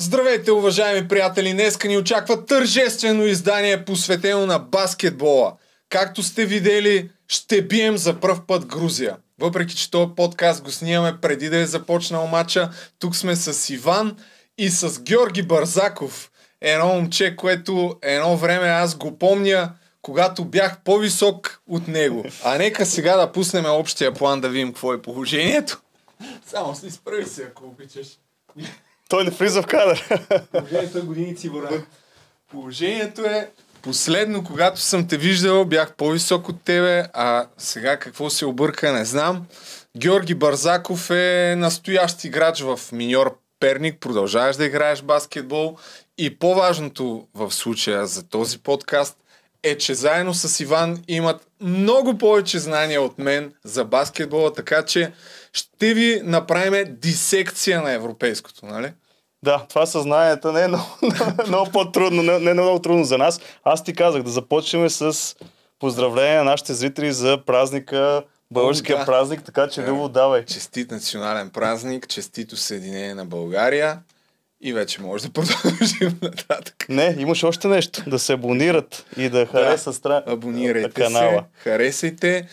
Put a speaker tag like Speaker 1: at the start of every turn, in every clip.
Speaker 1: Здравейте, уважаеми приятели! Днеска ни очаква тържествено издание, посветено на баскетбола. Както сте видели, ще бием за пръв път Грузия. Въпреки, че този подкаст го снимаме преди да е започнал матча, тук сме с Иван и с Георги Барзаков. Едно момче, което едно време аз го помня, когато бях по-висок от него. А нека сега да пуснем общия план да видим какво е положението. Само се изправи се, ако обичаш.
Speaker 2: Той не влиза в кадър.
Speaker 1: Положението е годиници вора. Положението е Последно, когато съм те виждал, бях по-висок от тебе, а сега какво се обърка, не знам. Георги Барзаков е настоящ играч в миньор Перник, продължаваш да играеш баскетбол и по-важното в случая за този подкаст е, че заедно с Иван имат много повече знания от мен за баскетбола, така че ще ви направим дисекция на европейското, нали?
Speaker 2: Да, това съзнанието не е много, много по-трудно, не, не е много трудно за нас. Аз ти казах да започнем с поздравление на нашите зрители за празника, българския
Speaker 1: О, да.
Speaker 2: празник, така че Любо, давай.
Speaker 1: Честит национален празник, честито Съединение на България и вече може да продължим нататък.
Speaker 2: Не, имаш още нещо. Да се абонират и да харесат стра...
Speaker 1: Абонирайте
Speaker 2: канала.
Speaker 1: се, харесайте.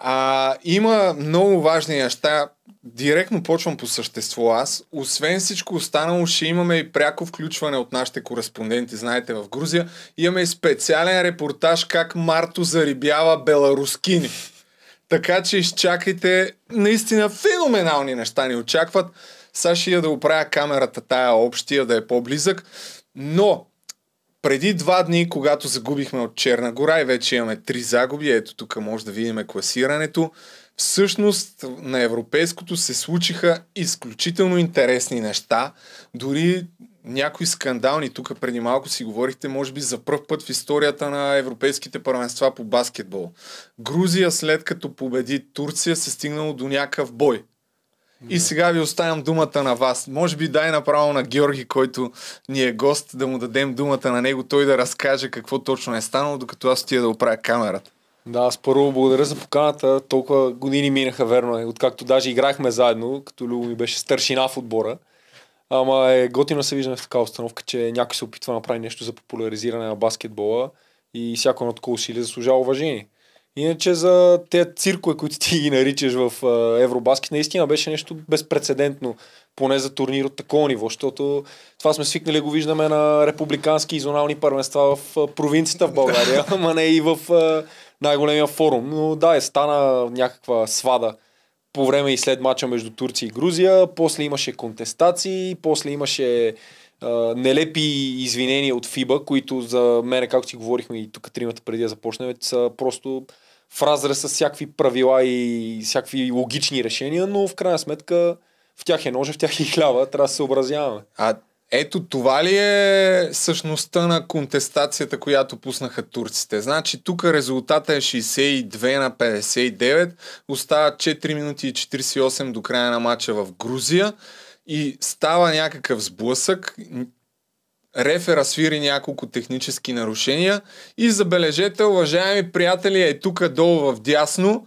Speaker 1: А, има много важни неща. Директно почвам по същество аз. Освен всичко останало, ще имаме и пряко включване от нашите кореспонденти, знаете, в Грузия. Имаме и специален репортаж как Марто зарибява беларускини. Така че изчакайте. Наистина феноменални неща ни очакват. Сега ще я да оправя камерата тая общия, да е по-близък. Но преди два дни, когато загубихме от Черна гора и вече имаме три загуби, ето тук може да видим класирането, всъщност на европейското се случиха изключително интересни неща, дори някои скандални, тук преди малко си говорихте, може би за първ път в историята на европейските първенства по баскетбол. Грузия след като победи Турция се стигнало до някакъв бой. И сега ви оставям думата на вас. Може би дай направо на Георги, който ни е гост, да му дадем думата на него, той да разкаже какво точно е станало, докато аз отида да оправя камерата.
Speaker 3: Да, аз първо благодаря за поканата. Толкова години минаха, верно е. Откакто даже играхме заедно, като Любо ми беше старшина в отбора. Ама е готино се виждаме в такава установка, че някой се опитва да направи нещо за популяризиране на баскетбола и всяко едно такова усилие заслужава уважение. Иначе за тези циркове, които ти ги наричаш в Евробаскет, наистина беше нещо безпредседентно, поне за турнир от такова ниво, защото това сме свикнали го виждаме на републикански и зонални първенства в провинцията в България, ама не и в най-големия форум. Но да, е стана някаква свада по време и след мача между Турция и Грузия, после имаше контестации, после имаше а, нелепи извинения от ФИБА, които за мен, както си говорихме и тук тримата преди да започнем, са просто в разрез с всякакви правила и всякакви логични решения, но в крайна сметка в тях е ножа, в тях е хляба, трябва да се съобразяваме.
Speaker 1: А ето това ли е същността на контестацията, която пуснаха турците? Значи тук резултата е 62 на 59, остават 4 минути и 48 до края на матча в Грузия и става някакъв сблъсък. Рефера свири няколко технически нарушения и забележете, уважаеми приятели, е тук долу в дясно,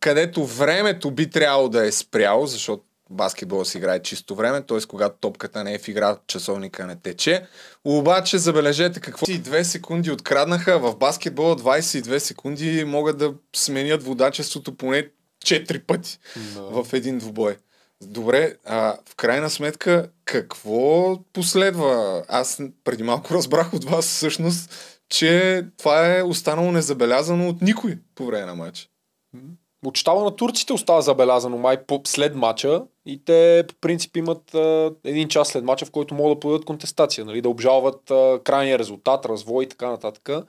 Speaker 1: където времето би трябвало да е спряло, защото баскетбол се играе чисто време, т.е. когато топката не е в игра, часовника не тече. Обаче забележете какво 22 секунди откраднаха, в баскетбола 22 секунди могат да сменят водачеството поне 4 пъти
Speaker 3: Да.
Speaker 1: в един двубой. Добре, а в крайна сметка какво последва? Аз преди малко разбрах от вас всъщност, че това е останало незабелязано от никой по време на матча.
Speaker 3: От щаба на турците остава забелязано май след матча и те по принцип имат а, един час след матча, в който могат да подадат контестация, нали, да обжалват а, крайния резултат, развой и така нататък.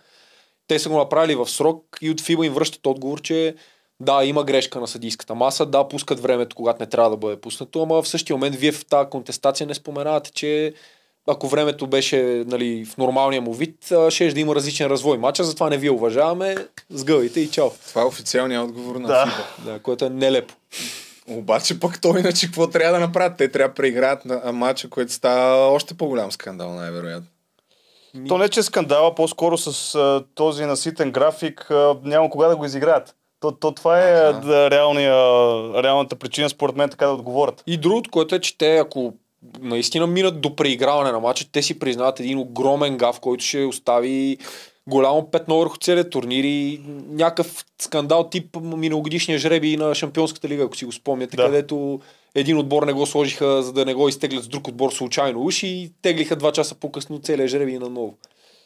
Speaker 3: Те са го направили в срок и от ФИБА им връщат отговор, че да, има грешка на съдийската маса, да, пускат времето, когато не трябва да бъде пуснато, ама в същия момент вие в тази контестация не споменавате, че ако времето беше нали, в нормалния му вид, ще да има различен развой матча, затова не ви уважаваме, сгъвайте и чао.
Speaker 1: Това е официалният отговор на
Speaker 2: Да.
Speaker 1: ФИБА.
Speaker 3: Да, което е нелепо.
Speaker 1: Обаче пък той иначе какво трябва да направят? Те трябва да преиграят на матча, което става още по-голям скандал, най-вероятно.
Speaker 2: То не че е скандала, по-скоро с а, този наситен график а, няма кога да го изиграят. То, то това е да, реалния, реалната причина, според мен, така да отговорят.
Speaker 3: И другото, което е, че те ако наистина минат до преиграване на матча. Те си признават един огромен гав, който ще остави голямо петно върху целият турнир и някакъв скандал тип миналогодишния жреби на Шампионската лига, ако си го спомняте,
Speaker 2: Да.
Speaker 3: където един отбор не го сложиха, за да не го изтеглят с друг отбор случайно уж и теглиха два часа по-късно целия жреби наново.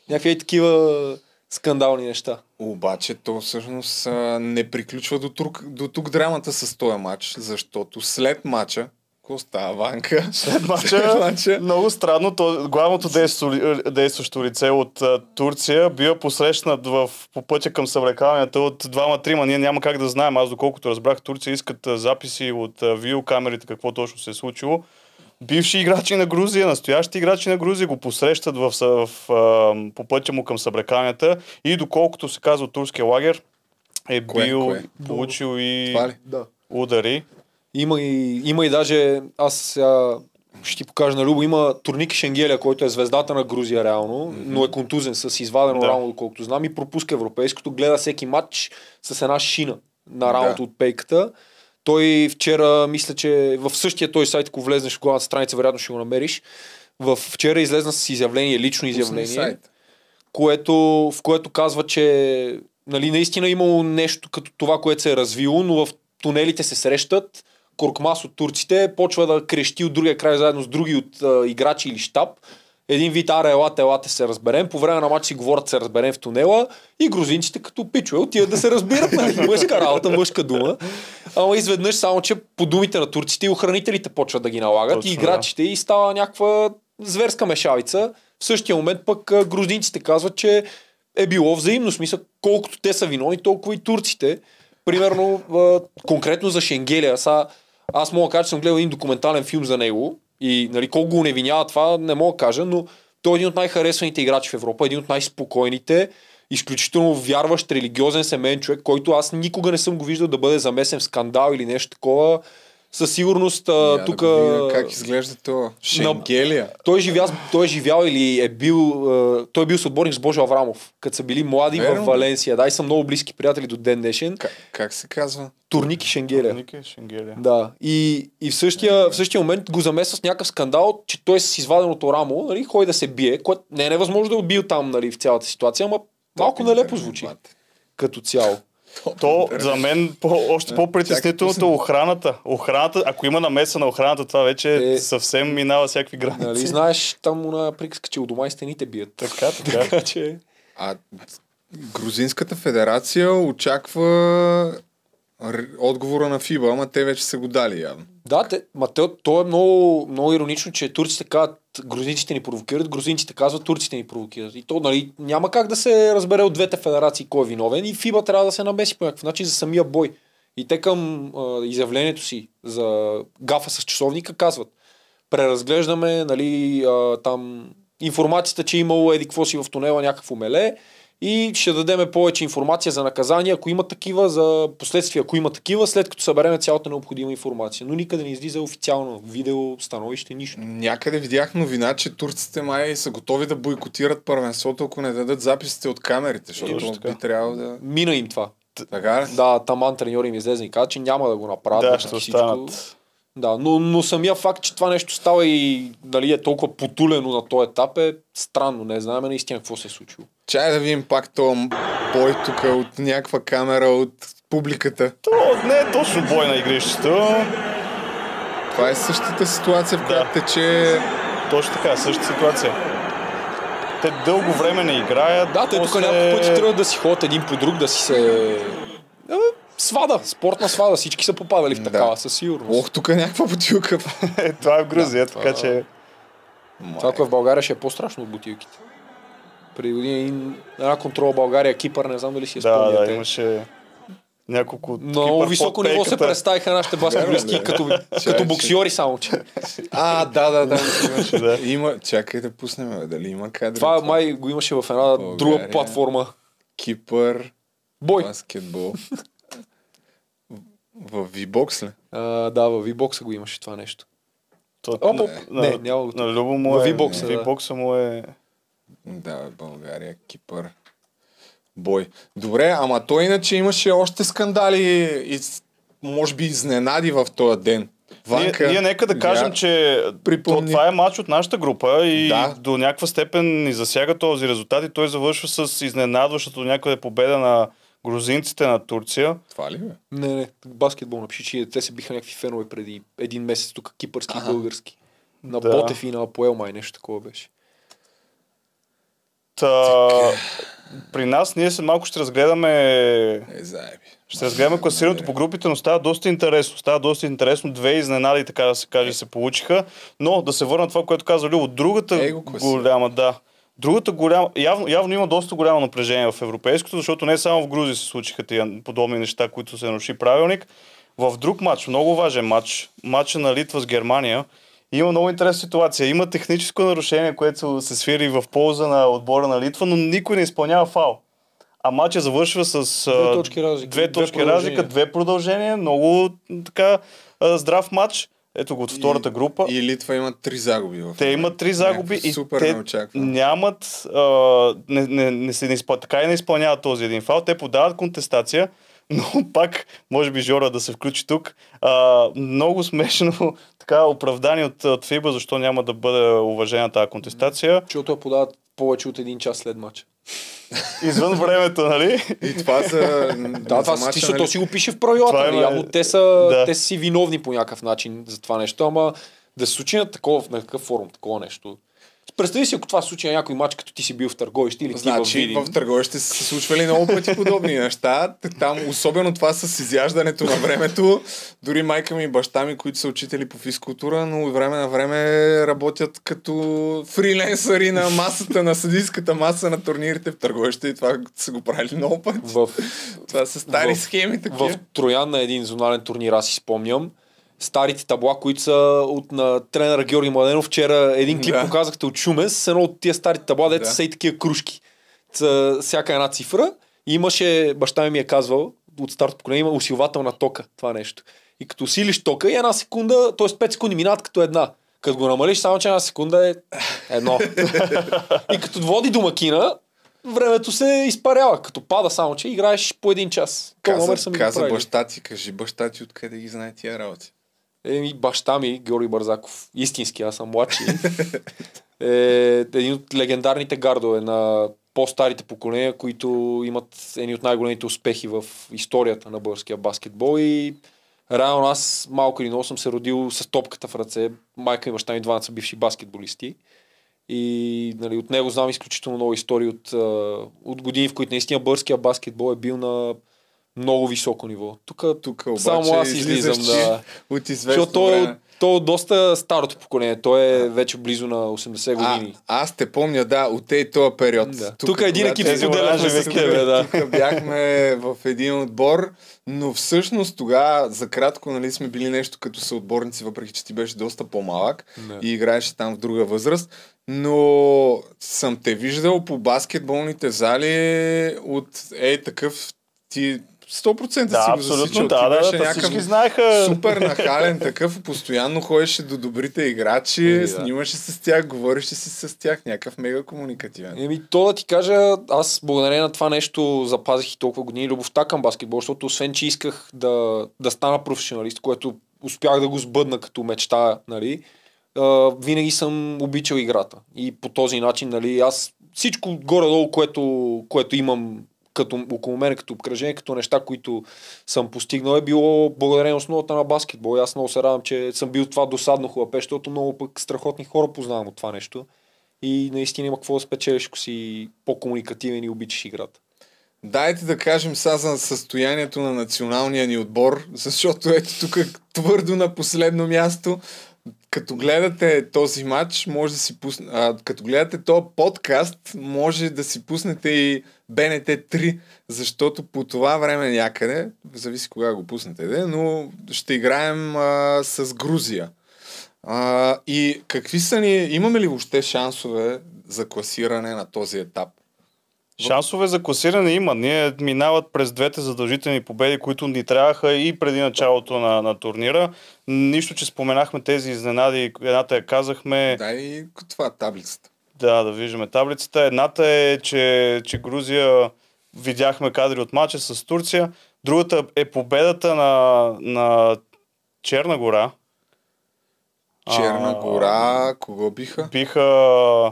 Speaker 3: Някакви е такива скандални неща.
Speaker 1: Обаче то всъщност не приключва до тук, до тук драмата с този матч, защото след матча, какво става, Ванка?
Speaker 2: След мача, много странно, то, главното действащо, действащо лице от а, Турция бива посрещнат в, по пътя към съблекаванията от двама-трима. Ние няма как да знаем. Аз доколкото разбрах, Турция искат а, записи от а, видеокамерите, какво точно се е случило. Бивши играчи на Грузия, настоящи играчи на Грузия го посрещат в, в, а, по пътя му към съблекаванията и доколкото се казва турския лагер, е
Speaker 1: Кое,
Speaker 2: бил,
Speaker 1: кое?
Speaker 2: получил и?
Speaker 3: Да.
Speaker 2: удари.
Speaker 3: Има и, има и даже, аз сега ще ти покажа на Любо, има Турники Шенгелия, който е звездата на Грузия реално, mm-hmm. но е контузен с извадено
Speaker 2: да.
Speaker 3: рамо, доколкото знам, и пропуска европейското, гледа всеки матч с една шина на рамото
Speaker 1: Да.
Speaker 3: от пейката. Той вчера, мисля, че в същия той сайт, ако влезнеш в главната страница, вероятно ще го намериш. В вчера излезна с изявление, лично изявление което, в което казва, че нали, наистина имало нещо като това, което се е развило, но в тунелите се срещат, Коркмас от турците почва да крещи от другия край заедно с други от а, играчи или щаб. Един вид, аре, елате, елате се разберем. По време на матч си говорят се разберем в тунела и грузинците като пичове отиват да се разбират. Нали? Мъжка работа, мъжка дума. Ама изведнъж само, че по думите на турците и охранителите почват да ги налагат
Speaker 2: Точно,
Speaker 3: и играчите и става някаква зверска мешавица. В същия момент пък грузинците казват, че е било взаимно. Смисъл, колкото те са виновни, толкова и турците. Примерно, конкретно за Шенгелия. Са, аз мога да кажа, че съм гледал един документален филм за него и нали, колко го невинява това, не мога да кажа, но той е един от най-харесваните играчи в Европа, един от най-спокойните, изключително вярващ, религиозен семейен човек, който аз никога не съм го виждал да бъде замесен в скандал или нещо такова. Със сигурност
Speaker 1: Я
Speaker 3: тук...
Speaker 1: Да как изглежда то? Шенгелия.
Speaker 3: Той, е живя, той е живял или е бил, а, той е бил съотборник с Божо Аврамов, като са били млади
Speaker 1: Верно.
Speaker 3: в Валенсия. Да, и са много близки приятели до ден днешен.
Speaker 1: Как, как се казва?
Speaker 3: Турник и Шенгелия.
Speaker 2: Ники Шенгелия.
Speaker 3: Да. И, и в, същия, в същия момент го замесва с някакъв скандал, че той е с изваденото рамо, нали, ходи да се бие, което не е невъзможно да е убил там нали, в цялата ситуация, ама малко нелепо звучи като цяло.
Speaker 2: То за мен по, още
Speaker 1: Да,
Speaker 2: по-притеснителното е охраната. Охраната, ако има намеса на охраната, това вече
Speaker 3: Е.
Speaker 2: съвсем минава всякакви граници.
Speaker 3: Нали, знаеш, там на приказка, че у дома и стените бият.
Speaker 2: Така, така.
Speaker 3: Че...
Speaker 1: А Грузинската федерация очаква отговора на ФИБА, ама те вече са го дали явно.
Speaker 3: Да, те, ма то, е много, много иронично, че турците казват, грузинците ни провокират, грузинците казват, турците ни провокират. И то, нали, няма как да се разбере от двете федерации кой е виновен и ФИБА трябва да се намеси по някакъв начин за самия бой. И те към а, изявлението си за гафа с часовника казват, преразглеждаме, нали, а, там информацията, че е имало еди какво си в тунела някакво меле и ще дадеме повече информация за наказания, ако има такива, за последствия, ако има такива, след като събереме цялата необходима информация. Но никъде не излиза официално видео, становище, нищо.
Speaker 1: Някъде видях новина, че турците май са готови да бойкотират първенството, ако не дадат записите от камерите, защото би трябвало да...
Speaker 3: Мина им това.
Speaker 1: Така ли?
Speaker 3: Да, таман треньори им излезе и каза, че няма да го направят.
Speaker 2: Да, ще
Speaker 3: всичко.
Speaker 2: останат.
Speaker 3: Да, но, но самия факт, че това нещо става и дали е толкова потулено на този етап е странно. Не знаем наистина какво се е случило.
Speaker 1: Чай да видим пак този бой тук от някаква камера от публиката.
Speaker 2: То не е точно бой на игрището.
Speaker 1: Това е същата ситуация, в
Speaker 2: Да.
Speaker 1: която тече...
Speaker 2: Точно така, същата ситуация. Те дълго време не играят.
Speaker 3: Да, те тук
Speaker 2: после-
Speaker 3: няколко пъти трябва да си ходят един по друг, да си се... Е, свада, спортна свада, всички са попадали в
Speaker 1: Да.
Speaker 3: такава, със сигурност.
Speaker 1: Ох, тук е някаква бутилка.
Speaker 2: Е, това е в Грузия,
Speaker 3: Да,
Speaker 2: така
Speaker 3: това-
Speaker 2: че...
Speaker 3: Това, което в България ще е по-страшно от бутилките. Преди години един- една контрола България, Кипър, не знам дали си я
Speaker 2: Да,
Speaker 3: спомняте.
Speaker 2: да, имаше няколко...
Speaker 3: Много високо ниво се представиха нашите баскетболистки
Speaker 1: Да, да.
Speaker 3: като, като боксиори само, че.
Speaker 1: А, да, да, да.
Speaker 2: Имаше, да.
Speaker 1: Има, чакай да пуснем, бе, дали има кадри.
Speaker 3: Това
Speaker 1: от
Speaker 3: май го имаше в една
Speaker 1: България.
Speaker 3: друга платформа.
Speaker 1: Кипър,
Speaker 3: Бой.
Speaker 1: баскетбол. В V-Box ли?
Speaker 3: А, да, в V-Box го имаше това нещо.
Speaker 2: То-
Speaker 3: Опа,
Speaker 2: на-
Speaker 3: не,
Speaker 2: на-
Speaker 3: няма го.
Speaker 2: На Любо му
Speaker 3: Във
Speaker 2: е...
Speaker 3: V-Box, да.
Speaker 2: V-Box му е...
Speaker 1: Да, България, Кипър. Бой. Добре, ама той иначе имаше още скандали и може би изненади в този ден. Ванка,
Speaker 2: ние, ние нека да кажем,
Speaker 1: я
Speaker 2: че
Speaker 1: припомни.
Speaker 2: то, това е матч от нашата група и
Speaker 1: Да.
Speaker 2: до някаква степен ни засяга този резултат и той завършва с изненадващата до някъде победа на грузинците на Турция.
Speaker 1: Това ли бе?
Speaker 3: Не, не, баскетбол напиши, че те се биха някакви фенове преди един месец тук, кипърски и български. На
Speaker 2: Да.
Speaker 3: Ботев и на Поел май нещо такова беше.
Speaker 2: Та, при нас ние след малко ще разгледаме
Speaker 1: Е, заеби.
Speaker 2: Ще разгледаме класирането по групите, но става доста интересно. Става доста интересно. Две изненади, така да се каже, се получиха. Но да се върна на това, което каза Любо. Другата
Speaker 1: Ей го класира.
Speaker 2: голяма, да. Другата голяма, явно, явно има доста голямо напрежение в европейското, защото не само в Грузия се случиха тия подобни неща, които се наруши правилник. В друг матч, много важен матч, матча на Литва с Германия, има много интересна ситуация. Има техническо нарушение, което се свири в полза на отбора на Литва, но никой не изпълнява фал. А матча завършва с
Speaker 3: Две точки разлика,
Speaker 2: Две
Speaker 3: две
Speaker 2: точки
Speaker 3: продължения.
Speaker 2: разлика, две продължения. Много така здрав матч. Ето го от втората група.
Speaker 1: И Литва имат три загуби. В
Speaker 2: Те имат три загуби и
Speaker 1: супер
Speaker 2: те
Speaker 1: неочаквано.
Speaker 2: нямат, а, не, не, не, се, не изпълняват, така и не изпълняват този един фал. Те подават контестация, но пак, може би Жора да се включи тук, а, много смешно така оправдани от, от ФИБА, защо няма да бъде уважена тази контестация.
Speaker 3: Защото я подават повече от един час след матча.
Speaker 2: Извън времето, нали?
Speaker 1: И това за...
Speaker 3: Да, това си, ти, то си го пише в правилата. Нали?
Speaker 2: има-
Speaker 3: Явно те са,
Speaker 2: Да.
Speaker 3: те са си виновни по някакъв начин за това нещо, ама да се случи на такова, на какъв форум, такова нещо. Представи си, ако това се случи на някой матч, като ти си бил в Търговище или ти в
Speaker 1: Значи
Speaker 3: Видин.
Speaker 1: в търговище са се случвали много пъти подобни неща. Там, особено това с изяждането на времето. Дори майка ми и баща ми, които са учители по физкултура, но от време на време работят като фриленсъри на масата, на съдийската маса на турнирите в търговище и това са го правили много пъти.
Speaker 3: В,
Speaker 1: Това са стари
Speaker 3: в-
Speaker 1: схеми такива.
Speaker 3: в Троян на един зонален турнир, аз си спомням. Старите табла, които са от на тренера Георги Младенов. Вчера един клип
Speaker 1: Да.
Speaker 3: показахте от Шумен с едно от тия стари табла, дето
Speaker 1: Да.
Speaker 3: са и такива кружки. С всяка една цифра. И имаше, баща ми ми е казвал, от старото поколение има усилвателна тока, това нещо. И като усилиш тока и една секунда, т.е. 5 секунди минават като една. Като го намалиш, само че една секунда е едно. и като води домакина, времето се изпарява. Като пада само, че играеш по един час.
Speaker 1: Каза, каза баща ти, кажи баща ти откъде ги знае тия работи.
Speaker 3: Еми, баща ми, Георги Бързаков, истински, аз съм младши, е един от легендарните гардове на по-старите поколения, които имат едни от най-големите успехи в историята на българския баскетбол и реално аз малко или много съм се родил с топката в ръце. Майка и баща ми двамата са бивши баскетболисти. И нали, от него знам изключително много истории от, от години, в които наистина българския баскетбол е бил на много високо ниво. Тук
Speaker 1: Тук обаче
Speaker 3: само аз излизам да...
Speaker 1: от известно
Speaker 3: Защото то,
Speaker 1: време.
Speaker 3: то е доста старото поколение. Той е вече близо на 80
Speaker 1: А,
Speaker 3: години.
Speaker 1: аз те помня, да, от те този период.
Speaker 3: Да. Тук един
Speaker 1: когато-
Speaker 3: екип
Speaker 2: тези
Speaker 3: споделяхме
Speaker 2: оранжеви
Speaker 3: с тебе, да.
Speaker 1: Тук бяхме в един отбор, но всъщност тогава за кратко нали, сме били нещо като съотборници, въпреки че ти беше доста по-малък
Speaker 3: Да.
Speaker 1: и играеше там в друга възраст. Но съм те виждал по баскетболните зали от ей такъв ти 100%
Speaker 2: Да,
Speaker 1: си го
Speaker 2: абсолютно.
Speaker 1: засичал.
Speaker 2: Да, да,
Speaker 1: беше
Speaker 2: да,
Speaker 1: някакъв
Speaker 2: всички знаеха.
Speaker 1: Супер нахален такъв, постоянно ходеше до добрите играчи,
Speaker 3: Еми, да.
Speaker 1: снимаше с тях, говореше си с тях, някакъв мега комуникативен.
Speaker 3: Еми, то да ти кажа, аз благодарение на това нещо запазих и толкова години любовта към баскетбол, защото освен, че исках да, да стана професионалист, което успях да го сбъдна като мечта, нали, винаги съм обичал играта. И по този начин, нали, аз всичко горе-долу, което, което имам като, около мен, като обкръжение, като неща, които съм постигнал, е било благодарение основата на баскетбол. И аз много се радвам, че съм бил това досадно хлапе, защото много пък страхотни хора познавам от това нещо. И наистина има какво да спечелиш, ако си по-комуникативен и обичаш играта.
Speaker 1: Дайте да кажем сега за състоянието на националния ни отбор, защото ето тук твърдо на последно място. Като гледате този матч, може да си пусне, а, като гледате този подкаст, може да си пуснете и БНТ 3, защото по това време някъде, зависи кога го пуснете, де, но ще играем а, с Грузия. А, и какви са ни, имаме ли въобще шансове за класиране на този етап?
Speaker 2: Шансове за класиране има. Ние минават през двете задължителни победи, които ни трябваха и преди началото на, на турнира. Нищо, че споменахме тези изненади. Едната я казахме.
Speaker 1: Дай и това таблицата.
Speaker 2: Да, да виждаме таблицата. Едната е, че, че Грузия видяхме кадри от матча с Турция. Другата е победата на, на Черна гора.
Speaker 1: Черна
Speaker 2: А,
Speaker 1: гора, кого биха?
Speaker 2: Биха...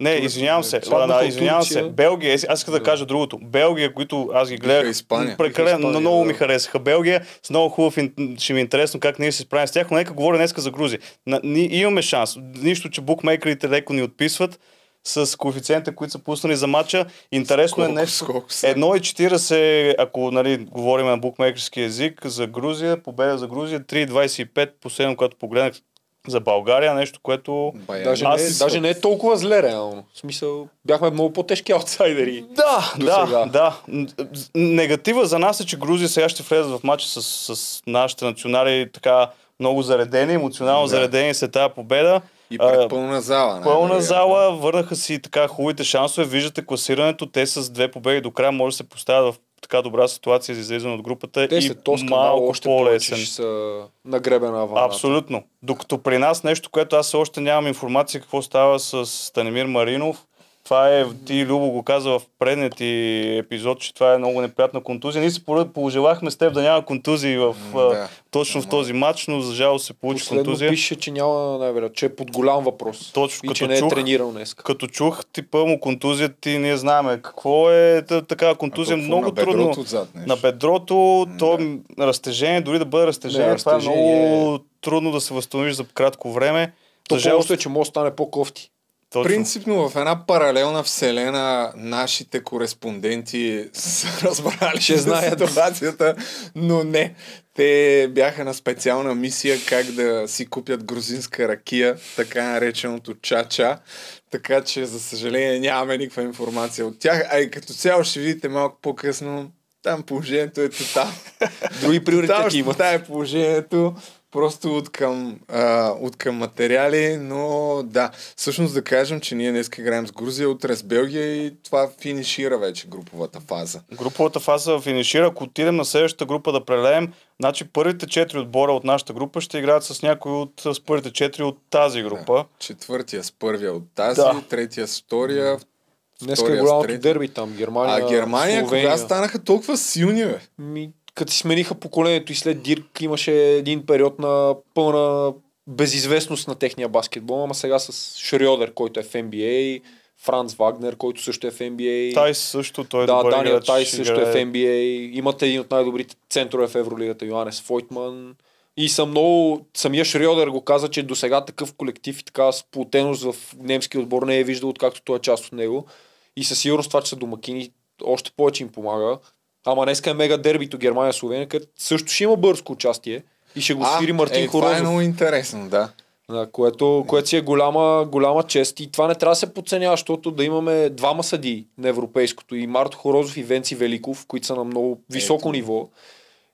Speaker 2: Не, извинявам се. Да,
Speaker 3: от
Speaker 2: извинявам се. Белгия, аз аз исках да
Speaker 3: Да.
Speaker 2: кажа другото. Белгия, които аз ги гледах,
Speaker 1: Испания.
Speaker 2: прекалено
Speaker 3: Испания,
Speaker 2: много ми
Speaker 3: да.
Speaker 2: харесаха. Белгия с много хубав, ще ми е интересно как ние се справим с тях, но нека говоря днеска за Грузия. На, ние имаме шанс. Нищо, че букмейкерите леко ни отписват с коефициентите, които са пуснали за матча. Интересно е
Speaker 1: Колко,
Speaker 2: нещо.
Speaker 1: сколко са?
Speaker 2: 1,40, ако нали, говорим на букмейкерски език, за Грузия, победа за Грузия, 3,25, последно, когато погледнах за България, нещо, което...
Speaker 1: Бая,
Speaker 3: Даже,
Speaker 2: Аз
Speaker 3: не,
Speaker 2: си-
Speaker 3: даже не е толкова зле, реално. В смисъл, бяхме много по-тежки аутсайдери.
Speaker 2: Да,
Speaker 3: До
Speaker 2: да,
Speaker 3: сега.
Speaker 2: да. Негатива за нас е, че Грузия сега ще влезе в матча с, с нашите национали така много заредени, емоционално
Speaker 1: Да.
Speaker 2: заредени след тази победа.
Speaker 1: И пред пълна зала.
Speaker 2: Пълна
Speaker 1: най-вероятно.
Speaker 2: зала, върнаха си така хубавите шансове. Виждате класирането, те с две победи до края може да се поставят в така добра ситуация за излизане от групата
Speaker 3: Те
Speaker 2: и
Speaker 3: този
Speaker 2: малко
Speaker 3: още
Speaker 2: по-лесен.
Speaker 3: са нагребена вълната.
Speaker 2: Абсолютно. Докато при нас нещо, което аз още нямам информация какво става с Станимир Маринов. Това е, ти Любо го каза в предния ти епизод, че това е много неприятна контузия. Ние си пожелахме с теб да няма контузии в,
Speaker 1: да.
Speaker 2: точно в този матч, но за жалост се получи
Speaker 3: Последно
Speaker 2: контузия.
Speaker 3: пише, че няма най-вероятно, че е под голям въпрос.
Speaker 2: Точно,
Speaker 3: и
Speaker 2: като
Speaker 3: че не е
Speaker 2: чух-
Speaker 3: тренирал днес.
Speaker 2: Като чух типа му контузия, ти ние знаеме какво е та- такава контузия. Много
Speaker 1: на
Speaker 2: трудно.
Speaker 1: Отзад?
Speaker 2: На бедрото, то
Speaker 1: Да.
Speaker 2: разтежение, дори да бъде разтежение,
Speaker 3: Не,
Speaker 2: това е много трудно да се възстановиш за кратко време.
Speaker 3: То
Speaker 2: За жалост,
Speaker 3: просто е, че може да стане по-кофти.
Speaker 2: Точно.
Speaker 1: Принципно в една паралелна вселена нашите кореспонденти са разбрали
Speaker 3: Ще
Speaker 1: за
Speaker 3: знаят.
Speaker 1: ситуацията, но не. Те бяха на специална мисия как да си купят грузинска ракия, така нареченото чача. Така че, за съжаление, нямаме никаква информация от тях. А и като цяло ще видите малко по-късно, там положението е тотално.
Speaker 3: Други приоритети имат.
Speaker 1: ще е положението просто от към, а, от към материали, но да. Всъщност да кажем, че ние днес играем с Грузия, утре с Белгия и това финишира вече груповата фаза.
Speaker 2: Груповата фаза финишира. Ако отидем на следващата група да прелеем, значи първите четири отбора от нашата група ще играят с някой от с първите четири от тази група.
Speaker 1: Да. Четвъртия с първия от тази,
Speaker 2: Да.
Speaker 1: третия с втория,
Speaker 3: Днес е голямото дерби там. Германия,
Speaker 1: А Германия
Speaker 3: Словения.
Speaker 1: кога станаха толкова силни, бе?
Speaker 3: Ми, като си смениха поколението и след Дирк имаше един период на пълна безизвестност на техния баскетбол, ама сега с Шриодер, който е в NBA, Франц Вагнер, който също е в NBA.
Speaker 2: Тайс също, той е
Speaker 3: да,
Speaker 2: добър
Speaker 3: Даниел Тайс също е в. NBA. Имат един от най-добрите центрове в Евролигата, Йоанес Фойтман. И съм много... Самия Шриодер го каза, че до сега такъв колектив и така сплотеност в немски отбор не е виждал, откакто той е част от него. И със сигурност това, че са домакини, още повече им помага. Ама днеска е мега дербито Германия-Словения, където също ще има бързко участие. И ще го свири Мартин
Speaker 1: е, това е
Speaker 3: Хорозов.
Speaker 1: много интересно, да.
Speaker 3: Да, което, което си е голяма, голяма чест и това не трябва да се подценява, защото да имаме двама съдии на европейското и Марто Хорозов и Венци Великов, които са на много високо
Speaker 1: Ето.
Speaker 3: ниво.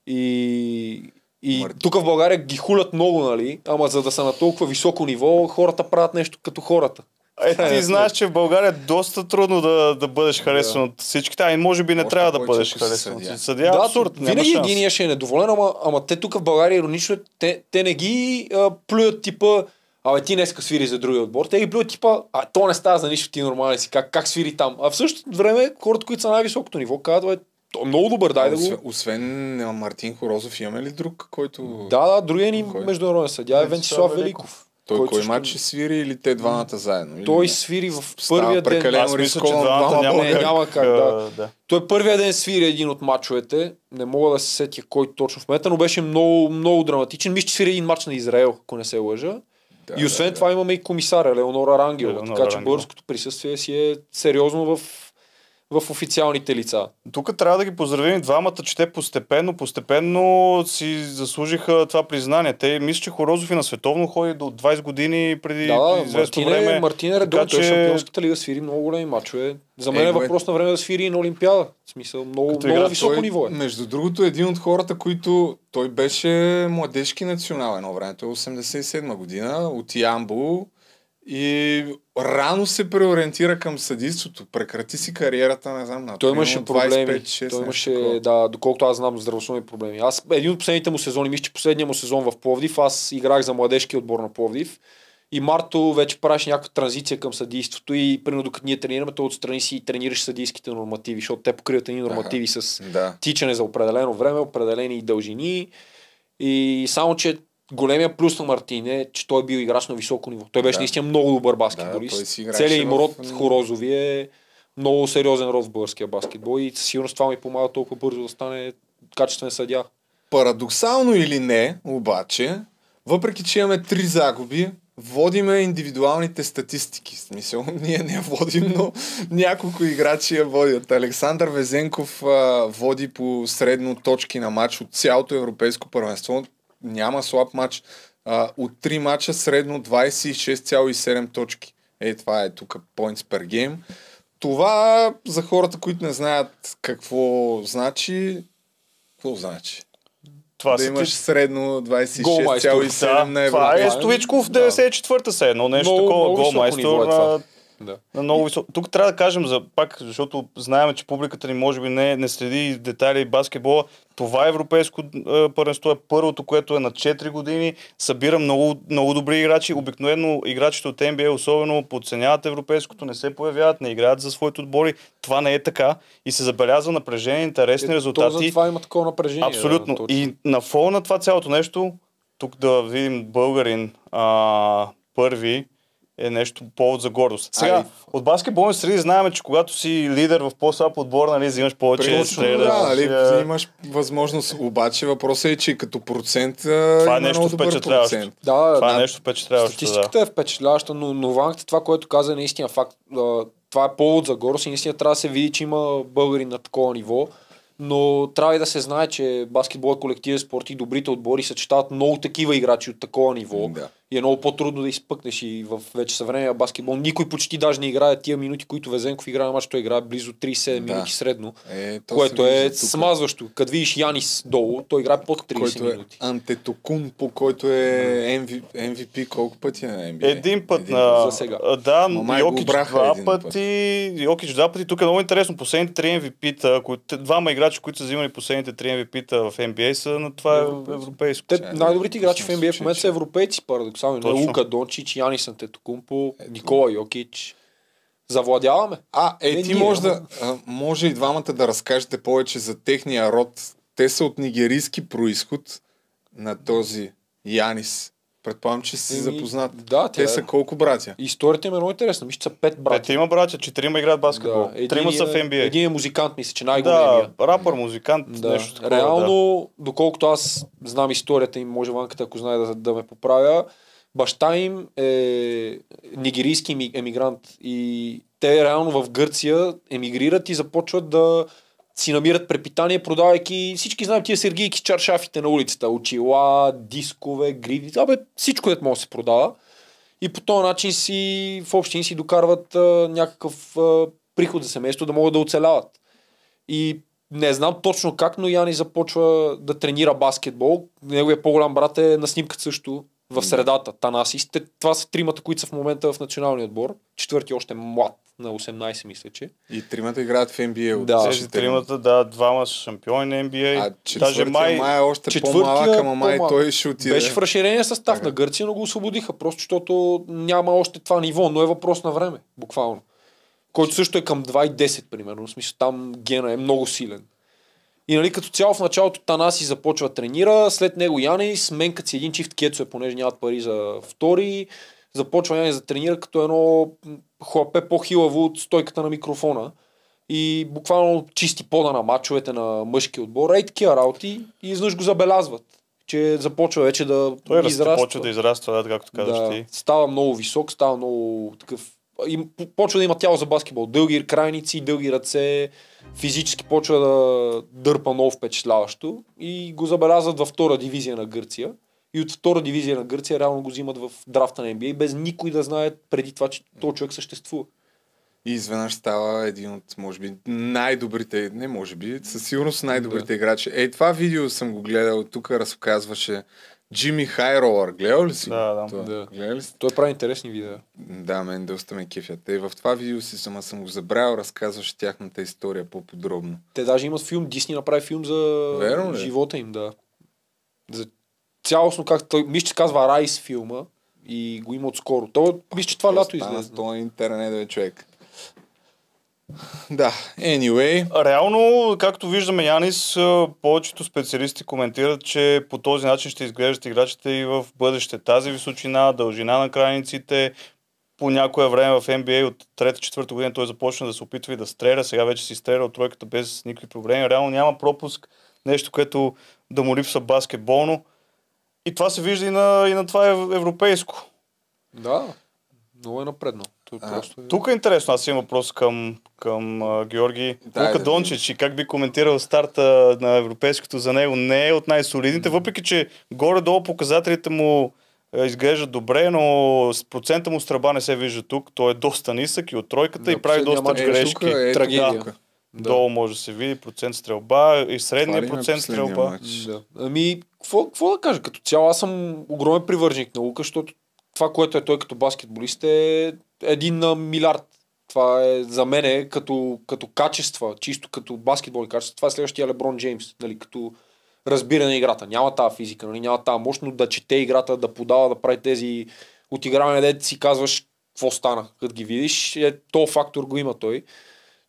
Speaker 3: И, и тук в България ги хулят много, нали? Ама за да са на толкова високо ниво, хората правят нещо като хората.
Speaker 2: Е, ти знаеш, че в България е доста трудно да, да бъдеш харесван от всичките, а и може би не
Speaker 1: Още
Speaker 2: трябва да бъдеш харесван.
Speaker 1: съдия.
Speaker 2: Съдия, е абсурд.
Speaker 3: винаги един ще е недоволен, ама, ама те тук в България иронично, те, те не ги а, плюят типа Абе, ти днеска свири за другия отбор. Те ги плюят типа, а то не става за нищо, ти нормален си. Как, как свири там? А в същото време, хората, които са на най-високото ниво, казват, бе, то е много добър, дай да го...
Speaker 1: освен Мартин Хорозов, имаме ли друг, който...
Speaker 3: Да, да, другия ни
Speaker 1: Кой?
Speaker 3: международен съдя е Венцислав Великов.
Speaker 1: Той
Speaker 3: който
Speaker 1: кой матч ще свири или те двамата заедно? Или
Speaker 3: Той
Speaker 1: не?
Speaker 3: свири в
Speaker 1: Става
Speaker 3: първия ден.
Speaker 1: прекалено
Speaker 2: Аз мисля, че двамата
Speaker 1: двама
Speaker 2: няма,
Speaker 3: не,
Speaker 2: как,
Speaker 3: няма как, да.
Speaker 2: да.
Speaker 3: Той първия ден свири един от мачовете. Не мога да се сетя кой точно в момента, но беше много, много драматичен. Мисля, че свири един матч на Израел, ако не се лъжа.
Speaker 1: Да,
Speaker 3: и освен
Speaker 1: да,
Speaker 3: това имаме и комисаря Леонора Рангелова,
Speaker 2: Елеонора
Speaker 3: така че българското присъствие си е сериозно в, в официалните лица.
Speaker 2: Тук трябва да ги поздравим и двамата, че те постепенно, постепенно си заслужиха това признание. Те мисля, че Хорозов и на световно ходи до 20 години преди
Speaker 3: Да,
Speaker 2: известно
Speaker 3: Мартин,
Speaker 2: време.
Speaker 3: е, Мартин е редовно,
Speaker 2: така
Speaker 3: той
Speaker 2: че-
Speaker 3: Шампионската лига свири много големи мачове. За мен е,
Speaker 1: Е,
Speaker 3: въпрос на време да свири и на Олимпиада. В смисъл, много,
Speaker 2: Като
Speaker 3: много
Speaker 2: игра,
Speaker 3: високо
Speaker 1: той,
Speaker 3: ниво е.
Speaker 1: Между другото, един от хората, които той беше младежки национал едно време. Той е 87 година от Ямбул и рано се преориентира към съдийството. Прекрати си кариерата, не знам, на
Speaker 3: Той имаше
Speaker 1: 25,
Speaker 3: проблеми.
Speaker 1: 6,
Speaker 3: той имаше,
Speaker 1: такова.
Speaker 3: да, доколкото аз знам, здравословни проблеми. Аз, един от последните му сезони, мисля, че последния му сезон в Пловдив, аз играх за младежки отбор на Пловдив. И Марто вече правиш някаква транзиция към съдийството и примерно докато ние тренираме, той отстрани си и тренираш съдийските нормативи, защото те покриват едни нормативи с
Speaker 1: Да.
Speaker 3: тичане за определено време, определени дължини. И само, че големия плюс на Мартин е, че той е бил играч на високо ниво. Той беше
Speaker 1: Да.
Speaker 3: наистина много добър
Speaker 1: Да,
Speaker 3: баскетболист.
Speaker 1: играеше
Speaker 3: Целият им
Speaker 1: в-
Speaker 3: род Хорозови е много сериозен род в българския баскетбол и със сигурност това ми помага толкова бързо да стане качествен съдя.
Speaker 1: Парадоксално или не, обаче, въпреки че имаме три загуби, водиме индивидуалните статистики. В Смисъл, ние не водим, но няколко играчи я водят. Александър Везенков а, води по средно точки на матч от цялото европейско първенство. Няма слаб матч. А, от три матча средно 26,7 точки. Е, това е тук points per game. Това за хората, които не знаят какво значи, какво значи?
Speaker 2: Това
Speaker 1: да имаш
Speaker 2: ти-
Speaker 1: средно
Speaker 3: Голмайстор,
Speaker 1: 26,7 на
Speaker 2: Да,
Speaker 1: евро.
Speaker 2: това е. Стоичков в
Speaker 3: Да.
Speaker 2: 94-та се едно, нещо
Speaker 3: Много-
Speaker 2: такова,
Speaker 3: високо
Speaker 2: голмайстор
Speaker 3: е това.
Speaker 2: на,
Speaker 3: Да.
Speaker 2: на много високо. Тук трябва да кажем за пак, защото знаем, че публиката ни може би не, не следи детайли баскетбола. Това европейско е, първенство е първото, което е на 4 години. Събира много, много добри играчи. Обикновено играчите от NBA особено подценяват европейското, не се появяват, не играят за своите отбори. Това не е така и се забелязва напрежение, интересни
Speaker 3: Е, То
Speaker 2: резултати.
Speaker 3: затова има такова напрежение.
Speaker 2: Абсолютно.
Speaker 3: Да,
Speaker 2: и на фона на това цялото нещо, тук да видим българин а, първи е нещо повод за гордост. Сега,
Speaker 1: Ай.
Speaker 2: от баскетболни среди знаем, че когато си лидер в по-слаб отбор, нали, взимаш повече стреляш,
Speaker 1: да, нали,
Speaker 2: а,
Speaker 1: имаш възможност. Обаче въпросът е, че като процент
Speaker 2: Това е нещо
Speaker 1: много добър
Speaker 2: впечатляващо.
Speaker 1: процент.
Speaker 3: Да,
Speaker 2: Това е
Speaker 3: да,
Speaker 2: нещо впечатляващо. Да.
Speaker 3: Статистиката е впечатляваща, но, но Ванката, това, което каза, е наистина факт. Това е повод за гордост и наистина трябва да се види, че има българи на такова ниво. Но трябва и да се знае, че баскетбол е колективен спорт и добрите отбори съчетават много такива играчи от такова ниво.
Speaker 1: Да.
Speaker 3: И е много по-трудно да изпъкнеш и в вече съвременния баскетбол. Никой почти даже не играе тия минути, които Везенков играе на мач, той играе близо 37
Speaker 1: Да.
Speaker 3: минути средно.
Speaker 1: Е, то
Speaker 3: което е
Speaker 1: тук.
Speaker 3: смазващо. Като видиш Янис долу, той играе под 30
Speaker 1: който е
Speaker 3: минути.
Speaker 1: Антетокун, по който е MV, MVP колко пъти е на NBA?
Speaker 2: Един път
Speaker 1: Един
Speaker 2: на...
Speaker 3: за сега.
Speaker 2: Да,
Speaker 1: Ма май го
Speaker 2: Йокич два
Speaker 1: един път.
Speaker 2: пъти. Йокич два пъти. Тук е много интересно. Последните три MVP-та, които, двама играчи, които са взимали последните три MVP-та в NBA са на това
Speaker 3: Европейско.
Speaker 2: европейско.
Speaker 3: Те най-добрите играчи в NBA в момента са европейци, парадоксално. Лука Дончич, Янис Антетокумпо, Никола Йокич. Завладяваме.
Speaker 1: А, е,
Speaker 3: Не
Speaker 1: ти
Speaker 3: ние,
Speaker 1: може, да, а, може и двамата да разкажете повече за техния род. Те са от нигерийски происход на този Янис. Предполагам, че си
Speaker 3: Еми,
Speaker 1: запознат.
Speaker 3: да,
Speaker 1: Те
Speaker 3: тя
Speaker 1: са
Speaker 3: е.
Speaker 1: колко братя?
Speaker 3: Историята им е много интересна. Мисля, че са пет брати.
Speaker 2: Брати. има братя, четирима играят баскетбол.
Speaker 3: един
Speaker 2: Трима са в
Speaker 3: е-
Speaker 2: NBA.
Speaker 3: Един е музикант, мисля, че най-големия.
Speaker 2: да, рапър, музикант,
Speaker 3: Да.
Speaker 2: нещо такова.
Speaker 3: Реално, доколкото аз знам историята им, може Ванката, ако знае да, да ме поправя, баща им е нигерийски еми- емигрант и те реално в Гърция емигрират и започват да си намират препитание, продавайки всички знаем тия сергийки с чаршафите на улицата. Очила, дискове, гриви, абе, всичко, което може да се продава. И по този начин си в общини си докарват а, някакъв а, приход за семейство да могат да оцеляват. И не знам точно как, но Яни започва да тренира баскетбол. Неговия по-голям брат е на снимката също в средата. Танасис. Те, това са тримата, които са в момента в националния отбор. Четвърти още е млад, на 18 мисля, че.
Speaker 1: И тримата играят в NBA. от
Speaker 3: Да.
Speaker 2: Тези тримата, да, двама са шампиони на NBA.
Speaker 1: А
Speaker 2: Даже май,
Speaker 1: май е още
Speaker 3: четвъртия
Speaker 1: по-малък, ама май
Speaker 3: по-малък.
Speaker 1: той ще отиде.
Speaker 3: Беше в разширения състав
Speaker 1: Така.
Speaker 3: на Гърция, но го освободиха, просто защото няма още това ниво, но е въпрос на време, буквално. Който също е към 2 и 10, примерно. В смисъл, там гена е много силен. И нали, като цяло в началото Танаси започва тренира, след него Янис, менкат си един чифт кецове, понеже нямат пари за втори. Започва Янис да тренира като едно хлапе по-хилаво от стойката на микрофона. И буквално чисти пода на мачовете на мъжки отбор. Ей такива работи и изведнъж го забелязват. Че започва вече да
Speaker 2: той расте,
Speaker 3: израства.
Speaker 2: почва да израства, да, както казваш
Speaker 3: Да,
Speaker 2: ти.
Speaker 3: става много висок, става много такъв... И почва да има тяло за баскетбол. Дълги крайници, дълги ръце, физически почва да дърпа много впечатляващо и го забелязват във втора дивизия на Гърция. И от втора дивизия на Гърция реално го взимат в драфта на NBA, без никой да знае преди това, че този човек съществува.
Speaker 1: И изведнъж става един от, може би, най-добрите, не може би, със сигурност най-добрите
Speaker 3: Да.
Speaker 1: играчи. Ей, това видео съм го гледал, тук разказваше Джимми Хайролър. Гледал ли си?
Speaker 2: Да, да.
Speaker 1: Това?
Speaker 3: Да.
Speaker 1: Гледал ли си?
Speaker 3: Той прави интересни видеа.
Speaker 1: Да, мен доста ме кефят. Е, в това видео си сама съм го забравил, разказваше тяхната история по-подробно.
Speaker 3: Те даже имат филм, Дисни направи филм за
Speaker 1: Верно ли?
Speaker 3: живота им, да. За цялостно, как той, мисля, че казва Райс филма и го има отскоро. То, мисля, че това лято
Speaker 1: Стана
Speaker 3: излезе.
Speaker 1: с този интернет, бе, човек. Да, anyway.
Speaker 2: Реално, както виждаме Янис, повечето специалисти коментират, че по този начин ще изглеждат играчите и в бъдеще. Тази височина, дължина на крайниците, по някое време в NBA от трета-четвърта година той започна да се опитва и да стреля. Сега вече си стреля от тройката без никакви проблеми. Реално няма пропуск, нещо, което да му липсва баскетболно. И това се вижда и на, и на това ев- европейско.
Speaker 3: Да, много е напредно. Той
Speaker 1: А,
Speaker 3: просто е...
Speaker 2: Тук е интересно, аз имам въпрос към, към а, Георги.
Speaker 1: Дай
Speaker 2: Лука
Speaker 1: да
Speaker 2: Дончич и как би коментирал старта на европейското за него не е от най-солидните, въпреки че горе-долу показателите му изглеждат добре, но с процента му стръба не се вижда тук. Той е доста нисък и от тройката
Speaker 3: На
Speaker 2: и прави доста
Speaker 1: Е,
Speaker 2: грешки.
Speaker 1: е,
Speaker 3: Трагедия.
Speaker 1: тук.
Speaker 3: Да.
Speaker 2: Долу може да се види процент стрелба и средния процент стрелба.
Speaker 3: Да. Ами, какво, какво да кажа? Като цяло аз съм огромен привърженик на Лука, защото това, което е той като баскетболист е един на милиард. Това е за мен като, като качества, чисто като баскетболни качества. Това е следващия Леброн Джеймс, нали, като разбиране на играта. Няма тази физика, нали, няма тази мощ, но да чете играта, да подава, да прави тези отигравания, дете си казваш какво стана, като ги видиш. Е, то фактор го има той.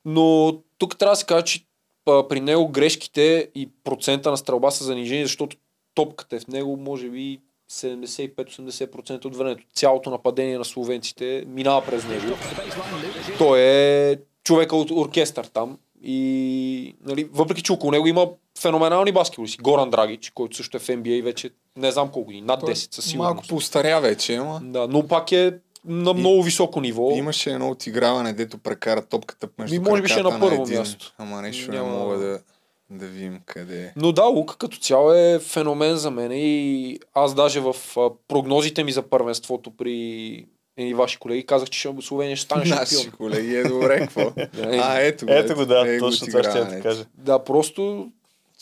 Speaker 3: Но тук трябва да се каже, че при него грешките и процента на стрелба са занижени, защото топката е в него, може би 75-80% от времето. Цялото нападение на словенците минава през него. Той е човека от оркестър там. И нали, въпреки, че около него има феноменални баскетболисти. Горан Драгич, който също е в NBA вече не знам колко години, над 10 със сигурност.
Speaker 1: Малко поостаря вече, ама.
Speaker 3: Да, но пак е на много високо ниво.
Speaker 1: Имаше едно отиграване, дето прекара топката между
Speaker 3: Ми, може би ще е на първо
Speaker 1: един.
Speaker 3: място.
Speaker 1: Ама нещо
Speaker 3: Няма-
Speaker 1: не мога да, да видим къде е.
Speaker 3: Но да, Лука като цяло е феномен за мен и аз даже в прогнозите ми за първенството при едни ваши колеги казах, че Словения ще стане
Speaker 1: Наши
Speaker 3: шампион.
Speaker 1: колеги, е добре, какво? А, ето го.
Speaker 2: Ето го, да,
Speaker 1: е
Speaker 2: точно това ще ти кажа.
Speaker 3: Да, просто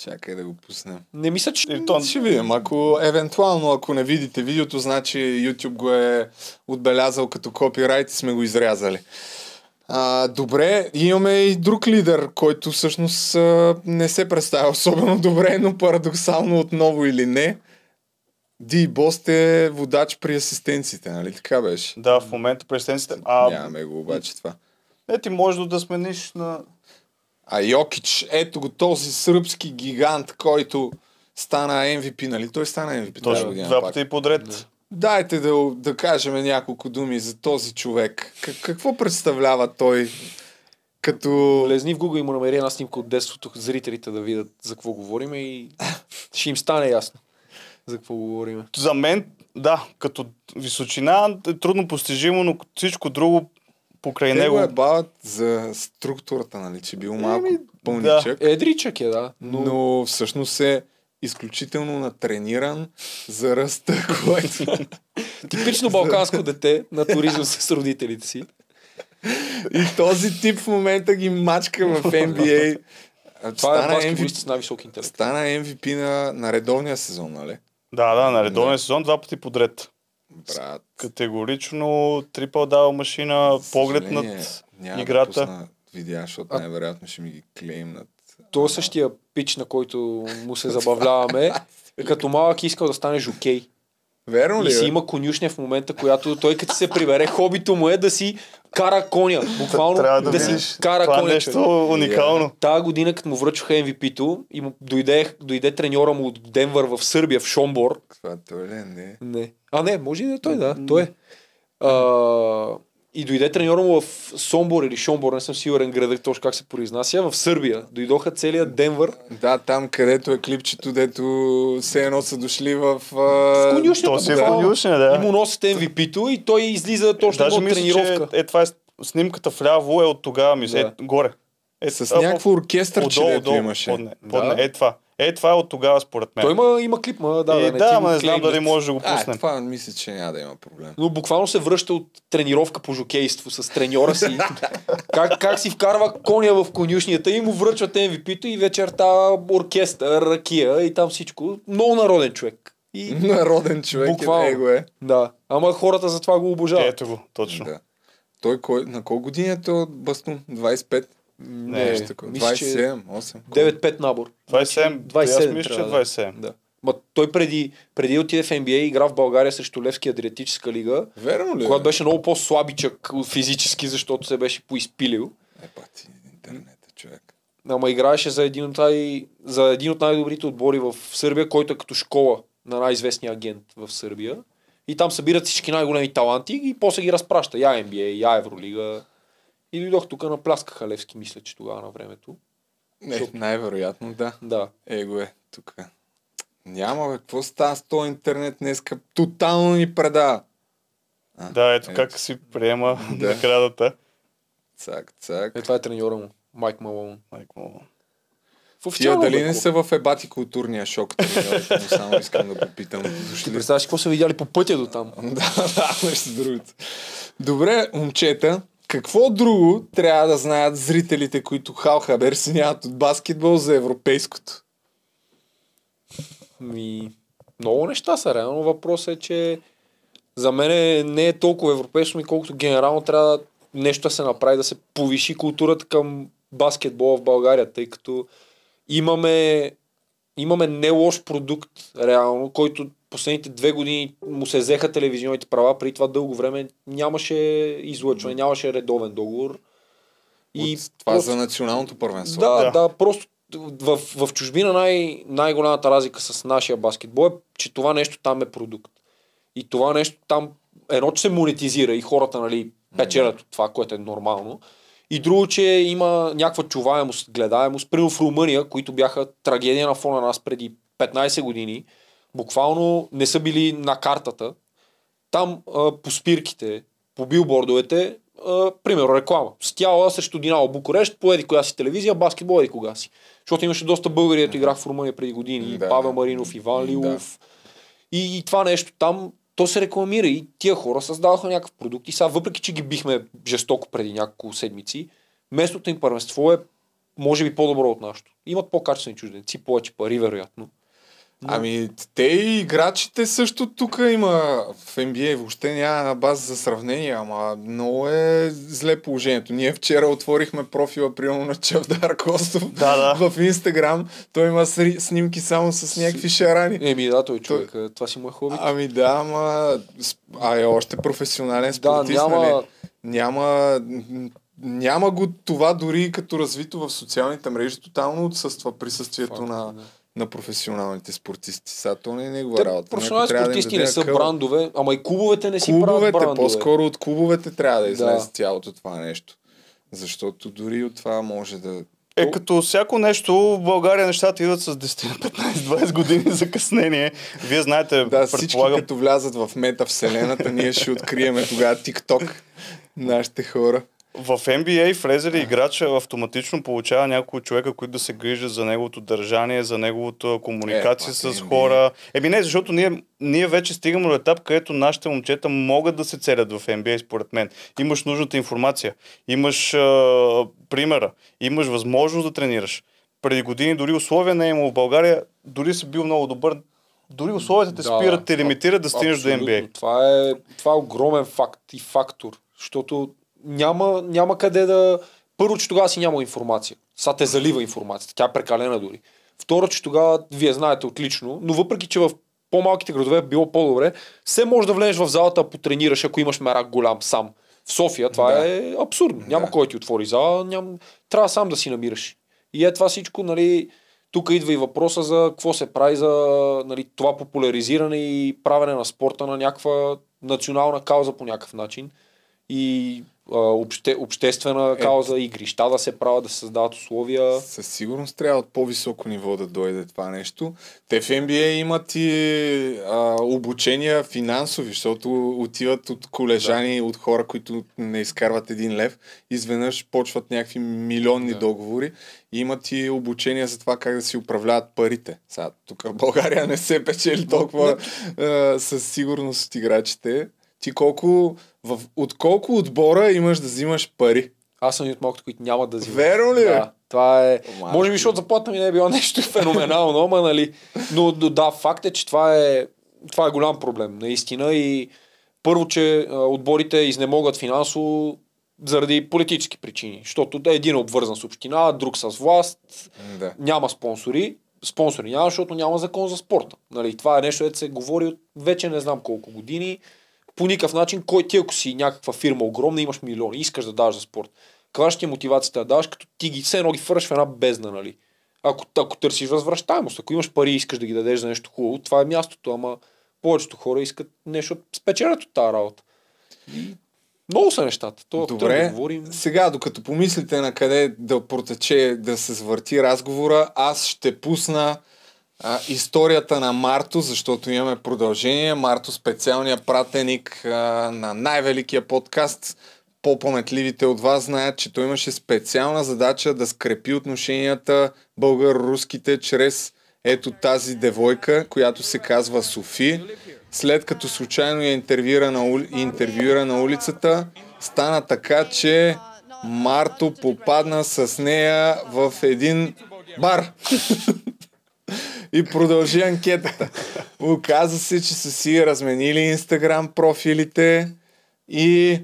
Speaker 1: Чакай да го пуснем.
Speaker 3: не мисля, че...
Speaker 2: И то,
Speaker 1: Ще видим. Ако, евентуално, ако не видите видеото, значи YouTube го е отбелязал като копирайт и сме го изрязали. А, добре, имаме и друг лидер, който всъщност а, не се представя особено добре, но парадоксално отново или не. Ди Бост е водач при асистенците, нали така беше?
Speaker 2: да, в момента президентите. А,
Speaker 1: Нямаме го обаче това.
Speaker 2: е, ти може да смениш на...
Speaker 1: А Йокич, ето го този сръбски гигант, който стана MVP, нали? Той стана MVP
Speaker 2: Точно,
Speaker 1: година
Speaker 2: два пъти подред.
Speaker 1: Дайте да, да кажем няколко думи за този човек. Как, какво представлява той като...
Speaker 3: Влезни в Google и му намери една снимка от детството, зрителите да видят за какво говорим и ще им стане ясно за какво говорим.
Speaker 2: За мен, да, като височина е трудно постижимо, но всичко друго покрай
Speaker 1: Те
Speaker 2: него...
Speaker 1: го е бават за структурата, нали? Че бил малко
Speaker 2: Еми,
Speaker 1: пълничък,
Speaker 3: Едричък е, да.
Speaker 1: но...
Speaker 3: Но,
Speaker 1: но всъщност е изключително натрениран за ръста, който...
Speaker 3: типично балканско дете на туризъм с родителите си.
Speaker 1: И този тип в момента ги мачка в NBA.
Speaker 3: Това е
Speaker 1: Стана,
Speaker 3: с
Speaker 1: MVP,
Speaker 3: най-висок интелект.
Speaker 1: стана MVP на, на редовния сезон, нали?
Speaker 2: Да, да, на редовен сезон два пъти подред.
Speaker 1: Брат.
Speaker 2: Категорично трипъл дава машина, поглед над играта.
Speaker 1: Да пусна видеа, защото най-вероятно ще ми ги клеймнат.
Speaker 3: То е същия пич, на който му се забавляваме. Като малък искал да стане жокей.
Speaker 1: Верно ли?
Speaker 3: И си
Speaker 1: бе?
Speaker 3: има конюшня в момента, която той като се прибере, хобито му е да си кара коня. Буквално
Speaker 2: Трябва да,
Speaker 3: да си кара
Speaker 2: Това е
Speaker 3: коня.
Speaker 2: нещо
Speaker 3: човек.
Speaker 2: уникално.
Speaker 3: Тая година, като му връчваха MVP-то, и му дойде, дойде треньора му от Денвър в Сърбия, в Шомбор.
Speaker 1: Това той ли е? Не.
Speaker 3: Не. А, не, може и да е той, да. Той е. А, и дойде треньора му в Сомбор или Шомбор, не съм сигурен градът точно как се произнася, в Сърбия. Дойдоха целият Денвър.
Speaker 1: Да, там където е клипчето, дето все едно са дошли в...
Speaker 3: В
Speaker 1: А...
Speaker 3: конюшнята,
Speaker 2: То си е
Speaker 3: буквално.
Speaker 2: конюшня,
Speaker 3: И
Speaker 2: да.
Speaker 3: му носят MVP-то и той излиза точно
Speaker 2: Даже
Speaker 3: от
Speaker 2: мисля,
Speaker 3: тренировка.
Speaker 2: че е, това е снимката вляво е от тогава, мисля,
Speaker 3: Да.
Speaker 2: е, горе. Е,
Speaker 1: С
Speaker 2: а,
Speaker 1: някакво оркестър, че
Speaker 2: отдолу,
Speaker 1: имаше.
Speaker 2: Подне,
Speaker 3: Да.
Speaker 2: подне. Е това. Е това е от тогава според мен.
Speaker 3: Той има, има клип, ма, да,
Speaker 2: и,
Speaker 3: да,
Speaker 2: да,
Speaker 3: го
Speaker 2: не знам дали може да го
Speaker 1: А,
Speaker 2: пуснем.
Speaker 1: това мисля, че няма да има проблем.
Speaker 3: Но буквално се връща от тренировка по жокейство с треньора си. как, как си вкарва коня в конюшнията и му връчват MVP-то и вечерта оркестър, ракия и там всичко. Много народен човек. И,
Speaker 1: Народен човек
Speaker 3: Буквално.
Speaker 1: е него е.
Speaker 3: да, ама хората за това го обожават.
Speaker 2: Ето го, точно.
Speaker 1: Да. Той кой, на колко години е той от Бастун? 25?
Speaker 3: Не,
Speaker 1: Нещо такова.
Speaker 3: мисля, че
Speaker 1: 27, 8.
Speaker 3: 9-5 набор.
Speaker 2: 27,
Speaker 3: 27
Speaker 2: аз мисля, че
Speaker 3: трябва да е.
Speaker 2: 27.
Speaker 3: Да. Ма той преди, преди отиде в NBA игра в България срещу Левски Адриатическа лига,
Speaker 1: Верно ли?
Speaker 3: когато
Speaker 1: бе?
Speaker 3: беше много по-слабичък физически, защото се беше поизпилил.
Speaker 1: Е, пати, интернета, човек.
Speaker 3: Ама играеше за един, от най- за един от най-добрите отбори в Сърбия, който е като школа на най-известния агент в Сърбия. И там събират всички най-големи таланти и после ги разпраща. Я NBA, я Евролига. И дойдох тук на Пляска Левски, мисля, че тогава на времето.
Speaker 1: Не, най-вероятно, да.
Speaker 3: Да.
Speaker 1: Е, го е, тук. Няма, бе, какво става с този интернет днеска? Тотално ни предава. А,
Speaker 2: Да, ето как си приема
Speaker 1: Да.
Speaker 2: наградата.
Speaker 1: Цак, цак.
Speaker 3: Е, това е треньора му. Майк Малон.
Speaker 2: Му.
Speaker 3: В
Speaker 1: Тия дали не
Speaker 3: облекло.
Speaker 1: са в ебати културния шок? треньорите му? Само искам да попитам.
Speaker 3: Ти
Speaker 1: Дошли.
Speaker 3: представяш какво са видяли по пътя до там?
Speaker 1: Да, да, между другото. Добре, момчета, какво друго трябва да знаят зрителите, които хал хабер си нямат от баскетбол за европейското?
Speaker 3: Ми, много неща са. Реално въпросът е, че за мен не е толкова европейско, ми колкото генерално трябва да нещо да се направи, да се повиши културата към баскетбола в България, тъй като имаме, имаме не лош продукт, реално, който последните две години му се взеха телевизионните права, преди това дълго време нямаше излъчване, нямаше редовен договор.
Speaker 1: И това
Speaker 3: просто-
Speaker 1: за националното първенство.
Speaker 3: да,
Speaker 2: Да.
Speaker 3: да, да, просто в, в чужбина най- най-голямата разлика с нашия баскетбол е, че това нещо там е продукт. И това нещо там, едно, че се монетизира и хората, нали, печелят от това, което е нормално. И друго, че има някаква чуваемост, гледаемост. Примерно в Румъния, които бяха трагедия на фона на нас преди 15 години, буквално не са били на картата. Там а, по спирките, по билбордовете, а, примерно реклама. Стяла срещу Динамо Букурещ, по еди коя си телевизия, баскетбол еди кога си. Защото имаше доста българи, ето играх в Румъния преди години.
Speaker 1: Да,
Speaker 3: Павел
Speaker 1: да.
Speaker 3: Маринов, Иван
Speaker 1: Да.
Speaker 3: Лилов. И, и това нещо там, то се рекламира и тия хора създаваха някакъв продукт и сега, въпреки че ги бихме жестоко преди няколко седмици, местното им първенство е може би по-добро от нашото. Имат по-качествени чужденци, повече пари, вероятно.
Speaker 1: Ами, те и играчите също тук има в NBA, въобще няма база за сравнение, ама много е зле положението. Ние вчера отворихме профила, примерно на Чавдар Костов
Speaker 2: Да, да.
Speaker 1: в Инстаграм. Той има снимки само с някакви шарани.
Speaker 3: Еми да, той човек, а, това си му е хубаво.
Speaker 1: Ами да, ама... А е още професионален
Speaker 3: Да,
Speaker 1: спортист,
Speaker 3: няма...
Speaker 1: нали? Няма... Няма го това дори като развито в социалните мрежи, тотално отсъства присъствието
Speaker 3: Факт,
Speaker 1: на,
Speaker 3: да.
Speaker 1: На професионалните спортисти. Сега то не е негова
Speaker 3: Те,
Speaker 1: работа.
Speaker 3: професионални
Speaker 1: Някой трябва да им
Speaker 3: спортисти
Speaker 1: даде
Speaker 3: не са
Speaker 1: акъл.
Speaker 3: брандове, ама и клубовете не си правят
Speaker 1: Клубовете,
Speaker 3: брандове.
Speaker 1: по-скоро от клубовете трябва да излезе
Speaker 3: Да.
Speaker 1: цялото това нещо. Защото дори от това може да...
Speaker 2: Е, като всяко нещо, в България нещата идват с 10 на 15-20 години закъснение. Вие знаете,
Speaker 1: Да, всички
Speaker 2: предполагам,
Speaker 1: като влязат в метавселената, ние ще откриеме тогава TikTok. Нашите хора.
Speaker 2: В NBA влезе ли играча автоматично получава няколко човека, които да се грижат за неговото държание, за неговото комуникация
Speaker 1: Е,
Speaker 2: с
Speaker 1: NBA.
Speaker 2: хора. Еми не, защото ние, ние вече стигаме до етап, където нашите момчета могат да се целят в NBA, според мен. Имаш нужната информация, имаш а, примера, имаш възможност да тренираш. Преди години дори условия не е имало в България, дори си бил много добър, дори условията те
Speaker 3: Да,
Speaker 2: спират, те лимитират да стигнеш до. NBA.
Speaker 3: Това е, това е огромен факт и фактор, защото няма, няма къде да... Първо, че тогава си няма информация. Сега те залива информацията. Тя е прекалена дори. Второ, че тогава вие знаете отлично, но въпреки, че в по-малките градове е било по-добре, все може да влезеш в залата, потренираш, ако имаш мерак голям сам. В София това
Speaker 1: Да.
Speaker 3: е абсурдно. Няма
Speaker 1: Да.
Speaker 3: кой ти отвори зала, ням... трябва сам да си намираш. И е това всичко, нали, тук идва и въпроса за какво се прави за нали, това популяризиране и правене на спорта на някаква национална кауза по някакъв начин. И обще, обществена
Speaker 1: Е,
Speaker 3: кауза, игрища да се правят, да се създават условия.
Speaker 1: Със сигурност трябва от по-високо ниво да дойде това нещо. Те в NBA имат и а, обучения финансови, защото отиват от колежани, да. от хора, които не изкарват един лев, изведнъж почват някакви милионни да. Договори и имат и обучения за това как да си управляват парите. Сега, тук в България не се печели толкова а, със сигурност от играчите. Ти колко, в, от колко отбора имаш да взимаш пари?
Speaker 3: Аз съм и от малкото, които нямат да взимат.
Speaker 1: Верно ли е?
Speaker 3: Да, това е.
Speaker 1: Малко.
Speaker 3: Може би, защото заплата ми не е било нещо феноменално, ама нали. Но да, факт е, че това е, това е голям проблем, наистина. И първо, че а, отборите изнемогат финансово заради политически причини. Защото да, един е обвързан с община, друг с власт,
Speaker 1: Да.
Speaker 3: няма спонсори. Спонсори няма, защото няма закон за спорта. Нали, това е нещо, което се говори от вече не знам колко години. По никакъв начин, кой ти ако си някаква фирма огромна, имаш милиони, искаш да даваш за спорт. каква ще ти е мотивацията да даваш, като ти ги все едно ги фърш в една бездна, нали? Ако, ако търсиш възвръщаемост, ако имаш пари и искаш да ги дадеш за нещо хубаво, това е мястото, ама повечето хора искат нещо да спечелят от тази работа. И много са нещата. То,
Speaker 1: Добре,
Speaker 3: да говорим...
Speaker 1: сега докато помислите на къде да протече, да се свърти разговора, аз ще пусна а, историята на Марто, защото имаме продължение. Марто специалният пратеник а, на най-великия подкаст. По-паметливите от вас знаят, че той имаше специална задача да скрепи отношенията българо-руските чрез ето тази девойка, която се казва Софи. След като случайно я интервюира на, ули... интервюира на улицата, стана така, че Марто попадна с нея в един бар. и продължи анкетата. Оказа се, че са си разменили инстаграм профилите и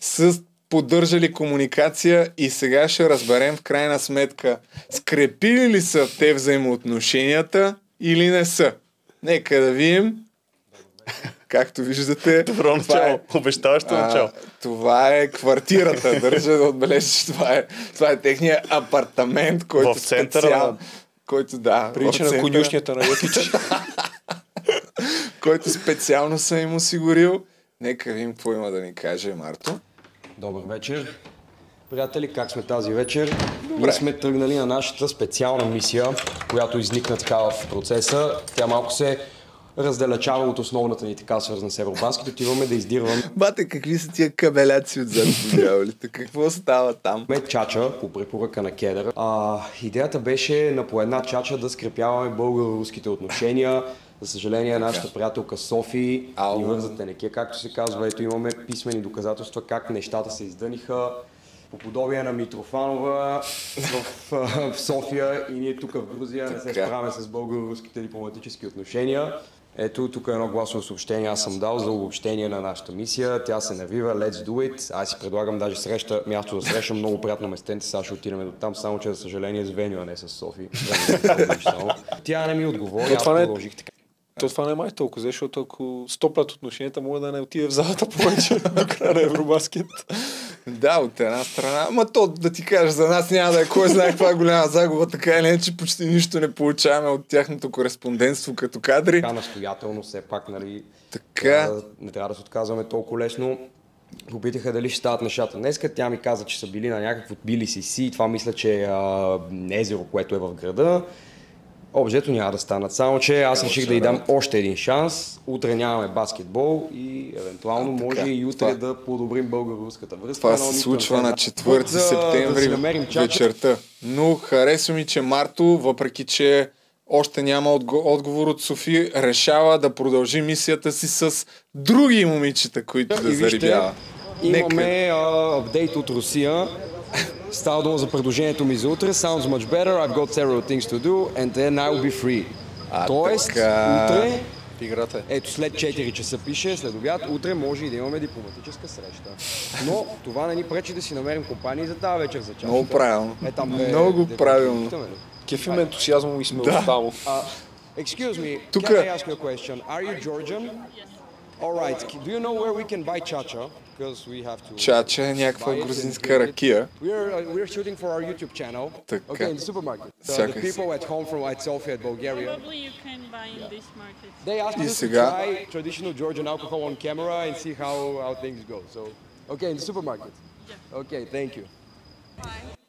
Speaker 1: са поддържали комуникация и сега ще разберем в крайна сметка скрепили ли са те взаимоотношенията или не са. Нека да видим. Както виждате,
Speaker 2: Добро
Speaker 1: това е-
Speaker 2: начало. Обещаващо начало.
Speaker 1: това е квартирата. Държа да отбележа, че това е, това е техния апартамент, който
Speaker 2: В центъра
Speaker 1: специал, който да,
Speaker 3: Прилича на конюшнята на Йотич.
Speaker 1: който специално съм им осигурил. Нека видим какво има да ни каже Марто.
Speaker 4: Добър вечер. Приятели, как сме тази вечер? Ние сме тръгнали на нашата специална мисия, която изникна така в процеса. Тя малко се раздалечава от основната ни така свързана с Европанските. Отиваме да издирваме
Speaker 1: Бате, какви са тия кабеляци отзад по дяволите? Какво става там?
Speaker 4: чача по препоръка на Кедър. А, идеята беше на по една чача да скрепяваме българо-руските отношения. За съжаление, нашата приятелка Софи
Speaker 1: Ау.
Speaker 4: ни върза тенеке, както се казва. Ето имаме писмени доказателства как нещата се издъниха по подобие на Митрофанова в, в София и ние тук в Грузия не се справяме с българо-руските дипломатически отношения. Ето, тук е едно гласово съобщение, аз съм дал за обобщение на нашата мисия. Тя се навива, let's do it. Аз си предлагам даже среща, място за среща, много приятно местенце, сега ще отидем до там, само че за съжаление с Веню, а не с Софи. Тя не ми отговори, аз
Speaker 3: е-
Speaker 4: продължих така.
Speaker 3: То това не е май толкова, защото ако стоплят отношенията, мога да не отиде в залата повече до края на Евробаскет.
Speaker 1: Да, от една страна. Ама то да ти кажа, за нас няма да е кой знае каква голяма загуба, така или иначе почти нищо не получаваме от тяхното кореспондентство като кадри.
Speaker 4: Така настоятелно, все пак, нали,
Speaker 1: Така.
Speaker 4: трябва да- не трябва да се отказваме толкова лесно. Попитаха дали ще стават нещата днеска. Тя ми каза, че са били на някакво били си си. Това мисля, че е а, езеро, което е в града. Обжето няма да станат. Само, че аз реших да й дам още един шанс. Утре нямаме баскетбол и евентуално може
Speaker 1: така.
Speaker 4: и утре
Speaker 1: Това-
Speaker 4: да подобрим българо-руската връзка.
Speaker 1: Това се случва на
Speaker 4: знам.
Speaker 1: 4
Speaker 4: Да- да
Speaker 1: септември
Speaker 4: намерим чача.
Speaker 1: вечерта. Но харесва ми, че Марто, въпреки че още няма отго- отговор от Софи, решава да продължи мисията си с други момичета, които да
Speaker 4: вижте,
Speaker 1: зарибява.
Speaker 4: Имаме а, апдейт от Русия. Става дума за предложението ми за утре. Sounds much better. I've got several things to do and then I will be free.
Speaker 1: А,
Speaker 4: Тоест,
Speaker 1: така.
Speaker 4: утре,
Speaker 3: Играта е.
Speaker 4: ето след 4 часа пише, след обяд, утре може и да имаме дипломатическа среща. Но това не ни пречи да си намерим компании за тази вечер за чашата.
Speaker 1: Много правилно.
Speaker 4: Е, там, де-
Speaker 1: Много
Speaker 4: де-
Speaker 1: правилно.
Speaker 4: питаме, ли?
Speaker 3: Кефи ме ентусиазма и му.
Speaker 4: Uh, excuse me,
Speaker 1: Тука-
Speaker 4: can I ask you a question? Are you Georgian? Alright, do you know where we can buy chacha? Because we have to...
Speaker 1: Чача е някаква
Speaker 4: buy it and
Speaker 1: грузинска
Speaker 4: drink it.
Speaker 1: ракия.
Speaker 4: We're, uh, we're shooting for our YouTube channel.
Speaker 1: Така.
Speaker 4: Okay, in the supermarket. So the
Speaker 1: Всякак си.
Speaker 4: people at home from at Sofia at Bulgaria,
Speaker 5: Probably you can buy in this market.
Speaker 4: they asked
Speaker 1: И
Speaker 4: us to
Speaker 1: сега?
Speaker 4: try traditional Georgian alcohol on camera and see how, how things go. So, okay, in the supermarket. Okay, thank you.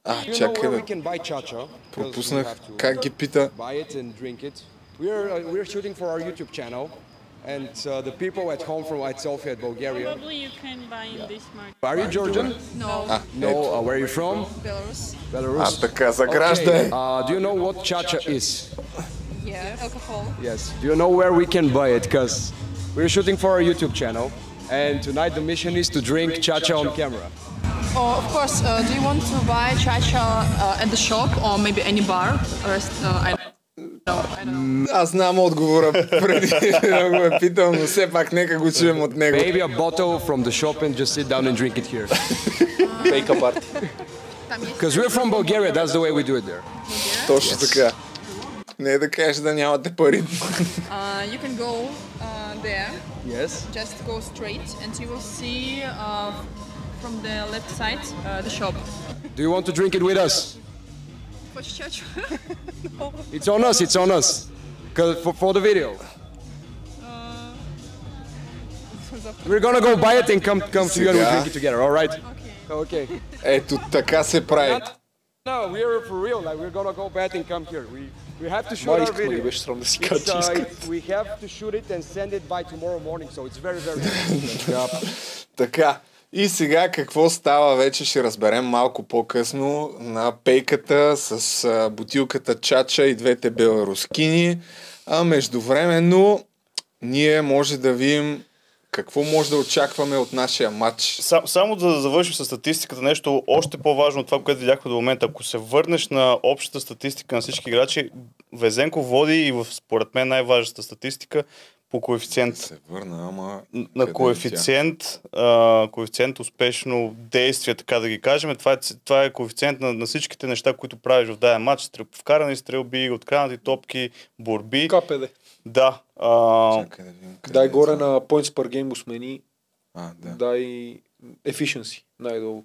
Speaker 1: А,
Speaker 4: Do you know
Speaker 1: чакай
Speaker 4: where
Speaker 1: бе.
Speaker 4: we can buy chacha? 'Cause we
Speaker 1: Пропуснах
Speaker 4: have to
Speaker 1: как ги пита.
Speaker 4: buy it and drink it. We're, uh, we're shooting for our YouTube channel. And uh, the people at home from at Sofia at Bulgaria.
Speaker 5: Probably you can buy in this market.
Speaker 4: Are you Georgian?
Speaker 5: No,
Speaker 4: No, uh, where are you from?
Speaker 5: Belarus.
Speaker 4: Belarus.
Speaker 1: А, така, за граждане.
Speaker 4: Okay, uh, do you know what chacha is?
Speaker 5: Yeah, alcohol.
Speaker 4: Yes. Do you know where we can buy it? Because we're shooting for our YouTube channel, and tonight the mission is to drink chacha on camera.
Speaker 5: Oh, of course. Uh, do you want to buy chacha uh, at the shop or maybe any bar? Or uh, I don't know. I don't know.
Speaker 1: Аз знам отговора преди да го е питал, но все пак нека го чуем от него.
Speaker 4: Maybe a bottle from the shop and just sit down and drink it here.
Speaker 3: Фейка парти.
Speaker 5: Там есть
Speaker 4: Because we're from Bulgaria, that's the way we do it there.
Speaker 1: Точно така. Не да кажеш да нямате пари.
Speaker 5: Uh, you can go uh, there.
Speaker 4: Yes.
Speaker 5: Just go straight, and you will see uh, from the left side, uh, the shop.
Speaker 4: Do you want to drink it with us?
Speaker 5: Хочешь чачу?
Speaker 4: It's on us, it's on us. 'Cause For, for the video. We're gonna go buy it and come come to you and we
Speaker 1: Сега.
Speaker 4: drink it together, alright? Okay.
Speaker 1: Ето така се прави.
Speaker 4: No, we're for real. Like we're gonna go back and come here. We we have to shoot
Speaker 3: Май
Speaker 4: our
Speaker 3: искат, ма ги
Speaker 4: video.
Speaker 3: беше срам да си
Speaker 4: It's,
Speaker 3: кажа, че
Speaker 4: uh,
Speaker 3: искат.
Speaker 4: it's- we have to shoot it and send it by tomorrow morning, so it's very very. yeah.
Speaker 1: Така. И сега какво става вече ще разберем малко по-късно на пейката с бутилката чача и двете беларускини. А междувременно ние може да видим какво може да очакваме от нашия матч.
Speaker 2: Сам, само да завършим с статистиката, нещо още по-важно от това, което видяхме до момента. Ако се върнеш на общата статистика на всички играчи, Везенко води и в, според мен най-важната статистика по коефициент.
Speaker 1: Се върна, ама...
Speaker 2: на
Speaker 1: е
Speaker 2: коефициент, а, коефициент успешно действие, така да ги кажем. Това е, това е коефициент на, на всичките неща, които правиш в даден матч. Стрел, вкарани стрелби, откранати топки, борби.
Speaker 3: КПД.
Speaker 2: Да. А,
Speaker 1: Чакай да видим къде
Speaker 3: Дай
Speaker 1: е.
Speaker 3: горе на points per game го смени.
Speaker 1: А, да.
Speaker 3: Дай efficiency. Най-долу.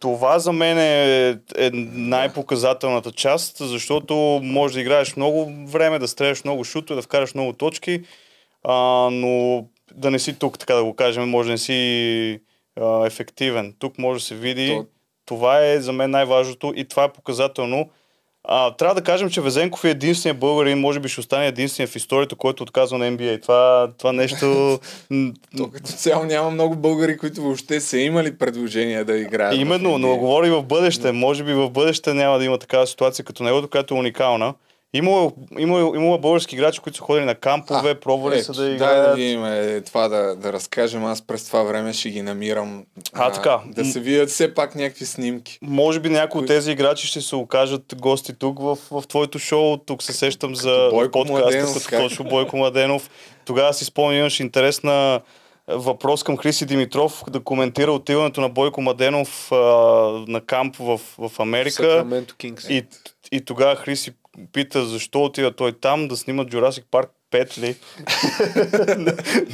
Speaker 2: това за мен е, е най-показателната част, защото може да играеш много време, да стреляш много шуто, да вкараш много точки, а, но да не си тук, така да го кажем, може да не си а, ефективен. Тук може да се види.
Speaker 1: То-
Speaker 2: Това е за мен най-важното и това е показателно. А, трябва да кажем, че Везенков е единствения българин, може би ще остане единствения в историята, който отказва на NBA. Това, това нещо...
Speaker 1: То като цяло няма много българи, които въобще са имали предложения да играят.
Speaker 2: Именно, но говори в бъдеще. Може би в бъдеще няма да има такава ситуация като него, която е уникална. Имало, имало, имало български играчи, които са ходили на кампове, пробвали са
Speaker 1: ето,
Speaker 2: да
Speaker 1: Дай
Speaker 2: играят.
Speaker 1: да видим е, това да, да разкажем. Аз през това време ще ги намирам.
Speaker 2: А, така.
Speaker 1: Да се видят все пак някакви снимки.
Speaker 2: Може би някои от тези играчи ще се окажат гости тук в, в твоето шоу. Тук се сещам за
Speaker 1: Бойко
Speaker 2: подкаста,
Speaker 1: Младенов,
Speaker 2: като
Speaker 1: как?
Speaker 2: точно Бойко Младенов. Тогава си спомням, имаш интересна въпрос към Хриси Димитров да коментира отиването на Бойко Младенов а, на камп в, в Америка.
Speaker 3: Кингс.
Speaker 2: И, и тогава Хриси пита защо отида той там да снима Jurassic Park 5 ли?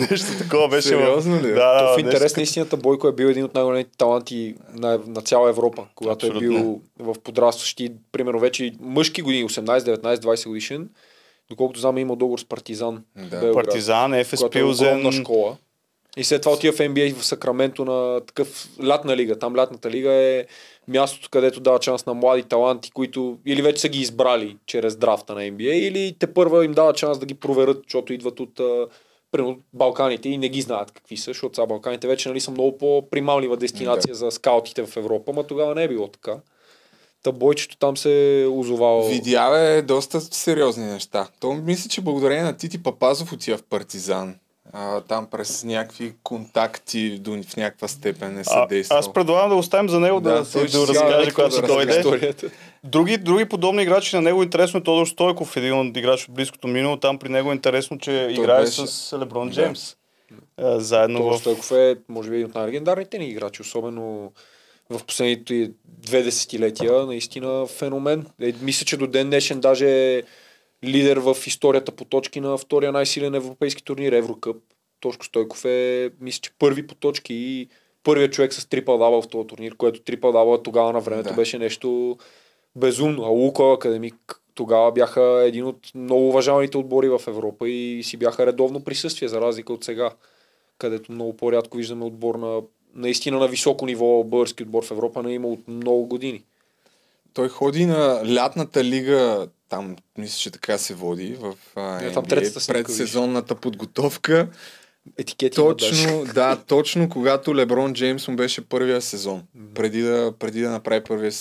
Speaker 2: нещо такова беше.
Speaker 1: Сериозно ли?
Speaker 2: Да, да,
Speaker 3: То в
Speaker 2: нещо
Speaker 3: интерес на истината Бойко е бил един от най-големите таланти на, на цяла Европа, когато е
Speaker 2: Абсолютно.
Speaker 3: бил в подрастващи, примерно вече мъжки години, 18, 19, 20 годишен. Доколкото знам, е имал договор с Партизан.
Speaker 1: Да.
Speaker 3: Белград,
Speaker 2: Партизан,
Speaker 3: която е
Speaker 2: Пилзен.
Speaker 3: школа. И след това отива в NBA в Сакраменто на такъв лятна лига. Там лятната лига е мястото, където дава шанс на млади таланти, които или вече са ги избрали чрез драфта на NBA, или те първа им дава шанс да ги проверят, защото идват от примерно, Балканите и не ги знаят какви са, защото сега Балканите вече нали, са много по-примамлива дестинация за скаутите в Европа, но тогава не е било така. Та бойчето там се е озовал.
Speaker 1: Видя е доста сериозни неща. То мисля, че благодарение на Тити Папазов отива в Партизан. А, там през някакви контакти до, в някаква степен не
Speaker 2: А,
Speaker 1: съдейства.
Speaker 2: аз предлагам да оставим за него да,
Speaker 1: Да,
Speaker 2: да, да разкаже, когато
Speaker 1: да
Speaker 2: дойде.
Speaker 3: историята.
Speaker 2: Други, други подобни играчи на него интересно е Тодор Стойков, един от играч от близкото минало. Там при него е интересно, че играе
Speaker 1: беше-
Speaker 2: с Леброн
Speaker 1: Да.
Speaker 2: Джеймс. А, заедно
Speaker 3: Тодор
Speaker 2: в...
Speaker 3: Стойков е, може би, един от най-легендарните ни играчи, особено в последните две десетилетия. Наистина феномен. Е, мисля, че до ден днешен даже е лидер в историята по точки на втория най-силен европейски турнир Еврокъп. Тошко Стойков е, мисля, че първи по точки и първият човек с трипл дабъл в този турнир, което трипл дабъл тогава на времето
Speaker 1: Да.
Speaker 3: беше нещо безумно. А Луко Академик тогава бяха един от много уважаваните отбори в Европа и си бяха редовно присъствие, за разлика от сега, където много по-рядко виждаме отбор на наистина на високо ниво български отбор в Европа не има от много години.
Speaker 1: Той ходи на лятната лига, там мисля, че така се води, в а,
Speaker 3: там
Speaker 1: NBA,
Speaker 3: снимка,
Speaker 1: предсезонната подготовка.
Speaker 3: Етикети.
Speaker 1: Точно, да, точно когато Леброн Джеймс му беше първия сезон. Преди да, преди да направи първия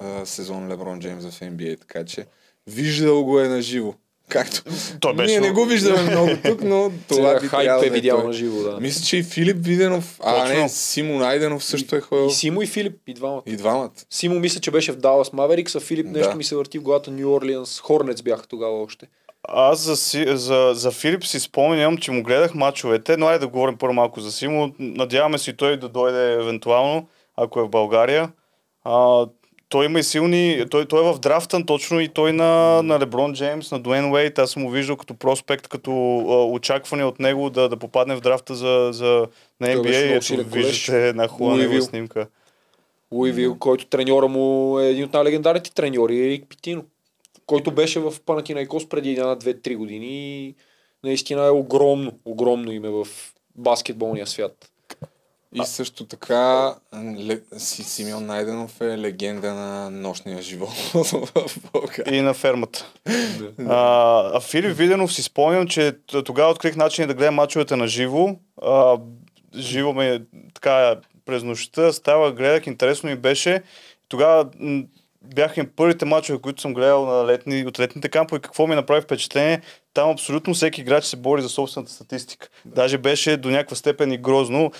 Speaker 1: а, сезон Леброн Джеймс в NBA. Така че виждал го е на живо. Както.
Speaker 2: Той беше-
Speaker 1: Ние не го виждаме много тук, но това би
Speaker 3: хайп е
Speaker 1: да
Speaker 3: видял
Speaker 1: той.
Speaker 3: на живо, да.
Speaker 1: Мисля, че и Филип Виденов, а
Speaker 2: Точно.
Speaker 1: не, Симо Найденов също е ходил.
Speaker 3: И Симо и Филип, и двамата.
Speaker 1: И двамата.
Speaker 3: Симо мисля, че беше в Далас Маверикс, а Филип
Speaker 1: Да.
Speaker 3: нещо ми се върти в главата Нью Орлианс. Хорнец бяха тогава още.
Speaker 2: Аз за, за, за Филип си спомням, че му гледах мачовете, но айде да говорим първо малко за Симо. Надяваме се и той да дойде евентуално, ако е в България. А, той има и силни, той, той е в драфтън точно и той на, на Леброн Джеймс, на Дуен Уейт, аз съм го виждал като проспект, като а, очакване от него да, да попадне в драфта за, за на NBA.
Speaker 3: много
Speaker 2: Ето, виждате една хубава негова снимка.
Speaker 3: Луивил, който треньора му е един от най-легендарните треньори, е Ерик Питино, който беше в Панатинайкос преди една, две, три години и наистина е огромно, огромно име в баскетболния свят.
Speaker 1: И също така Симеон Найденов е легенда на нощния живот в България.
Speaker 2: И на фермата. А, а Филип Виденов си спомням, че тогава открих начин да гледам мачовете на живо. А, живо ме така през нощта става, гледах, интересно ми беше. Тогава бяха им първите мачове, които съм гледал на летни, от летните кампове. Какво ми направи впечатление? Там абсолютно всеки играч се бори за собствената статистика. Даже беше до някаква степен и грозно.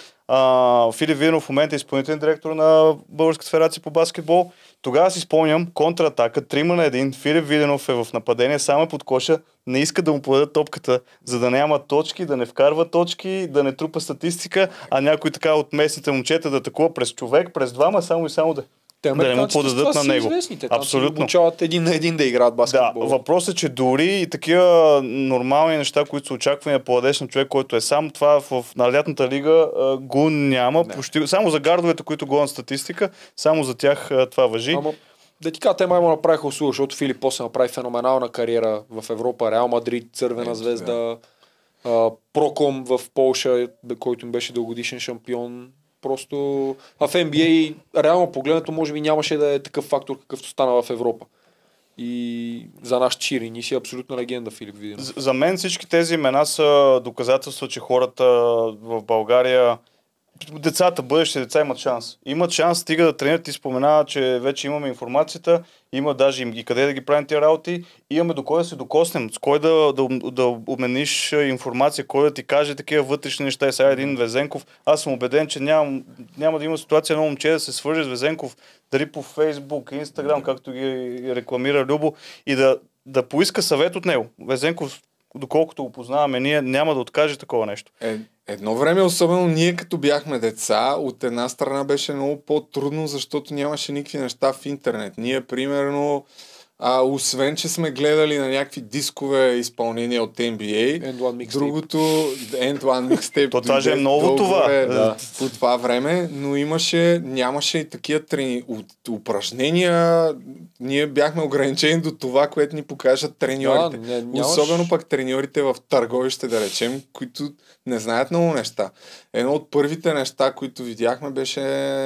Speaker 2: Филип Виденов в момента е изпълнителен директор на Българската федерация по баскетбол. Тогава си спомням контратака, трима на един, Филип Виденов е в нападение, само е под коша, не иска да му подадат топката, за да няма точки, да не вкарва точки, да не трупа статистика, а някой така от местните момчета да атакува през човек, през двама, само и само да,
Speaker 3: Те
Speaker 2: да не му подадат на него.
Speaker 3: Известни. Те там се
Speaker 2: Абсолютно.
Speaker 3: обучават един на един да играят
Speaker 2: Да,
Speaker 3: баскетбол.
Speaker 2: въпросът е, че дори и такива нормални неща, които са очаквани да подадеш на човек, който е сам, това в, на лятната лига а, го няма.
Speaker 1: Да.
Speaker 2: Почти, само за гардовете, които гонят статистика, само за тях а, това въжи.
Speaker 3: Ама, да ти кажа, те май му направиха услуга, защото Филип после направи феноменална кариера в Европа, Реал Мадрид, Цървена
Speaker 1: Ето,
Speaker 3: звезда, а, Проком в Полша, да- който им беше дългодишен шампион. Просто в NBA реално погледнато може би нямаше да е такъв фактор, какъвто стана в Европа. И за наш чири, ни си абсолютна легенда Филип.
Speaker 2: За- За мен всички тези имена са доказателства, че хората в България, децата, бъдещите деца имат шанс. Имат шанс, стига да тренират и спомена, че вече имаме информацията, има даже и къде да ги правим тези работи, имаме до кой да се докоснем, с кой да, да, да обмениш информация, кой да ти каже такива вътрешни неща. И сега един Везенков, аз съм убеден, че няма, няма да има ситуация едно момче да се свържи с Везенков, дали по Фейсбук, Инстаграм, както ги рекламира Любо, и да, да поиска съвет от него. Везенков, доколкото го познаваме, ние няма да откаже такова нещо.
Speaker 1: Е, едно време, особено ние като бяхме деца, от една страна беше много по-трудно, защото нямаше никакви неща в интернет. Ние, примерно, а, освен, че сме гледали на някакви дискове изпълнения от NBA,
Speaker 3: End One Mixtape.
Speaker 1: другото, End One Mixtape,
Speaker 2: То това е ново това. Да.
Speaker 1: По това време, но имаше, нямаше и такива трени... от- упражнения. Ние бяхме ограничени до това, което ни покажат треньорите.
Speaker 3: Да, не, нямаш-
Speaker 1: Особено пък треньорите в търговище, да речем, които не знаят много неща. Едно от първите неща, които видяхме, беше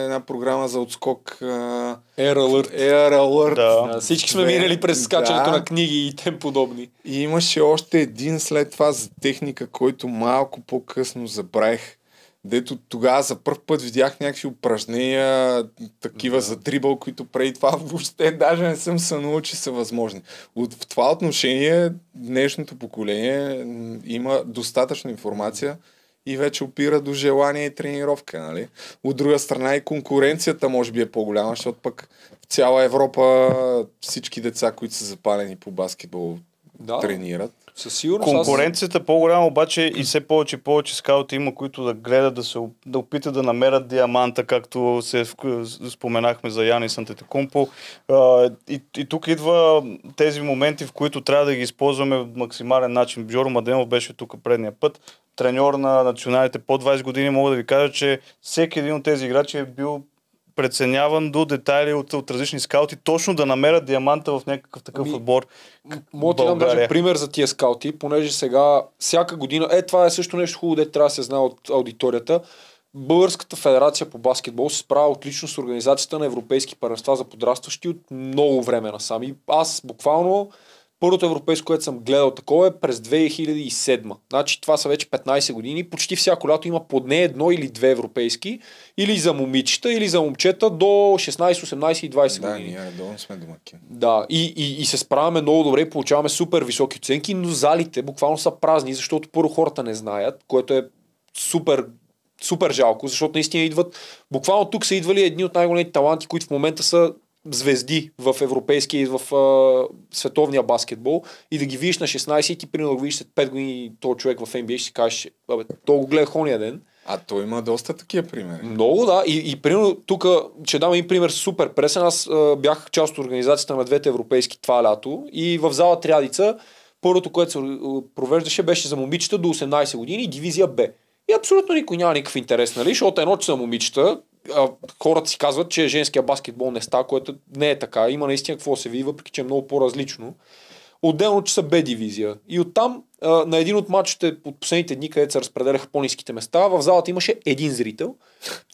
Speaker 1: една програма за отскок
Speaker 3: Air Alert.
Speaker 1: Air Alert.
Speaker 2: Да.
Speaker 3: Да, всички сме минали през скачането
Speaker 1: Да.
Speaker 3: на книги и тем подобни.
Speaker 1: И имаше още един след това за техника, който малко по-късно забравих. Дето тогава за първ път видях някакви упражнения, такива да. за дрибъл, които преди това въобще даже не съм сънувал, че са възможни. От, в това отношение днешното поколение има достатъчно информация и вече опира до желание и тренировка. Нали? От друга страна и конкуренцията може би е по-голяма, защото пък в цяла Европа всички деца, които са запалени по баскетбол,
Speaker 3: Да,
Speaker 1: тренират.
Speaker 3: със сигурност. аз-
Speaker 2: Конкуренцията е по-голяма, обаче и все повече и повече скаути има, които да гледат, да, се, да опитат да намерят диаманта, както се споменахме за Яни Сантетекумпо. И, и тук идва тези моменти, в които трябва да ги използваме в максимален начин. Жоро Маденов беше тук предния път. Треньор на националите по 20 години, мога да ви кажа, че всеки един от тези играчи е бил преценяван до детайли от, от различни скаути, точно да намерят диаманта в някакъв такъв
Speaker 3: Ами,
Speaker 2: отбор.
Speaker 3: Мога да ти дам даже пример за тия скаути, понеже сега всяка година, е това е също нещо хубаво, де трябва да се знае от аудиторията. Българската федерация по баскетбол се справя отлично с организацията на европейски първенства за подрастващи от много време насам. И аз буквално първото европейско, което съм гледал такова е през 2007. Значи това са вече 15 години. Почти всяко лято има поне едно или две европейски. Или за момичета, или за момчета до 16, 18 и 20
Speaker 1: Да,
Speaker 3: години.
Speaker 1: ние редовно сме домакин.
Speaker 3: Да, и, и, и се справяме много добре получаваме супер високи оценки, но залите буквално са празни, защото първо хората не знаят, което е супер, супер жалко, защото наистина идват, буквално тук са идвали едни от най-големите таланти, които в момента са звезди в европейския и в а, световния баскетбол и да ги видиш на 16 и ти примерно да го видиш след 5 години този човек в NBA ще си кажеш, абе, то го гледах ония ден.
Speaker 1: А той има доста такива примери.
Speaker 3: Много, да. И, и примерно тук, ще дам един пример супер пресен. Аз а, бях част от организацията на двете европейски това лято и в зала Трядица първото, което се провеждаше, беше за момичета до 18 години дивизия Б. И абсолютно никой няма никакъв интерес, нали? Защото едно, че са момичета, хората си казват, че женския баскетбол не става, което не е така. Има наистина какво се види, въпреки че е много по-различно. Отделно, че са Б дивизия. И оттам а, на един от матчите от последните дни, където се разпределяха по-низките места, в залата имаше един зрител,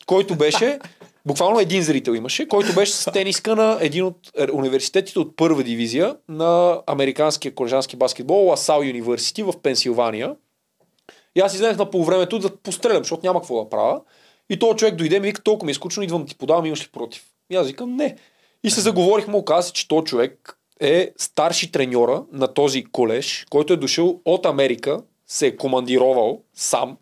Speaker 3: който беше, буквално един зрител имаше, който беше с тениска на един от е, университетите от първа дивизия на американския колежански баскетбол, Ласал Юниверсити в Пенсилвания. И аз излезнах на полувремето да пострелям, защото няма какво да правя. И този човек дойде ми вика, толкова ми е скучно, идвам да ти подавам, имаш ли против? И аз викам, не. И се заговорихме, оказа се, че този човек е старши треньора на този колеж, който е дошъл от Америка, се е командировал сам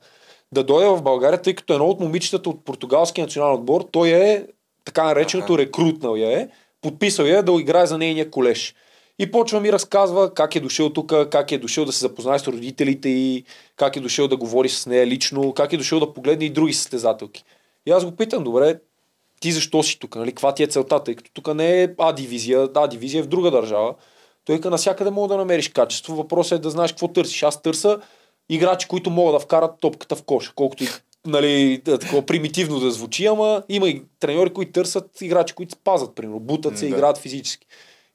Speaker 3: да дойде в България, тъй като едно от момичетата от португалския национален отбор, той е така нареченото рекрутнал я е, подписал я да играе за нейния колеж. И почва ми разказва как е дошъл тук, как е дошъл да се запознае с родителите и как е дошъл да говори с нея лично, как е дошъл да погледне и други състезателки. И аз го питам, добре, ти защо си тук, нали? Каква ти е целта, тъй като тук не е А дивизия, А дивизия е в друга държава. Той вика, навсякъде мога да намериш качество. Въпросът е да знаеш какво търсиш. Аз търса играчи, които могат да вкарат топката в коша, колкото и нали, да, такова примитивно да звучи, ама има и треньори, които търсят играчи, които спазват, примерно, бутат се,
Speaker 1: Да.
Speaker 3: играят физически.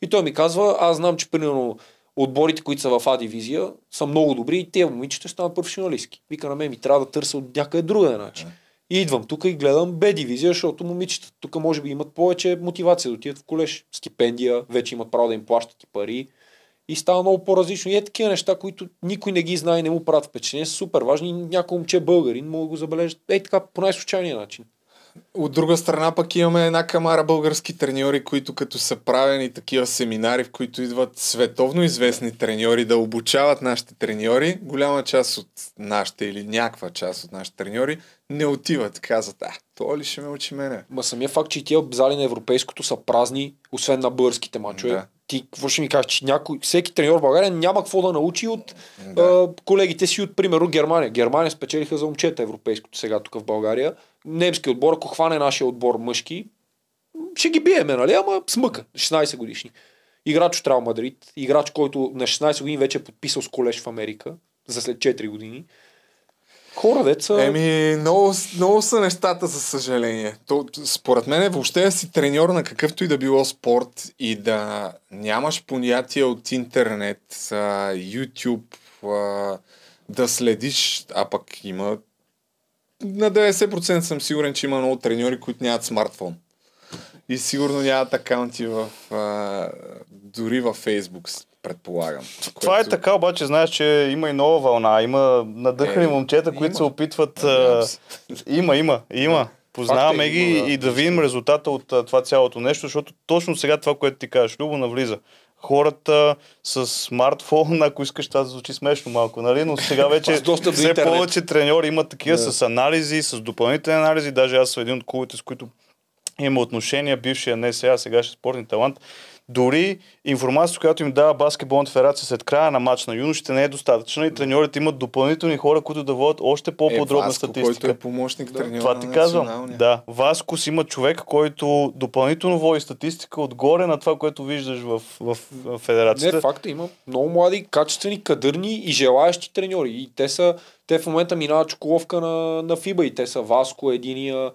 Speaker 3: И той ми казва, аз знам, че примерно отборите, които са в А дивизия, са много добри и тези момичета ще станат професионалистки. Вика на мен ми трябва да търся от някъде друга начин. И идвам тук и гледам Б дивизия, защото момичета тук може би имат повече мотивация да отидат в колеж. Стипендия, вече имат право да им плащат и пари. И става много по-различно. И е такива неща, които никой не ги знае и не му правят впечатление, са супер важни. Някой момче е българин, мога да го забележат. Ей така, по най-случайния начин.
Speaker 1: От друга страна пък имаме една камара български треньори, които като са правени такива семинари, в които идват световно известни треньори да обучават нашите треньори, голяма част от нашите или някаква част от нашите треньори не отиват. Казват, а, то ли ще ме учи мене?
Speaker 3: Ма самия факт, че и тия зали на европейското са празни, освен на българските мачове.
Speaker 1: Да.
Speaker 3: Ти какво ще ми кажеш, че някой, всеки треньор в България няма какво да научи от
Speaker 1: Да.
Speaker 3: а, колегите си от, примерно, Германия. Германия спечелиха за момчета европейското сега тук в България. Немски отбор, ако хване нашия отбор мъжки, ще ги биеме, нали? Ама смъка, 16 годишни. Играч от Реал Мадрид, играч, който на 16 години вече е подписал с колеж в Америка, за след 4 години. Хора, деца...
Speaker 1: Еми, много, много са нещата, за съжаление. То, според мен, въобще да си треньор на какъвто и да било спорт и да нямаш понятие от интернет, YouTube, да следиш, а пък има на 90% съм сигурен, че има много треньори, които нямат смартфон. И сигурно нямат акаунти в, а, дори във Facebook, предполагам.
Speaker 2: Това е така, обаче знаеш, че има и нова вълна. Има надъхани
Speaker 1: Е,
Speaker 2: момчета, които
Speaker 1: има.
Speaker 2: се опитват... А, има, има, има. Познаваме
Speaker 1: е,
Speaker 2: ги
Speaker 1: има, да.
Speaker 2: и да видим резултата от а, това цялото нещо, защото точно сега това, което ти кажеш, Любо навлиза. Хората с смартфон, ако искаш, това звучи смешно малко, нали? Но сега вече все
Speaker 3: интернет.
Speaker 2: повече треньори имат такива
Speaker 3: Да.
Speaker 2: с анализи, с допълнителни анализи. Даже аз съм един от клубите, с които има отношения, бившия не сега, сегашния спортни талант. Дори информацията, която им дава баскетболната федерация след края на матч на юношите не е достатъчна и треньорите имат допълнителни хора, които да водят още по-подробна
Speaker 1: е, Васко,
Speaker 2: статистика.
Speaker 1: който е помощник треньор
Speaker 2: Това ти казвам. Да. Васкос има човек, който допълнително води статистика отгоре на това, което виждаш в, в, в федерацията.
Speaker 3: Не, факта има много млади, качествени, кадърни и желаящи треньори. И те са, те в момента минават чоколовка на, на ФИБА и те са Васко, единия,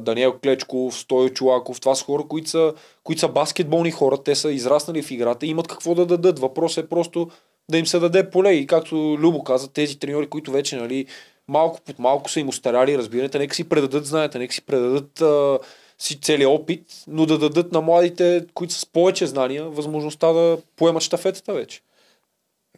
Speaker 3: Даниел Клечков, Стойо Чулаков. Това са хора, които са, които са баскетболни хора, те са израснали в играта и имат какво да дадат. Въпросът е просто да им се даде поле. И както Любо каза, тези треньори, които вече нали, малко под малко са им устаряли, разбирате, нека си предадат знаете, нека си предадат а, си целият опит, но да дадат на младите, които са с повече знания, възможността да поемат щафетата вече.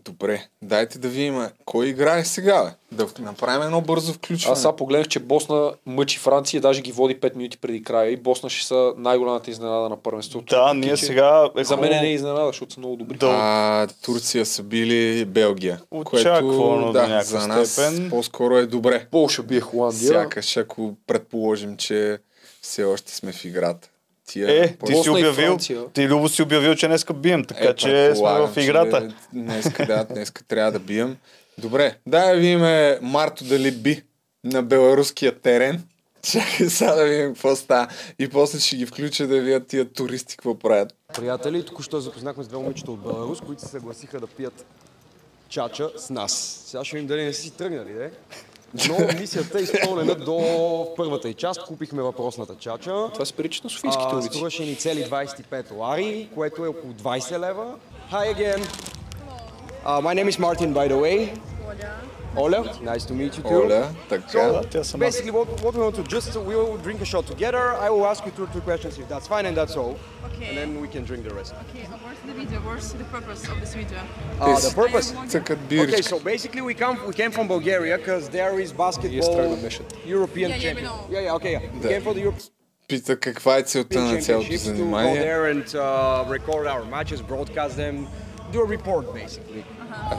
Speaker 1: Добре, дайте да видим кой играе сега, бе. Да направим едно бързо включване.
Speaker 3: Аз сега погледнах, че Босна мъчи Франция, даже ги води 5 минути преди края и Босна ще са най-голямата изненада на първенството.
Speaker 2: Да, ние
Speaker 3: че
Speaker 2: сега... Е
Speaker 3: За мен не е изненада, защото са много добри.
Speaker 2: Да.
Speaker 1: А, Турция са били Белгия.
Speaker 2: Очаквано до
Speaker 1: да, за нас
Speaker 2: степен.
Speaker 1: по-скоро е добре.
Speaker 3: Полша бие Холандия.
Speaker 1: Сякаш ако предположим, че все още сме в играта. Тия...
Speaker 2: Е, ти си обявил,
Speaker 3: Франция.
Speaker 2: ти Любо си обявил, че днеска бием, така
Speaker 1: Е,
Speaker 2: че сме в играта.
Speaker 1: Днеска, да, днеска трябва да бием. Добре, дай да видим Марто дали би на беларуския терен. Чакай сега да видим какво става. И после ще ги включа да видят тия туристи какво правят.
Speaker 4: Приятели, току-що запознахме с две момичета от Беларус, които се съгласиха да пият чача с нас. Сега ще видим дали не си тръгнали, де? Но мисията е изпълнена до първата и част. Купихме въпросната чача.
Speaker 3: Това се прилича на софийските улици.
Speaker 4: струваше ни цели 25 лари, което е около 20 лева. Hi again. Uh, my name is Martin, by the way. Ola. Nice to meet you too.
Speaker 1: Оля, така.
Speaker 2: Да, тя сама.
Speaker 4: Basically, what, what we want to just we will drink a shot together. I will ask you two or three questions if that's fine, and that's all.
Speaker 5: Okay.
Speaker 4: And then we can drink the rest.
Speaker 5: Okay, uh, where's the video? Where's the purpose of this video?
Speaker 4: Uh, the purpose.
Speaker 1: Цъкат
Speaker 4: Okay,
Speaker 1: биричка.
Speaker 4: so basically we come we came from Bulgaria because there is basketball
Speaker 3: страна беше.
Speaker 4: European
Speaker 5: Yeah, yeah, we
Speaker 4: champion.
Speaker 5: know.
Speaker 4: Yeah, yeah, okay, yeah. We
Speaker 1: Да.
Speaker 4: came for the European
Speaker 1: Пита каква е целта на цялото
Speaker 4: championships to go
Speaker 1: занимание.
Speaker 4: there and uh, record our matches, broadcast them, do a report basically.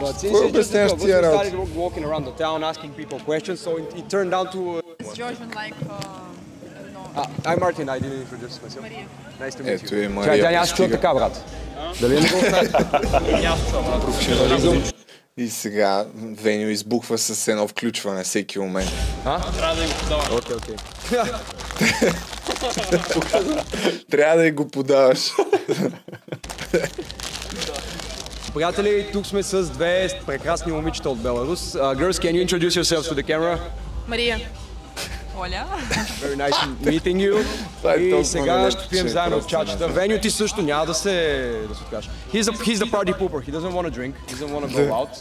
Speaker 4: But since
Speaker 1: Какво
Speaker 4: it's just the
Speaker 1: обясняваш тия
Speaker 4: we
Speaker 1: работи?
Speaker 4: started walking around the town asking people questions, so it, it turned down to. Uh,
Speaker 5: Is George been like, uh, I don't know,
Speaker 4: uh, I'm Martin. I didn't introduce myself. Nice to meet
Speaker 1: Ето
Speaker 4: you.
Speaker 1: и
Speaker 4: Чай,
Speaker 1: Мария
Speaker 4: тя няма чуя така, брат. Дали не го знаеш?
Speaker 1: И сега Веню избухва с едно включване всеки момент.
Speaker 4: Окей, окей.
Speaker 1: Трябва да й го подаваш.
Speaker 4: Приятели, тук сме с две прекрасни момичета от Беларус. Uh, girls, can you introduce yourselves to the camera?
Speaker 5: Maria. Оля.
Speaker 4: Very nice meeting you.
Speaker 1: Е
Speaker 4: И сега ще пием
Speaker 1: че
Speaker 4: заедно чачата. Веню, ти също няма да се, да се откажеш. He's, a, he's the party pooper. He doesn't want to drink. He doesn't want to go out.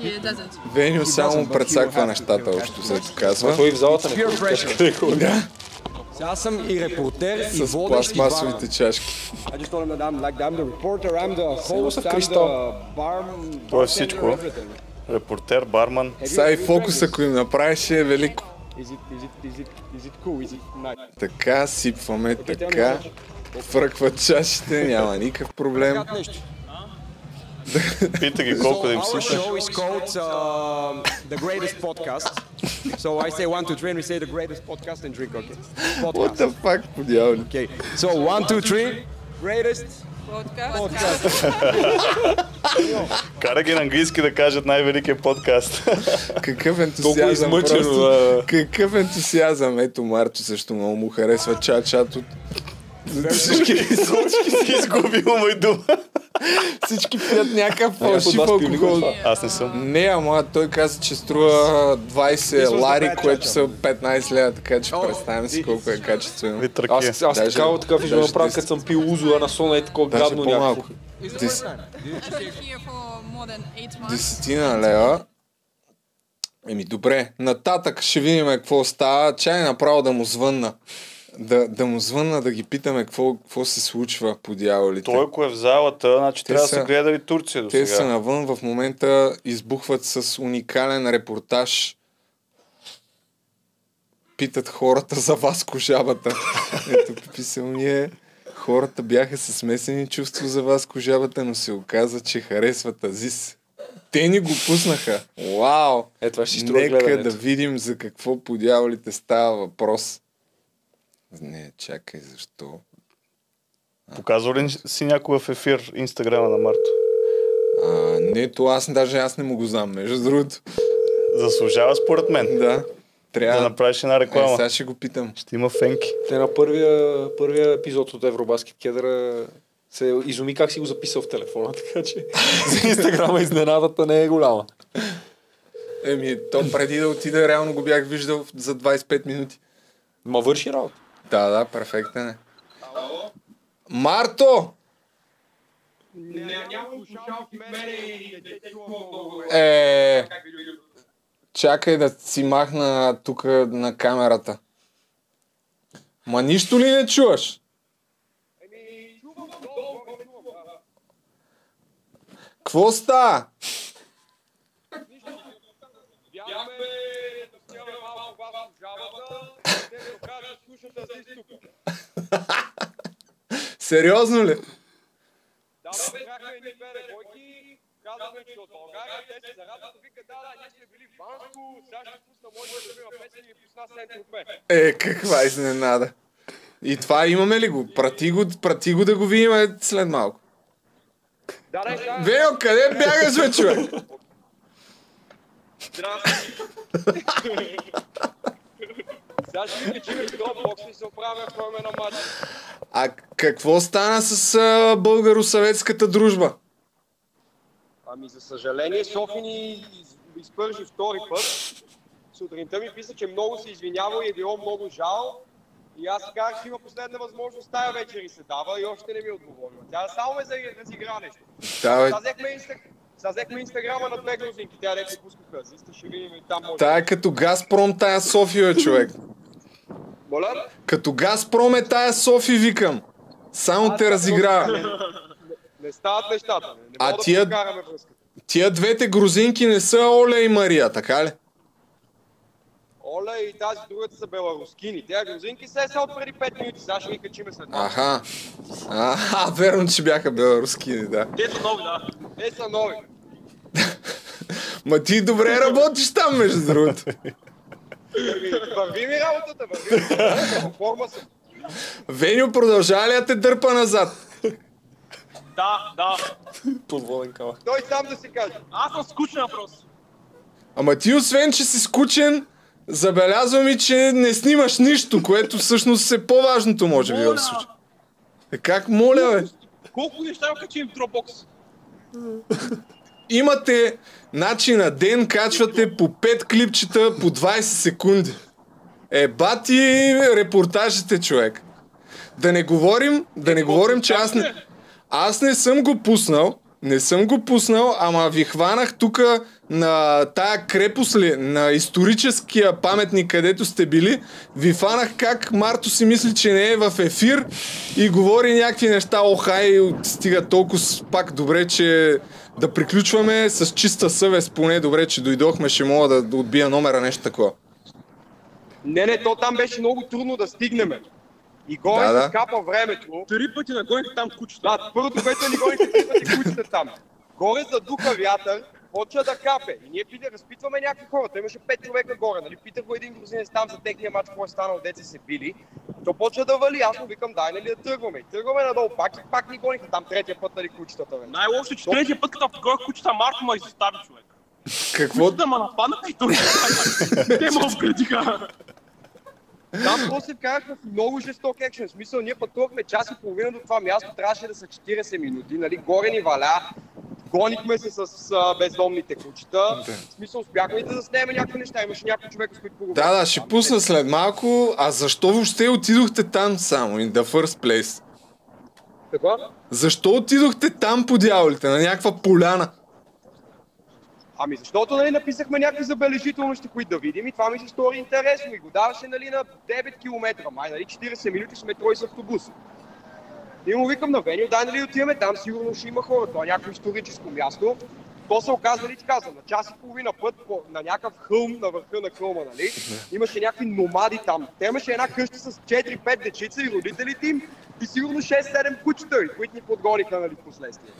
Speaker 5: He doesn't.
Speaker 1: Веню само
Speaker 4: to,
Speaker 1: нещата, общо взето казва.
Speaker 3: Той в залата не
Speaker 4: Сега аз съм и репортер, и
Speaker 1: с
Speaker 4: водещ, и бармен.
Speaker 1: пластмасовите чашки.
Speaker 4: I just told him that I'm like I'm the reporter, I'm the host,
Speaker 3: в
Speaker 4: I'm
Speaker 3: кристал.
Speaker 4: the bar,
Speaker 2: Това е всичко.
Speaker 4: everything.
Speaker 2: Репортер, барман.
Speaker 4: You-
Speaker 1: Сега и фокус, ако им направиш, е велико.
Speaker 4: Is it, is it, is it, is it cool? Is it nice?
Speaker 1: Така, сипваме, така. Фръкват чашите, няма никакъв проблем.
Speaker 2: Пита ги колко да им
Speaker 4: So our show is called uh, the greatest podcast. So I say one, two, three, and we say the greatest podcast and drink. Okay.
Speaker 1: What
Speaker 4: Podcast.
Speaker 1: the fuck, подявали?
Speaker 4: Okay. So one, two, three. Greatest podcast.
Speaker 2: Кара ги на английски да кажат най-великия подкаст.
Speaker 1: Какъв ентусиазъм,
Speaker 3: измъчено.
Speaker 1: просто. Какъв ентусиазъм. Ето Марчо също много му харесва чат-чат. Всички,
Speaker 2: Всички си изгубил мой дума.
Speaker 1: Всички пият някакъв
Speaker 3: от
Speaker 1: фалшив алкохол.
Speaker 2: Аз не съм.
Speaker 1: Не, ама той каза, че струва 20
Speaker 4: was
Speaker 1: лари, което са 15 лева, така че представям си
Speaker 4: и-
Speaker 1: колко е качествено.
Speaker 3: Аз, аз така виждам
Speaker 1: даже
Speaker 3: направя,
Speaker 1: десет.
Speaker 3: като съм пил узо, а на сона е такова
Speaker 1: Даже
Speaker 3: гадно някакво.
Speaker 1: Десетина лева. Еми добре, нататък ще видим какво става. Чай направо да му звънна. Да, да му звънна, да ги питаме какво, какво се случва по дяволите.
Speaker 2: Той, ако е в залата, значи трябва да
Speaker 1: са-
Speaker 2: са гледали Турция до
Speaker 1: Те са
Speaker 2: сега.
Speaker 1: навън, в момента избухват с уникален репортаж. Питат хората за Васко жабата. Ето, писал ни е. Хората бяха с смесени чувства за Васко жабата, но се оказа, че харесват Азис. Те ни го пуснаха. Вау!
Speaker 3: Е, това ще
Speaker 1: Нека да
Speaker 3: гледането.
Speaker 1: видим за какво по дяволите става въпрос. Не, чакай, защо?
Speaker 2: Показва ли си някой в ефир инстаграма на Марто?
Speaker 1: А, не, то аз даже аз не му го знам, между другото.
Speaker 2: Заслужава според мен.
Speaker 1: Да. Трябва
Speaker 2: Да направиш една
Speaker 1: Е,
Speaker 2: реклама.
Speaker 1: сега ще го питам.
Speaker 2: Ще има фенки.
Speaker 3: Те на първия, първия епизод от Евробаскет Кедъра се изуми как си го записал в телефона, така че за Инстаграма изненадата не е голяма.
Speaker 1: Еми, то преди да отида, реално го бях виждал за 25 минути.
Speaker 3: Ма върши работа.
Speaker 1: Да, да, перфектен е. Марто! Е, чакай да си махна тук на камерата. Ма нищо ли не чуваш? Кво става? Сериозно ли? Е, каква изненада. И това имаме ли го? Прати го, прати го да го видим след малко.
Speaker 6: Да, да, да.
Speaker 1: Вео, къде бягаш, бе, човек?
Speaker 6: Здрасти. Сега ще ви качим в бокс и се оправяме в на матч.
Speaker 1: А какво стана с а, българо-съветската дружба?
Speaker 6: Ами за съжаление Софи ни из- изпържи втори път. Сутринта ми писа, че много се извинявал и е било много жал. И аз казах, че има последна възможност, тая вечер и се дава и още не ми е отговорила. Тя само ме за- разигра нещо.
Speaker 1: Да, бе,
Speaker 6: Сега взехме, инста... Сега взехме инстаграма на две грузинки, тя дете пускаха. Зиста ще видим и там може.
Speaker 1: тая е като Газпром, тая София, човек.
Speaker 6: Моля?
Speaker 1: Като Газпром е тая Софи, викам. Само те разиграва.
Speaker 6: Не, не стават нещата. Не, не
Speaker 1: А тия-
Speaker 6: да.
Speaker 1: Тия двете грузинки не са Оля и Мария, така ли?
Speaker 6: Оля и тази другата са беларускини. Те грузинки се са от преди 5 минути. Сега ще ги качиме след малко.
Speaker 1: Аха. А, верно, че бяха беларуски, да.
Speaker 6: Те са нови, да. Те са нови.
Speaker 1: Ма ти добре работиш там, между другото.
Speaker 6: Върви ми работата, върви ми. Във форма съм.
Speaker 1: Веню продължава ли да те дърпа назад?
Speaker 7: Да, да.
Speaker 3: Подводен камък.
Speaker 6: Той сам да си каже.
Speaker 7: Аз съм скучен въпрос.
Speaker 1: Ама ти освен, че си скучен, забелязвам и, че не снимаш нищо, което всъщност е по-важното, може би, в
Speaker 7: Моля.
Speaker 1: случая. Е, как моля, бе?
Speaker 7: Колко неща го качим в Dropbox?
Speaker 1: Имате начин на ден, качвате по 5 клипчета по 20 секунди. Е, бати репортажите, човек. Да не говорим, да не говорим, че аз не, аз не съм го пуснал, не съм го пуснал, ама ви хванах тук на тая крепост ли, на историческия паметник, където сте били, ви фанах как Марто си мисли, че не е в ефир и говори някакви неща, охай, стига толкова пак добре, че да приключваме с чиста съвест, поне добре, че дойдохме, ще мога да, да отбия номера, нещо такова.
Speaker 6: Не, не, то там беше много трудно да стигнем. И горе
Speaker 1: Да,
Speaker 6: да, скапа времето.
Speaker 7: Три пъти нагоних там кучета.
Speaker 6: Да, първото, което ни пъти кучета там. Горе задуха вятър, почва да капе. И ние пита, разпитваме някакви хора. Той имаше пет човека горе, нали? Питах го един грузинец там за техния матч, какво е станало, деца се били. То почва да вали, аз му викам, дай нали да тръгваме. И тръгваме надолу пак и пак ни гониха там третия път, нали, кучетата. Бе.
Speaker 7: Най-лошо, е, че третия път, като нагоних кучета, Марко ме изостави човек.
Speaker 1: Какво?
Speaker 7: Да ме нападнаха и той. Те ме обградиха.
Speaker 6: Там после вкарахме много жесток екшен. В смисъл, ние пътувахме час и половина до това място, трябваше да са 40 минути. Нали? Горе ни валя, гонихме се с а, бездомните кучета. В смисъл, успяхме и да заснеме някакви неща. Имаше някои човека, с които поговорихме.
Speaker 1: Да, да, ще пусна след малко. А защо въобще отидохте там само, in the first place?
Speaker 6: Така?
Speaker 1: Защо отидохте там по дяволите, на някаква поляна?
Speaker 6: Ами защото нали, написахме някакви забележителности, които да видим и това ми се стори интересно и го даваше нали, на 9 км, май нали, 40 минути с метро и с автобус. И му викам на Веню, дай нали отиваме там, сигурно ще има хора, това е някакво историческо място. То се оказа, нали ти казвам, на час и половина път по, на някакъв хълм на върха на хълма, нали? Имаше някакви номади там. Те имаше една къща с 4-5 дечица и родителите им и сигурно 6-7 кучета, които ни подгониха, нали, в последствие.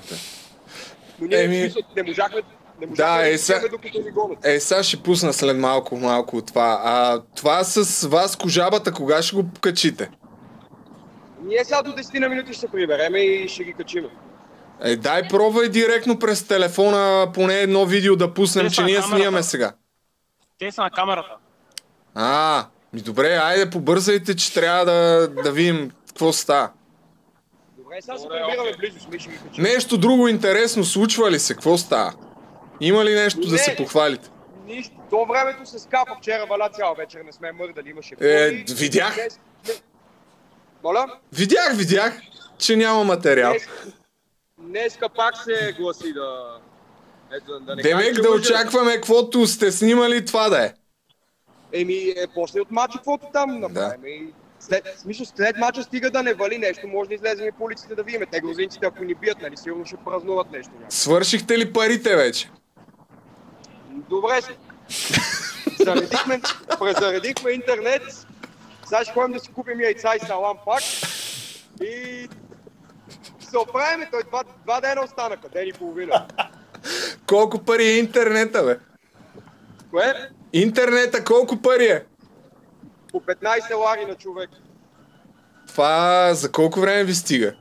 Speaker 6: Но ние
Speaker 1: Еми,
Speaker 6: не можахме, не можахме
Speaker 1: да,
Speaker 6: да,
Speaker 1: е, са...
Speaker 6: докато ни гонят.
Speaker 1: Е, сега ще пусна след малко, малко от това. А това с вас кожабата, кога ще го качите?
Speaker 6: Ние сега до 10 на минути ще прибереме и ще ги качим.
Speaker 1: Е, дай пробвай директно през телефона поне едно видео да пуснем, че ние снимаме сега.
Speaker 7: Те са на камерата.
Speaker 1: А, ми добре, айде побързайте, че трябва да, да видим какво става.
Speaker 6: Добре, сега се прибираме близо, сме ще ги качим.
Speaker 1: Нещо друго интересно случва ли се? Какво става? Има ли нещо да
Speaker 6: Не.
Speaker 1: се похвалите?
Speaker 6: Нищо. То времето се скапа. Вчера валя цяла вечер, не сме мърдали, имаше
Speaker 1: Е, видях.
Speaker 6: Днес- Моля?
Speaker 1: Видях, видях, че няма материал.
Speaker 6: Днес, днеска пак се гласи да... Е, да, да не
Speaker 1: Демек
Speaker 6: кажа,
Speaker 1: да очакваме каквото сте снимали, това да е.
Speaker 6: Еми, е, после от мача, каквото там направим. И След, смисъл, след мача стига да не вали нещо, може да излезем и по улиците да видим. Те грузинците, ако ни бият, нали, сигурно ще празнуват нещо. някакво.
Speaker 1: Свършихте ли парите вече?
Speaker 6: Добре сме. Заредихме, презаредихме интернет. Сега ще ходим да си купим яйца и салам пак. И се оправим. Той два, два дена останаха, ден и половина.
Speaker 1: Колко пари е интернета, бе?
Speaker 6: Кое?
Speaker 1: Интернета колко пари е?
Speaker 6: По 15 лари на човек.
Speaker 1: Това за колко време ви стига?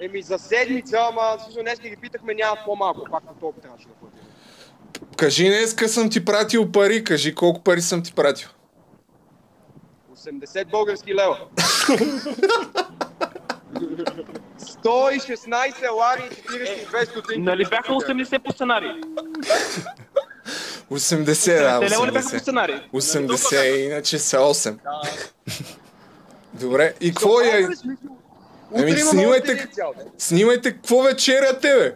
Speaker 6: Еми за седмица, ама всъщност днес ги питахме, нямат по-малко, пак на толкова трябваше да платим.
Speaker 1: Кажи днеска съм ти пратил пари, кажи колко пари съм ти пратил.
Speaker 6: 80 български лева. 116 лари и 42 стотинки.
Speaker 7: Нали бяха 80 по сценарий?
Speaker 1: 80, да,
Speaker 7: Те лева ли бяха по
Speaker 1: 80.
Speaker 7: сценарий?
Speaker 1: 80, иначе са 8. Добре, и какво е? Еми, снимайте, снимайте какво вечеря тебе.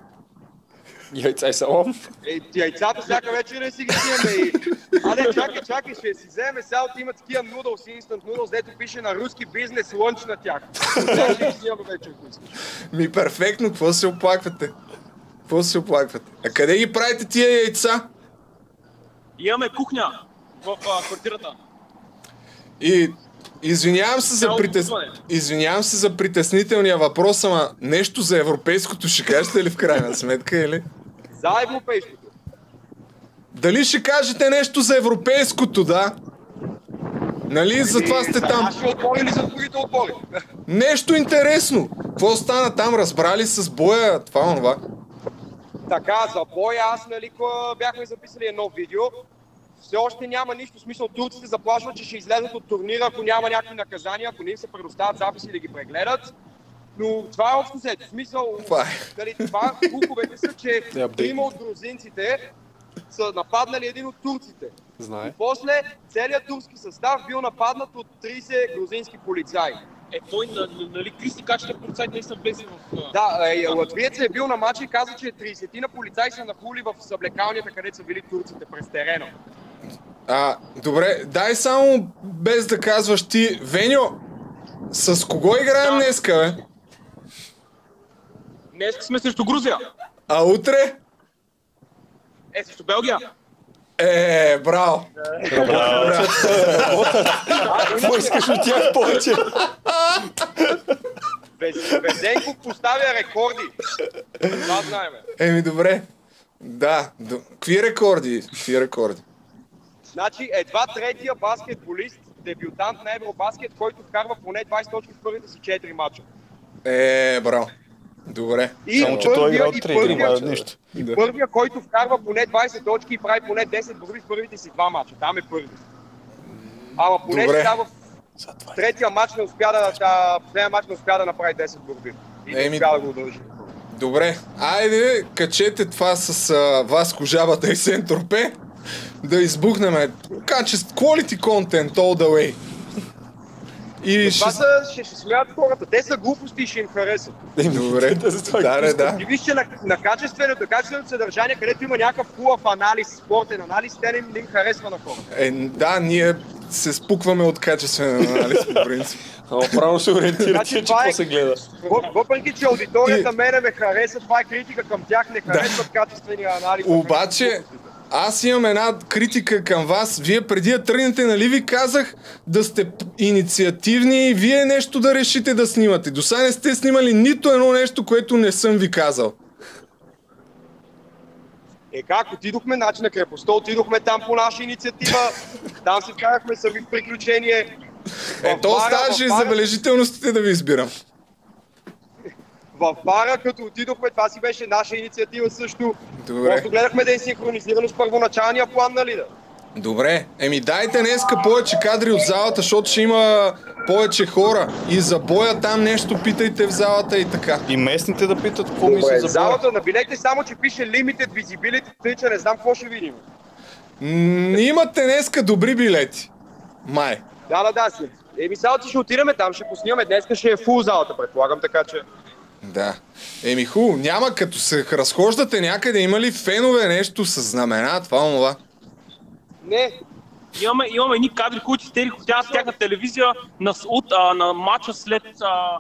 Speaker 3: Яйца и салам.
Speaker 6: Е, яйцата всяка вечер да си ги снимаме и... Аде, чакай, чакай, ще си вземе сега от има такива нудълс, инстант нудълс, дето пише на руски бизнес лънч на тях. Сега ще ги снимаме вечер, ако искаш.
Speaker 1: Ми перфектно, какво се оплаквате? Какво се оплаквате? А къде ги правите тия яйца?
Speaker 7: Имаме кухня в а, квартирата.
Speaker 1: И извинявам се за притес... Извинявам се за притеснителния въпрос, ама нещо за европейското ще кажете ли в крайна сметка, или?
Speaker 6: За европейското.
Speaker 1: Дали ще кажете нещо за европейското, да? Нали, затова сте
Speaker 6: За
Speaker 1: там.
Speaker 6: наши отбори или за другите отбори?
Speaker 1: Нещо интересно. Какво стана там? Разбрали с боя това, онова?
Speaker 6: Така, за боя аз, нали, бяхме записали едно видео. Все още няма нищо смисъл. Турците заплашват, че ще излезат от турнира, ако няма някакви наказания, ако не им се предоставят записи да ги прегледат. Но това е общо взето. В Смисъл,
Speaker 1: Това е.
Speaker 6: нали, това слуховете са, че трима от грузинците са нападнали един от турците.
Speaker 3: Знае.
Speaker 6: После целият турски състав бил нападнат от 30 грузински полицаи.
Speaker 7: Е, той, на- на- нали, Кристи Качите полицай не са влезли в...
Speaker 6: Да, е, латвиец е бил на матч и каза, че 30 на полицаи са нахули в съблекалнята, където са били турците през терена.
Speaker 1: А, добре, дай само без да казваш ти, Веньо, с кого играем
Speaker 7: Да.
Speaker 1: днеска, бе?
Speaker 7: Днес сме срещу Грузия.
Speaker 1: А утре?
Speaker 7: Е, срещу Белгия.
Speaker 1: Е, браво!
Speaker 3: Какво искаш от тях повече?
Speaker 6: Везенко поставя рекорди. Това знаем.
Speaker 1: Еми, добре. Да, какви рекорди? Какви рекорди?
Speaker 6: Значи едва третия баскетболист, дебютант на Евробаскет, който вкарва поне 20 точки в първите си 4 мача.
Speaker 1: Е, браво. Добре.
Speaker 6: И
Speaker 2: Само, че той е играл
Speaker 6: и
Speaker 2: 3,
Speaker 6: първия,
Speaker 2: няма нищо.
Speaker 1: Да.
Speaker 6: първия, който вкарва поне 20 точки и прави поне 10 борби в първите си два мача. Там е първи. Ама поне
Speaker 1: Добре.
Speaker 6: сега в третия матч не успя да, да последния матч не успя да направи 10 борби. И не успя да го удължи.
Speaker 1: Добре. Айде, качете това с а, Васко Жабата и Сентропе. Да избухнем качество, quality content all the way. И ще...
Speaker 6: Това са, ще, ще смеят хората. Те са глупости и ще им харесат.
Speaker 1: Добре. Да, да, да.
Speaker 6: И вижте на, на качественото, качественото съдържание, където има някакъв хубав анализ, спортен анализ, те не им, не им харесва на хората.
Speaker 1: Е, да, ние се спукваме от качествен анализ, по принцип.
Speaker 3: Ама правилно се ориентирате,
Speaker 6: Значи
Speaker 3: че
Speaker 6: това е-
Speaker 3: какво се гледа.
Speaker 6: Въп- Въпреки, че аудиторията
Speaker 1: И-
Speaker 6: мене ме хареса, това е критика към тях, не харесват качествения анализ.
Speaker 1: Обаче, аз имам една критика към вас. Вие преди да тръгнете, нали ви казах да сте инициативни и вие нещо да решите да снимате. До сега не сте снимали нито едно нещо, което не съм ви казал.
Speaker 6: Е как, отидохме, значи на крепостта, отидохме там по наша инициатива, там си вкарахме сами в приключение.
Speaker 1: Е, то ставаше забележителностите да ви избирам.
Speaker 6: В бара, като отидохме, това си беше наша инициатива също.
Speaker 1: Добре.
Speaker 6: Просто гледахме да е синхронизирано с първоначалния план, нали да?
Speaker 1: Добре, еми дайте днеска повече кадри от залата, защото ще има повече хора. И за боя там нещо питайте в залата и така.
Speaker 2: И местните да питат какво
Speaker 6: Добре,
Speaker 2: мислят за боя.
Speaker 6: залата на билете само, че пише Limited Visibility, тъй че не знам какво ще видим.
Speaker 1: М, имате днеска добри билети. Май.
Speaker 6: Да, да, да. Си. Еми, сега ще отидеме там, ще поснимаме. Днеска ще е фул залата, предполагам, така че...
Speaker 1: Да. Еми хубаво, няма като се разхождате някъде, има ли фенове нещо с знамена, това, онова?
Speaker 6: Не,
Speaker 7: Имаме, имаме едни кадри, които те рехотяват с тяхна телевизия на, от, а, на матча след а,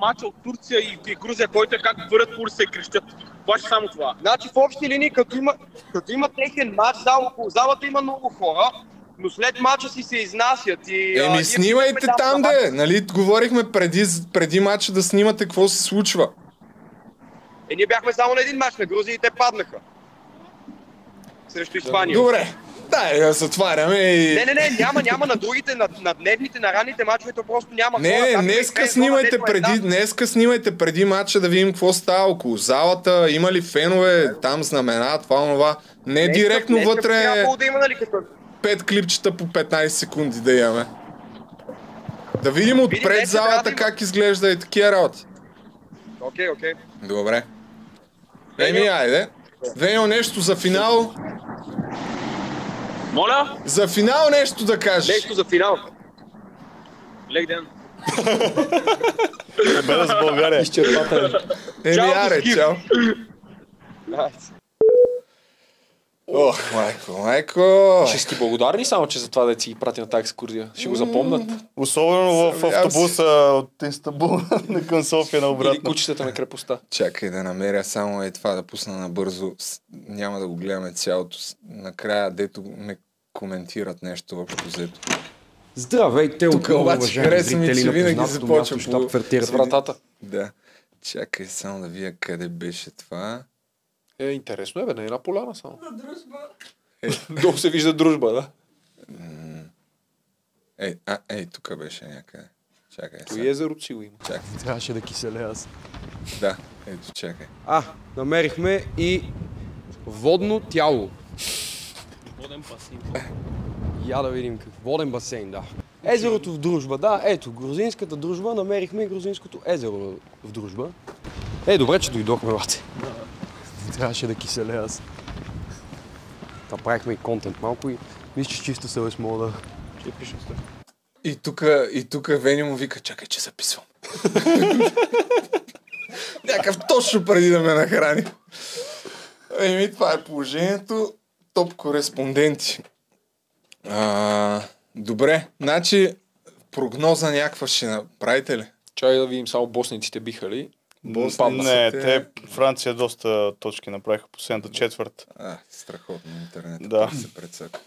Speaker 7: матча от Турция и, и Грузия, който е как върят улица и крещят. Плаща само това.
Speaker 6: Значи в общи линии, като има, като има техен матч, зал, около залата има много хора, но след матча си се изнасят и... а,
Speaker 1: Еми
Speaker 6: ние
Speaker 1: снимайте там, де! Нали говорихме преди, преди матча да снимате какво се случва.
Speaker 6: Е, ние бяхме само на един матч на Грузия и те паднаха. Срещу Испания.
Speaker 1: Добре, да затваряме и...
Speaker 6: Не, не, не, няма, няма на другите, на, на дневните, на ранните мачове, то просто няма
Speaker 1: Не,
Speaker 6: хора.
Speaker 1: не, днеска
Speaker 6: две
Speaker 1: снимайте
Speaker 6: е
Speaker 1: преди, днеска снимайте преди матча да видим какво става около залата, има ли фенове, там знамена, това, онова. Не
Speaker 6: Днеска-
Speaker 1: директно
Speaker 6: днеска
Speaker 1: вътре
Speaker 6: трябвало да има, нали, като...
Speaker 1: пет клипчета по 15 секунди да имаме. Да видим отпред
Speaker 6: трябва
Speaker 1: залата
Speaker 6: да
Speaker 1: как изглежда и такива работи.
Speaker 6: Окей, окей.
Speaker 1: Добре. Еми, айде. Веньо, нещо за финал.
Speaker 7: Моля?
Speaker 1: За финал нещо да кажеш.
Speaker 6: Нещо за финал.
Speaker 7: Лек ден.
Speaker 2: Победа с България.
Speaker 3: Изчерпателен.
Speaker 1: Еми,
Speaker 7: Чао,
Speaker 1: аре, чао. Ох, майко, майко.
Speaker 3: Ще си благодарни само, че за това да си ги прати на тази екскурзия. Ще го запомнат.
Speaker 2: Особено в автобуса от Истанбул на към София на
Speaker 3: Или
Speaker 2: обратно.
Speaker 3: кучетата на крепостта.
Speaker 1: Чакай да намеря само е това да пусна набързо. Няма да го гледаме цялото. Накрая, дето не коментират нещо общо взето.
Speaker 4: Здравейте,
Speaker 1: Тук
Speaker 4: отново,
Speaker 1: обаче хареса ми, че
Speaker 4: на
Speaker 1: винаги
Speaker 4: познатото
Speaker 1: започва
Speaker 4: място,
Speaker 1: по-.
Speaker 3: С вратата.
Speaker 1: Да. Чакай само да видя къде беше това.
Speaker 3: Е, интересно е, бе, не е на поляна само. На дружба. Долу се вижда дружба, да.
Speaker 1: Ей, а, ей, тук беше някъде. Чакай.
Speaker 3: То
Speaker 1: сега.
Speaker 3: и езерото си го има.
Speaker 1: Чакай.
Speaker 4: Трябваше да киселя аз.
Speaker 1: Да, ето, чакай.
Speaker 4: А, намерихме и водно тяло.
Speaker 7: Воден пасин.
Speaker 4: Я да видим как. Воден басейн, да. Езерото в дружба, да, ето, грузинската дружба, намерихме и грузинското езеро в дружба. Е, добре, че дойдохме, бате. Трябваше да киселя аз. Направихме и контент малко и мисля, че чиста съвест мога да... Ще пиша с.
Speaker 1: И тук, и тук Вени му вика, чакай, че записвам. Някакъв точно преди да ме нахрани. Еми, това е положението. Топ кореспонденти. А, добре, значи прогноза някаква ще направите ли?
Speaker 3: Чай да видим само босниците биха ли.
Speaker 1: Босни-.
Speaker 2: Не,
Speaker 1: Те-
Speaker 2: те Франция доста точки направиха последната четвърт.
Speaker 1: А, страхотно интернет.
Speaker 2: Да.
Speaker 1: се прецака.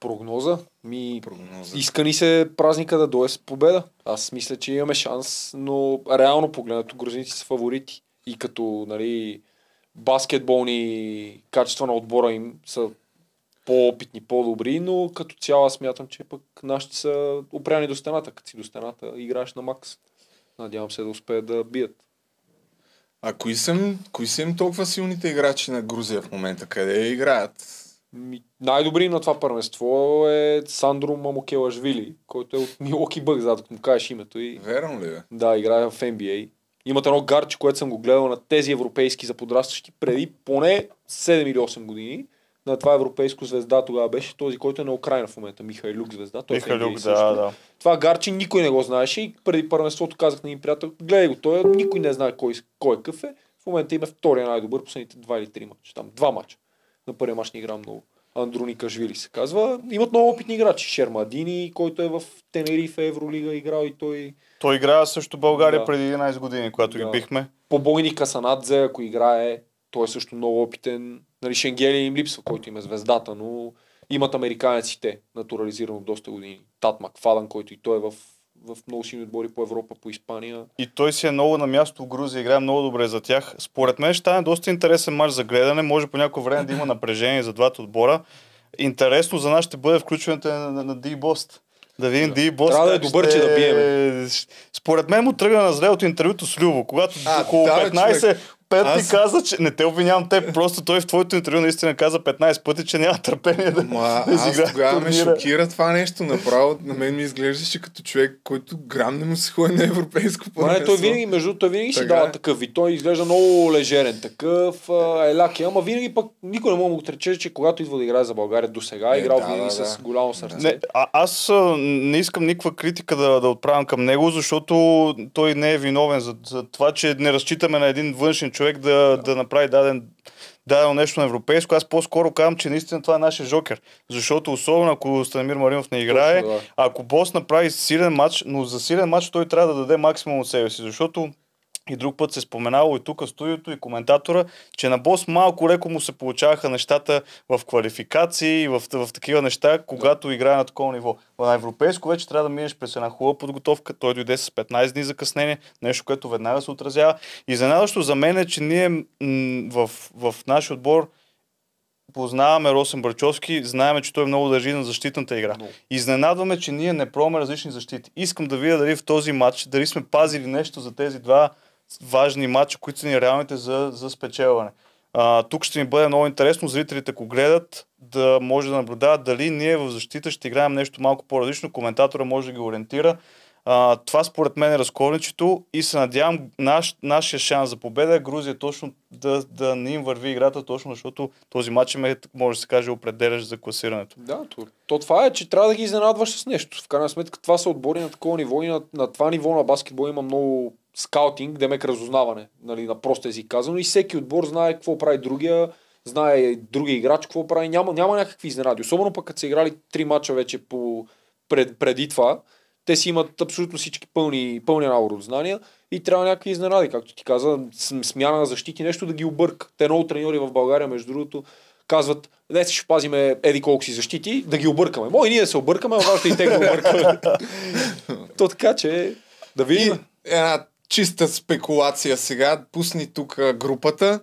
Speaker 3: Прогноза? Ми,
Speaker 1: Прогноза.
Speaker 3: иска ни се празника да дойде с победа. Аз мисля, че имаме шанс, но реално погледнато грузинци са фаворити. И като, нали, баскетболни качества на отбора им са по-опитни, по-добри, но като цяло аз смятам, че пък нашите са опряни до стената. Като си до стената, играеш на макс. Надявам се да успеят да бият.
Speaker 1: А кои са, им- кои са им толкова силните играчи на Грузия в момента? Къде играят?
Speaker 3: Най-добри на това първенство е Сандро Мамокелашвили, който е от Милоки Бък, за да му кажеш името. И...
Speaker 1: Верно ли бе?
Speaker 3: Да, играе в NBA. Имат едно гарче, което съм го гледал на тези европейски за подрастващи преди поне 7 или 8 години. На това европейско звезда тогава беше този, който е на Украина в момента, Михайлюк звезда. Той е в NBA
Speaker 2: Михалюк,
Speaker 3: също.
Speaker 2: да, да.
Speaker 3: Това гарче никой не го знаеше и преди първенството казах на един приятел, гледай го, той е- никой не знае кой, кой е какъв е. В момента има втория най-добър, последните два или три мача. Там два мача. На първия мач не игра много. Андроника Жвили се казва. Имат много опитни играчи. Шермадини, който е в Тенерифе Евролига играл и той
Speaker 2: Той играе също България
Speaker 3: Да.
Speaker 2: преди 11 години, когато
Speaker 3: Да.
Speaker 2: ги бихме.
Speaker 3: Побойни Касанадзе, ако играе, той е също много опитен. Нали, Шенгели им липсва, който им е звездата, но имат американеците, натурализирано доста години. Тат Макфадън, който и той е в, в много силни отбори по Европа, по Испания.
Speaker 2: И той си е много на място в Грузия, играе много добре за тях. Според мен ще стане доста интересен матч за гледане. Може по някое време да има напрежение за двата отбора. Интересно за нас ще бъде включването на, на, на D-Bost. Да видим да. D-Bost.
Speaker 3: Трябва да е добър, че да биеме.
Speaker 2: Според мен му тръгна на зле от интервюто с Любо, когато
Speaker 1: А,
Speaker 2: около
Speaker 1: да, бе,
Speaker 2: 15
Speaker 1: човек.
Speaker 2: Пет
Speaker 1: Аз-
Speaker 2: ти каза, че не те обвинявам теб, просто той в твоето интервю наистина каза 15 пъти, че няма търпение да,
Speaker 1: Ма,
Speaker 2: да
Speaker 1: аз тогава ме шокира това нещо. Направо на мен ми изглеждаше като човек, който грам не му се ходи на европейско
Speaker 3: Ма не, той
Speaker 1: първенство.
Speaker 3: винаги, между той винаги си
Speaker 1: Така
Speaker 3: дава
Speaker 1: е.
Speaker 3: такъв вид. Той изглежда много лежерен такъв, еляки, ама винаги пък никой не мога да му отрече, че когато идва да играе за България до сега, е
Speaker 1: Е,
Speaker 3: играл
Speaker 1: да,
Speaker 3: винаги
Speaker 1: да,
Speaker 3: с голямо сърце.
Speaker 2: Не, а, аз не искам никаква критика да, да отправям към него, защото той не е виновен за, за това, че не разчитаме на един външен човек да, да направи даден, дадено нещо на европейско. Аз по-скоро казвам, че наистина това е нашия жокер. Защото особено ако Станимир Маринов не играе,
Speaker 3: Точно, да.
Speaker 2: ако Бос направи силен матч, но за силен матч той трябва да даде максимум от себе си, защото и друг път се споменало и тук студиото и коментатора, че на Бос малко леко му се получаваха нещата в квалификации и в, в такива неща, когато играе на такова ниво. На европейско вече трябва да минеш през една хубава подготовка. Той дойде с 15 дни закъснение, нещо, което веднага се отразява. И изненадващо за мен е, че ние м- в, в нашия отбор познаваме Росен Брачовски, знаеме, че той много държи на защитната игра. Изненадваме, че ние не пробваме различни защити. Искам да видя дали в този матч, дали сме пазили нещо за тези два важни матча, които са ни реалните за, за спечелване. А, тук ще ми бъде много интересно зрителите, ако гледат, да може да наблюдават дали ние в защита ще играем нещо малко по-различно. Коментатора може да ги ориентира. А, това според мен е разковничето и се надявам наш, нашия шанс за победа е Грузия точно да, да не им върви играта, точно защото този матч е, може да се каже, определящ за класирането.
Speaker 3: Да, то, то това е, че трябва да ги изненадваш с нещо. В крайна сметка това са отбори на такова ниво и на, на това ниво на баскетбол има много скаутинг, демек разузнаване, нали, на прост език казано и всеки отбор знае какво прави другия, знае другия играч какво прави, няма, няма някакви изненади. Особено пък като са играли три мача вече по, пред, преди това, те си имат абсолютно всички пълни, пълни набор от знания и трябва някакви изненади, както ти каза, см- смяна на защити, нещо да ги обърка. Те много треньори в България, между другото, казват, днес ще пазиме еди колко си защити, да ги объркаме. И ние да се объркаме, а още и те го объркаме. То така, че да
Speaker 1: И
Speaker 3: видим.
Speaker 1: една чиста спекулация сега. Пусни тук групата.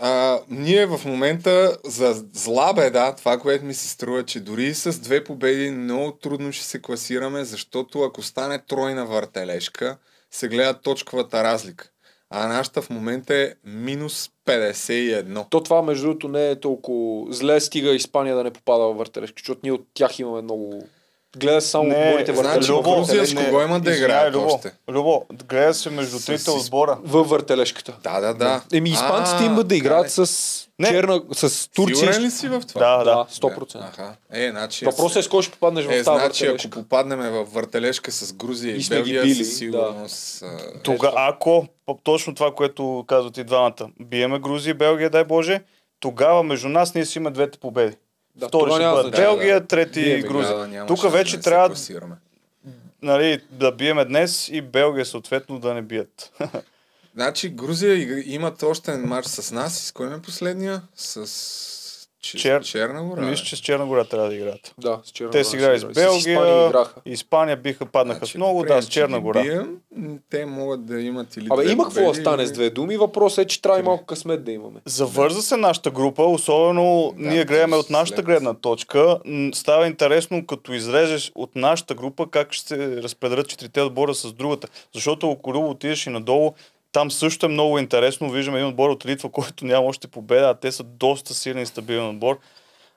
Speaker 1: А, ние в момента за зла беда, това, което ми се струва, че дори с две победи много трудно ще се класираме, защото ако стане тройна въртележка, се гледа точковата разлика. А нашата в момента е минус 51.
Speaker 3: То това, между другото, не е толкова зле, стига Испания да не попада във въртележки, защото ние от тях имаме много... Гледа само
Speaker 2: Не,
Speaker 3: отборите
Speaker 1: значи,
Speaker 3: въртележки.
Speaker 1: Любо, Грузия с кого има да играят
Speaker 2: Любо,
Speaker 1: още?
Speaker 2: Любо, гледа се между
Speaker 1: С-
Speaker 2: трите
Speaker 1: с-
Speaker 2: отбора.
Speaker 3: Във въртележката.
Speaker 1: Да, да, да.
Speaker 3: Еми, испанците имат да играят с
Speaker 2: Не.
Speaker 3: черна, с Турция.
Speaker 1: Сигурен ли си в това?
Speaker 2: Да, да.
Speaker 3: Да, 100%.
Speaker 1: Аха. Е, значи...
Speaker 3: Въпросът е с кой ще попаднеш в
Speaker 1: Е,
Speaker 3: тази
Speaker 1: значи, ако
Speaker 3: въртележка.
Speaker 1: попаднем в въртележка с Грузия и,
Speaker 3: И
Speaker 1: Белгия,
Speaker 3: били,
Speaker 1: със сигурност... а,
Speaker 2: Тога, ако, точно това, което казват и двамата, биеме Грузия и Белгия, дай Боже, тогава между нас ние си имаме двете победи.
Speaker 3: Да,
Speaker 2: Втори ще бъде. Белгия,
Speaker 1: Да,
Speaker 2: трети
Speaker 3: Биеме
Speaker 2: Грузия. Тук вече
Speaker 1: да
Speaker 2: трябва нали, да биеме днес и Белгия съответно да не бият.
Speaker 1: Значи Грузия имат още матч с нас. С кой е последния? С.
Speaker 2: Чер-
Speaker 1: Черна гора.
Speaker 2: Мисля, че с Черна гора трябва да играят.
Speaker 3: Да, с Черна
Speaker 2: Те си играли с.
Speaker 3: Испания
Speaker 2: Белгия,
Speaker 3: играха.
Speaker 2: Испания биха, паднаха
Speaker 1: Значи,
Speaker 2: с много, да, с
Speaker 1: че
Speaker 2: Черна гора.
Speaker 1: бием, те могат да имат или
Speaker 3: Абе, има какво да стане с две думи. Въпросът е, че трябва и малко късмет да имаме.
Speaker 2: Завърза се нашата група, особено
Speaker 1: Да,
Speaker 2: ние гледаме от нашата гледна точка. Става интересно, като изрежеш от нашата група, как ще се разпределят четирите отбора с другата. Защото ако Любо отидеш и надолу, там също е много интересно. Виждаме един отбор от Литва, който няма още победа, а те са доста силен и стабилен отбор.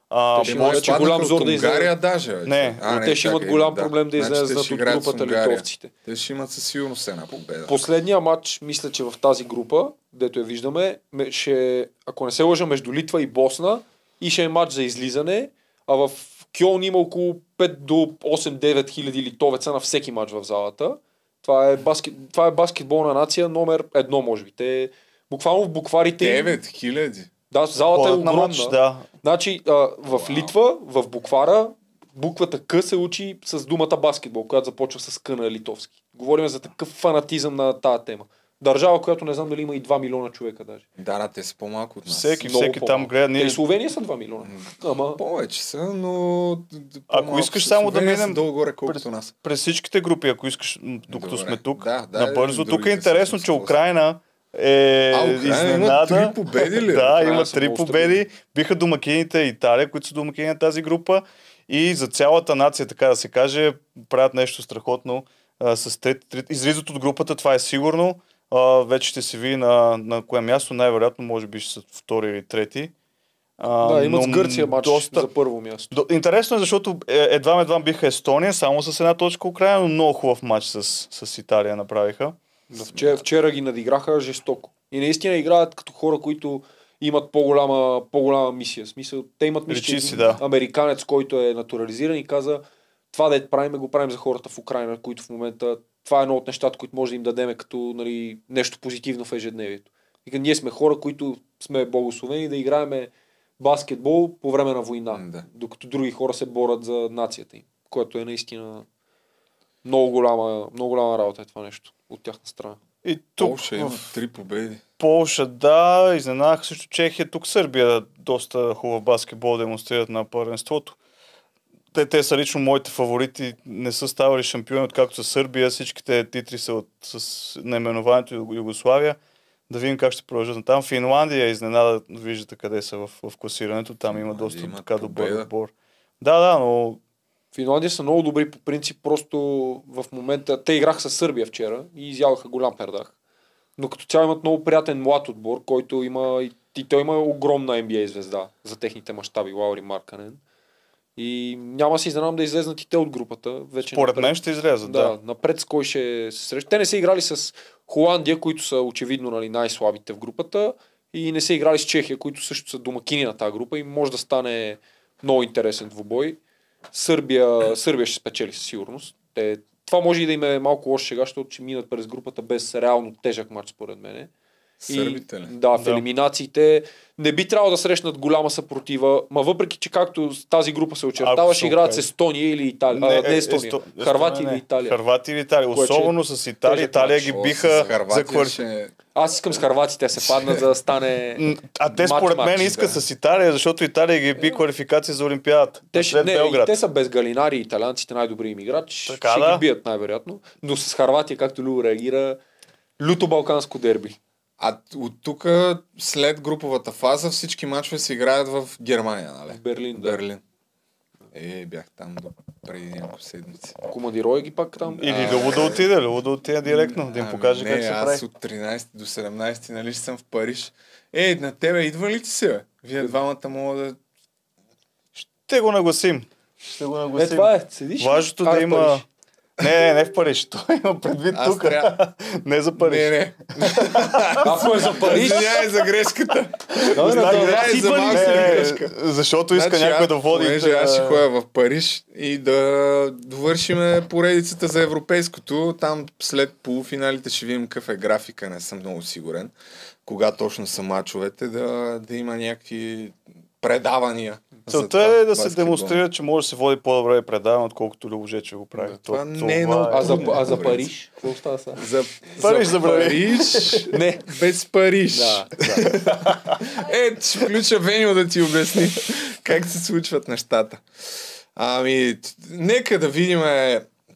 Speaker 2: А,
Speaker 3: Те ще имат
Speaker 1: може да
Speaker 3: голям зор да излезе.
Speaker 1: Унгария даже. бе.
Speaker 2: Не,
Speaker 1: А,
Speaker 3: Но те ще имат
Speaker 1: чакай,
Speaker 3: голям проблем да
Speaker 1: Значи
Speaker 3: излезат
Speaker 1: ще
Speaker 3: от групата литовците.
Speaker 1: Те ще имат със сигурност една победа.
Speaker 3: Последния матч, мисля, че в тази група, дето я виждаме, ме- ще, ако не се лъжа, между Литва и Босна и ще е матч за излизане, а в Кьолн има около 5 до 8-9 хиляди литовеца на всеки матч в залата. Това е, баскет, това е баскетболна нация номер едно, може би. Те буквално в букварите... им-
Speaker 1: 9 хиляди.
Speaker 3: Да, залата е огромна.
Speaker 2: матч, да.
Speaker 3: Значи, а, в Литва, в буквара, буквата К се учи с думата баскетбол, която започва с К на литовски. Говорим за такъв фанатизъм на тази тема. Държава, която не знам дали има и 2 милиона човека даже.
Speaker 1: Да, да, те са по-малко от нас.
Speaker 2: Всеки,
Speaker 3: Много
Speaker 2: всеки там гледа.
Speaker 3: Те
Speaker 2: Ние...
Speaker 3: и Словения са 2 милиона. Ама,
Speaker 1: Повече са, но...
Speaker 2: Ако искаш
Speaker 1: са.
Speaker 2: само да
Speaker 1: Словения
Speaker 2: минем
Speaker 1: Долу-горе, колкото
Speaker 2: през-
Speaker 1: нас.
Speaker 2: През всичките групи, ако искаш, докато
Speaker 1: Добре.
Speaker 2: сме тук,
Speaker 1: Да, да,
Speaker 2: набързо. Тук е интересно, че. Украина е
Speaker 1: А, Украина има
Speaker 2: изненада.
Speaker 1: три победи ли?
Speaker 2: да,
Speaker 3: Украина
Speaker 2: има три победи. Биха домакините Италия, които са домакини на тази група. И за цялата нация, така да се каже, правят нещо страхотно. А, с трети, трети, излизат от групата, това е сигурно. А, вече ще се види на, на кое място. Най-вероятно, може би ще са втори или трети. А,
Speaker 3: да, имат с Гърция матч
Speaker 2: доста-
Speaker 3: за първо място.
Speaker 2: до, интересно е, защото едва едва биха Естония, само с една точка Украина, но много хубав матч с, с Италия направиха.
Speaker 3: Да, вчера, вчера ги надиграха жестоко. И наистина играят като хора, които имат по-голяма, по-голяма мисия. В Смисъл, те имат
Speaker 2: Речи си,
Speaker 3: един
Speaker 2: да.
Speaker 3: американец, който е натурализиран и каза това да правим, го правим за хората в Украина, които в момента това е едно от нещата, които може да им дадеме като нали, нещо позитивно в ежедневието. И ние сме хора, които сме благословени да играеме баскетбол по време на война,
Speaker 1: Да.
Speaker 3: докато други хора се борят за нацията им, което е наистина много голяма, много голяма работа е това нещо от тяхна страна.
Speaker 2: И тук
Speaker 1: Полша има три победи.
Speaker 2: Полша, да, изненадаха също Чехия. Тук Сърбия доста хубав баскетбол демонстрират на първенството. Те, те са лично моите фаворити. Не са ставали шампиони, откакто са Сърбия. Всичките титри са от, с наименованието Юго- Югославия. Да видим как ще продължат. Там Финландия е изненада, виждате къде са в, в класирането. Там има доста
Speaker 1: имат
Speaker 2: така добър отбор. Да, да, но
Speaker 3: Финландия са много добри по принцип, просто в момента те играха с Сърбия вчера и изядоха голям пердах. Но като цяло имат много приятен млад отбор, който има и, и той има огромна NBA звезда за техните мащаби, Лаури Марканен. И няма се изненадам да излезнат и те от групата. Вече
Speaker 2: според
Speaker 3: напред.
Speaker 2: мен ще излязат.
Speaker 3: Да,
Speaker 2: Да.
Speaker 3: напред с кой ще се среща. Те не са играли с Холандия, които са очевидно нали, най-слабите в групата и не са играли с Чехия, които също са домакини на тази група и може да стане много интересен двубой. Сърбия, Сърбия ще спечели със сигурност. Те, това може и да им е малко лоша шега, защото ще минат през групата без реално тежък матч според мене.
Speaker 1: Сърбите ли?
Speaker 3: И, да, в
Speaker 2: Да.
Speaker 3: елиминациите не би трябвало да срещнат голяма съпротива, ма въпреки, че както тази група се очертава,
Speaker 2: Ако
Speaker 3: ще
Speaker 2: се
Speaker 3: играят с. Естония или Италия. Не, а, не Естония.
Speaker 2: Есто- Естония
Speaker 3: или. Италия.
Speaker 2: Харватия или Италия. Особено с Италия. Италия ги биха
Speaker 1: с
Speaker 2: за
Speaker 1: Харватия
Speaker 2: кварти.
Speaker 1: ще...
Speaker 3: Аз искам с харватите да се паднат, за да стане...
Speaker 2: А те според мен
Speaker 3: да.
Speaker 2: искат с Италия, защото Италия ги би квалификация за Олимпиадата.
Speaker 3: Те, ще, не,
Speaker 2: Белград.
Speaker 3: те са без галинари, италианците най-добри им играч.
Speaker 2: Така,
Speaker 3: ще
Speaker 2: да.
Speaker 3: ги бият най-вероятно. Но с Харватия, както Лю реагира, люто балканско дерби.
Speaker 1: А от тук, след груповата фаза, всички мачове се играят в Германия, нали?
Speaker 3: В Берлин, да.
Speaker 1: Берлин. Е, бях там до преди няколко седмици.
Speaker 3: Командирой ги пак там.
Speaker 2: Или Любо да отиде, Любо да отиде директно, да им
Speaker 1: Ами
Speaker 2: покаже
Speaker 1: не,
Speaker 2: как се
Speaker 1: аз
Speaker 2: прави.
Speaker 1: от 13 до 17 нали съм в Париж. Е, на тебе идва ли ти се, бе? Вие двамата мога да...
Speaker 2: Ще го нагласим. Ще го
Speaker 3: Е,
Speaker 2: нагласим.
Speaker 3: това е. Седиш.
Speaker 2: Важното
Speaker 3: А,
Speaker 2: да има...
Speaker 3: Париж.
Speaker 2: Не, не, не в Париж. Той има предвид тук.
Speaker 1: трябва-
Speaker 2: не за Париж.
Speaker 1: Не, не.
Speaker 3: Ако е за Париж,
Speaker 1: Извинявай за грешката.
Speaker 3: да,
Speaker 1: Извинявай за
Speaker 2: Не,
Speaker 1: малка
Speaker 2: не,
Speaker 1: грешка.
Speaker 2: защото иска
Speaker 1: Значи,
Speaker 2: някой
Speaker 1: аз-
Speaker 2: да води.
Speaker 1: Понеже аз ще ходя в Париж и да довършиме поредицата за европейското. Там след полуфиналите ще видим какъв е графика, не съм много сигурен. Кога точно са мачовете, да, да има някакви предавания.
Speaker 2: Целта
Speaker 1: това
Speaker 2: е да се демонстрира, че може да се води по-добре предаване, отколкото Любожече го прави.
Speaker 1: Да,
Speaker 2: То-
Speaker 1: това не е много
Speaker 3: а за, а за. Париж? Какво става сега?
Speaker 1: За,
Speaker 2: Париж
Speaker 1: за. Париж,
Speaker 3: Не.
Speaker 1: без Париж.
Speaker 3: Да, да.
Speaker 1: Е, ще включа Венио да ти обясни как се случват нещата. Ами, нека да видим,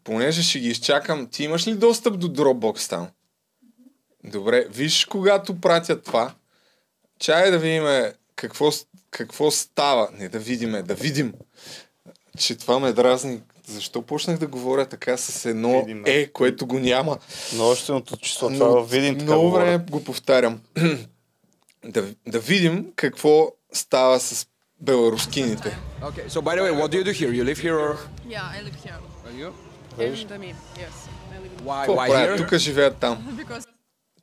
Speaker 1: понеже ще ги изчакам. Ти имаш ли достъп до Dropbox там? Добре, виж когато пратят това. Чай да видим какво, какво става. Не да видиме, да видим. Че това ме дразни. Защо почнах да говоря така с едно
Speaker 2: Видим,
Speaker 1: е, което го няма?
Speaker 2: Множественото число,
Speaker 1: Но
Speaker 2: това във Видин така
Speaker 1: много време го повтарям. да, да видим какво става с беларускините.
Speaker 6: Okay, so by the way, what do you do here? You live here or?
Speaker 5: Yeah, I live here.
Speaker 6: And you?
Speaker 5: And me, yes. I live in
Speaker 6: Why, why here?
Speaker 1: Тук живеят там.
Speaker 5: Because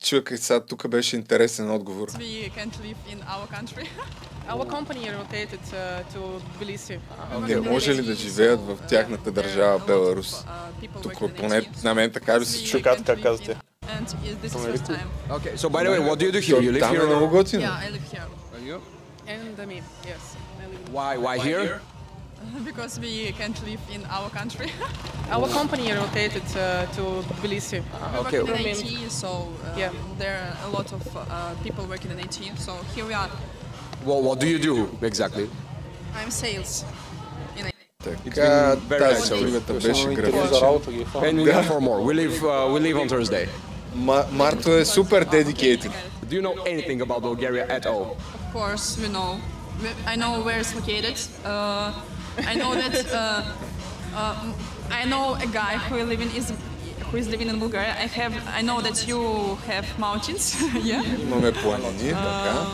Speaker 1: Чуя как сега тук беше интересен отговор.
Speaker 5: we can't live in our country. Our company rotated uh, to Tbilisi.
Speaker 1: Не може ли да живеят в тяхната държава Беларус? Тук поне на мен така ли се чу.
Speaker 2: Така, така казвате.
Speaker 5: And is- this is first time.
Speaker 6: Okay, so by the way, what do you do here? You live
Speaker 1: Там е
Speaker 6: here
Speaker 1: много
Speaker 6: or?
Speaker 1: готино.
Speaker 5: Yeah, I live here.
Speaker 6: And you?
Speaker 5: And me, yes.
Speaker 6: Why, why here?
Speaker 5: Because we can't live in our country. our company rotated uh, to Tbilisi. We
Speaker 6: okay.
Speaker 5: work in IT, so uh,
Speaker 8: Yeah.
Speaker 5: there are a lot of uh, people working in IT. So here we are.
Speaker 6: Well, what do you do exactly?
Speaker 5: I'm sales. In IT.
Speaker 1: Така,
Speaker 6: very
Speaker 1: тази
Speaker 6: nice of you.
Speaker 1: съпругата беше
Speaker 3: Само интервю
Speaker 1: графична.
Speaker 3: за работа ги е фана.
Speaker 6: And we have four more. We leave, uh, we leave on Thursday.
Speaker 1: Ма- Марто е супер dedicated.
Speaker 6: Do you know anything about Bulgaria at all?
Speaker 5: Of course, we know. We- I know where it's located. Uh, I know that. Uh, uh, I know a guy who living is who is living in Bulgaria. I have. I know that you have mountains. yeah.
Speaker 1: Имаме планини, така.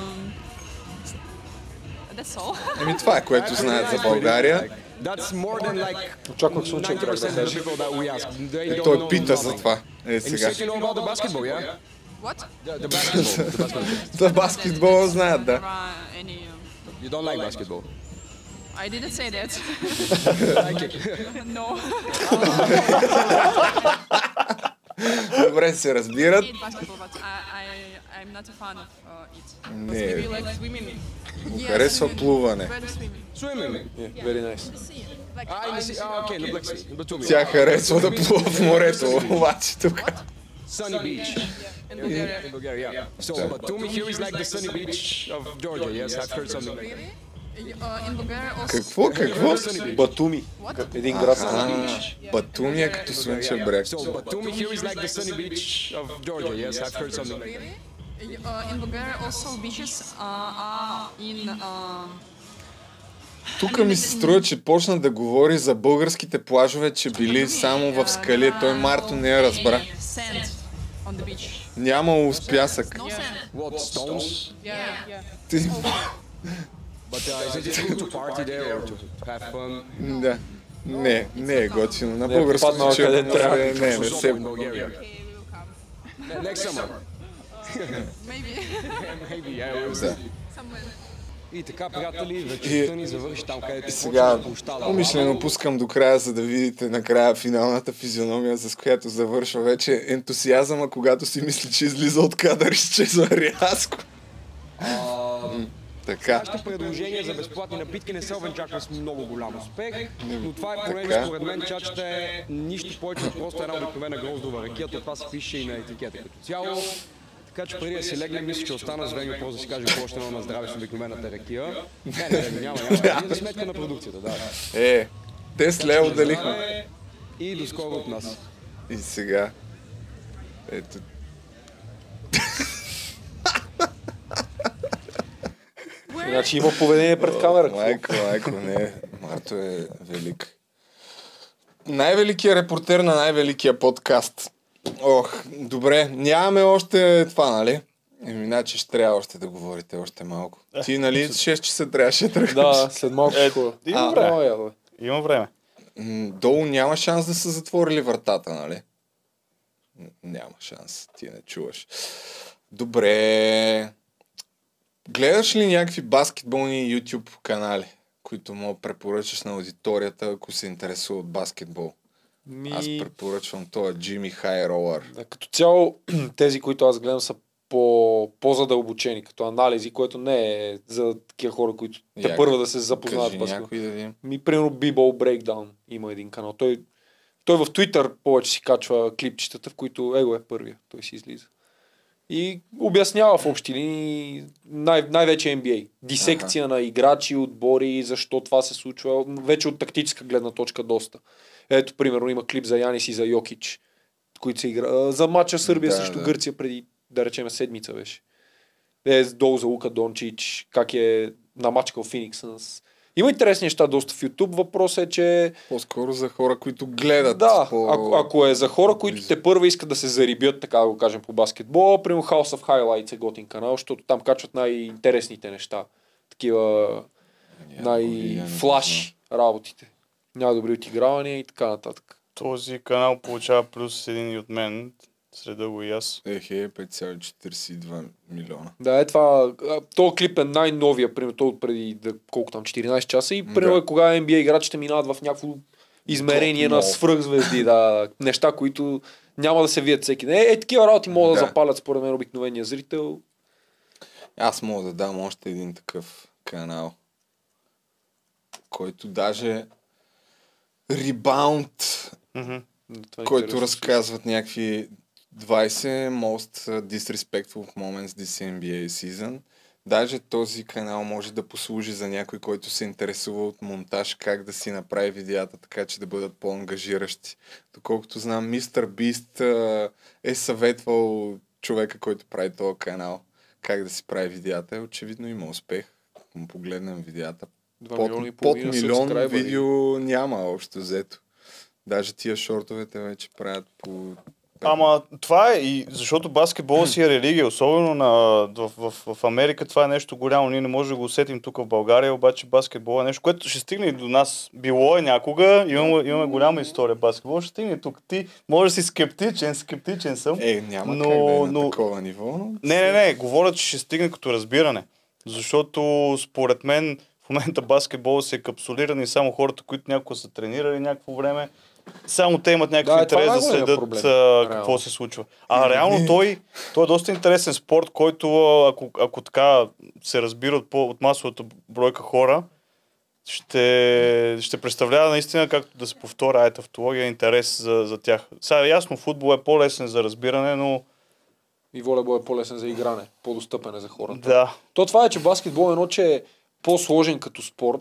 Speaker 5: That's all.
Speaker 1: Еми това е, което знаят за България.
Speaker 6: That's more than like
Speaker 3: Очаквах случай
Speaker 6: 90%
Speaker 3: как да кажеш.
Speaker 1: Е,
Speaker 6: don't
Speaker 1: той пита за това. Е, сега.
Speaker 6: said you know about the basketball, yeah?
Speaker 5: What?
Speaker 6: The, basketball. the basketball.
Speaker 1: Знаят, да.
Speaker 5: Uh,
Speaker 6: You don't like basketball.
Speaker 5: I didn't say that. no.
Speaker 1: Добре се разбират.
Speaker 5: hate basketball, but I, I I'm not a fan of uh, it.
Speaker 1: Не,
Speaker 5: Maybe like swimming.
Speaker 1: му харесва плуване.
Speaker 6: Ah. Ah.
Speaker 1: Тя харесва да плува в морето, обаче тук.
Speaker 6: Sunny beach.
Speaker 5: in Bulgaria.
Speaker 6: In Bulgaria, yeah. So Batumi here is like the sunny beach of Georgia. Yes, I've heard something like that.
Speaker 5: Uh.
Speaker 1: Какво, какво?
Speaker 3: Батуми. Един град.
Speaker 1: А, Батуми е като слънчев бряг.
Speaker 6: Batumi here is like the sunny beach of Georgia. Yes, I've heard something like that.
Speaker 5: Really? Uh, in Bulgaria also beaches uh, are in uh,
Speaker 1: Тук ми се струва, че почна да говори за българските плажове, че били само в скали. Той Марто не я разбра. Нямало с пясък. Ти...
Speaker 4: But uh, is it just good to party there or to have fun?
Speaker 1: Да. Не, не е готино. На
Speaker 3: Не е
Speaker 1: български
Speaker 3: попаднал
Speaker 1: че
Speaker 3: къде трябва.
Speaker 1: не, не, не се...
Speaker 5: will
Speaker 4: Next summer.
Speaker 5: Maybe
Speaker 4: Maybe, yeah, we'll
Speaker 1: Да.
Speaker 4: И така, приятели, вечерта ни завърши там, където
Speaker 1: И сега, умишлено пускам до края, за да видите накрая финалната физиономия, с която завършва вече ентусиазъма, когато си мисли, че излиза от кадър, изчезва рязко. М, Така.
Speaker 4: Нашите предложения за безплатни напитки не се обенчаха с много голям успех, но това е понеже
Speaker 1: Така.
Speaker 4: според мен чачата е нищо повече от просто една обикновена гроздова ракия, то това се пише и на етикета като цяло. Така че преди да си легнем, мисля, че остана с Веню просто да си кажем какво едно на здраве с обикновената ракия. Не, не, не, няма, няма. Ние за сметка на продукцията, да.
Speaker 1: Е, те с Лео.
Speaker 4: Здраве И до скоро от нас.
Speaker 1: И сега. Ето.
Speaker 3: Значи има поведение пред камера.
Speaker 1: Майко, майко, не. Марто е велик. Най-великият репортер на най-великия подкаст. Ох, добре. Нямаме още това, нали? Еми, значи ще трябва още да говорите още малко. Ти, нали, 6 часа трябваше да тръгнеш.
Speaker 3: Да, след малко
Speaker 2: Е, има време. Има време.
Speaker 1: Долу няма шанс да са затворили вратата, нали? Няма шанс. Ти не чуваш. Добре. Гледаш ли някакви баскетболни YouTube канали, които мога да препоръчаш на аудиторията, ако се интересува от баскетбол?
Speaker 3: Ми...
Speaker 1: Аз препоръчвам този Джимми Хай Ролър.
Speaker 3: Да, като цяло, тези, които аз гледам, са по, по-задълбочени, като анализи, което не е за такива хора, които те
Speaker 1: Як?
Speaker 3: първа да се запознаят
Speaker 1: Кажи някой да видим.
Speaker 3: Ми, примерно, B-Ball Breakdown има един канал. Той, той в Twitter повече си качва клипчетата, в които его е първия. Той си излиза. И обяснява в общи линии най- най-вече NBA. Дисекция на играчи, отбори, защо това се случва. Вече от тактическа гледна точка доста. Ето, примерно, има клип за Янис и за Йокич, които се игра... за матча Сърбия
Speaker 1: Да,
Speaker 3: срещу
Speaker 1: да.
Speaker 3: Гърция преди, да речем, седмица беше. Е, долу за Лука Дончич, как е намачкал Феникс Сънс. Има интересни неща доста в YouTube. Въпросът е, че
Speaker 1: По-скоро за хора, които гледат.
Speaker 3: да,
Speaker 1: по...
Speaker 3: ако, ако е за хора, които те първа искат да се зарибят, така да го кажем, по баскетбол, примерно House of Highlights е готин канал, защото там качват най-интересните неща. Такива най-флаш работите. Най-добри отигравания и така нататък.
Speaker 2: Този канал получава плюс един и от мен. Среда го и аз.
Speaker 1: Ехе, 5,42 милиона.
Speaker 3: Да, е това. То клип е най-новия, примерно, от преди да, колко там, 14 часа и примерно
Speaker 1: Да.
Speaker 3: кога NBA играчите минават в някакво измерение
Speaker 1: Топ
Speaker 3: на свръхзвезди, да, неща, които няма да се видят всеки ден. Е, е такива работи могат да.
Speaker 1: Да.
Speaker 3: запалят според мен обикновения зрител.
Speaker 1: Аз мога да дам още един такъв канал, който даже Rebound,
Speaker 2: Мгм.
Speaker 3: Това е
Speaker 1: който разказват някакви 20 most disrespectful moments this NBA season. Даже този канал може да послужи за някой, който се интересува от монтаж, как да си направи видеята, така че да бъдат по-ангажиращи. Доколкото знам, мистер Бист е съветвал човека, който прави този канал, как да си прави видеята. Е, очевидно има успех. Ако му погледнем видеята, под, под милион видео няма общо взето. Даже тия шортовете вече правят по...
Speaker 2: Ама това е и защото баскетбол си е религия, особено на, в, в, в Америка това е нещо голямо. Ние не можем да го усетим тук в България, обаче баскетбол е нещо, което ще стигне и до нас. Било е някога, имаме, имаме голяма история баскетбол, ще стигне тук. Ти може да си скептичен, скептичен съм.
Speaker 1: Е, няма
Speaker 2: Но-
Speaker 1: как да е на
Speaker 2: но-
Speaker 1: такова ниво, но...
Speaker 2: Не, не, не, говоря, че ще стигне като разбиране. Защото според мен в момента баскетбол се е капсулиран и само хората, които някога са тренирали някакво време, само те имат някакъв
Speaker 3: Да, е, е
Speaker 2: интерес да
Speaker 3: най-големият
Speaker 2: следят
Speaker 3: проблем,
Speaker 2: а, какво
Speaker 3: реално.
Speaker 2: се случва. А реално той, той е доста интересен спорт, който ако, ако така се разбира от, по- от масовата бройка хора, ще, ще представлява наистина, както да се повторя ай тавтология, интерес за, за тях. Сега ясно, футбол е по-лесен за разбиране, но
Speaker 3: И волейбол е по-лесен за игране, по-достъпен е за хората.
Speaker 2: да.
Speaker 3: То това е, че баскетбол е едно, че е по-сложен като спорт.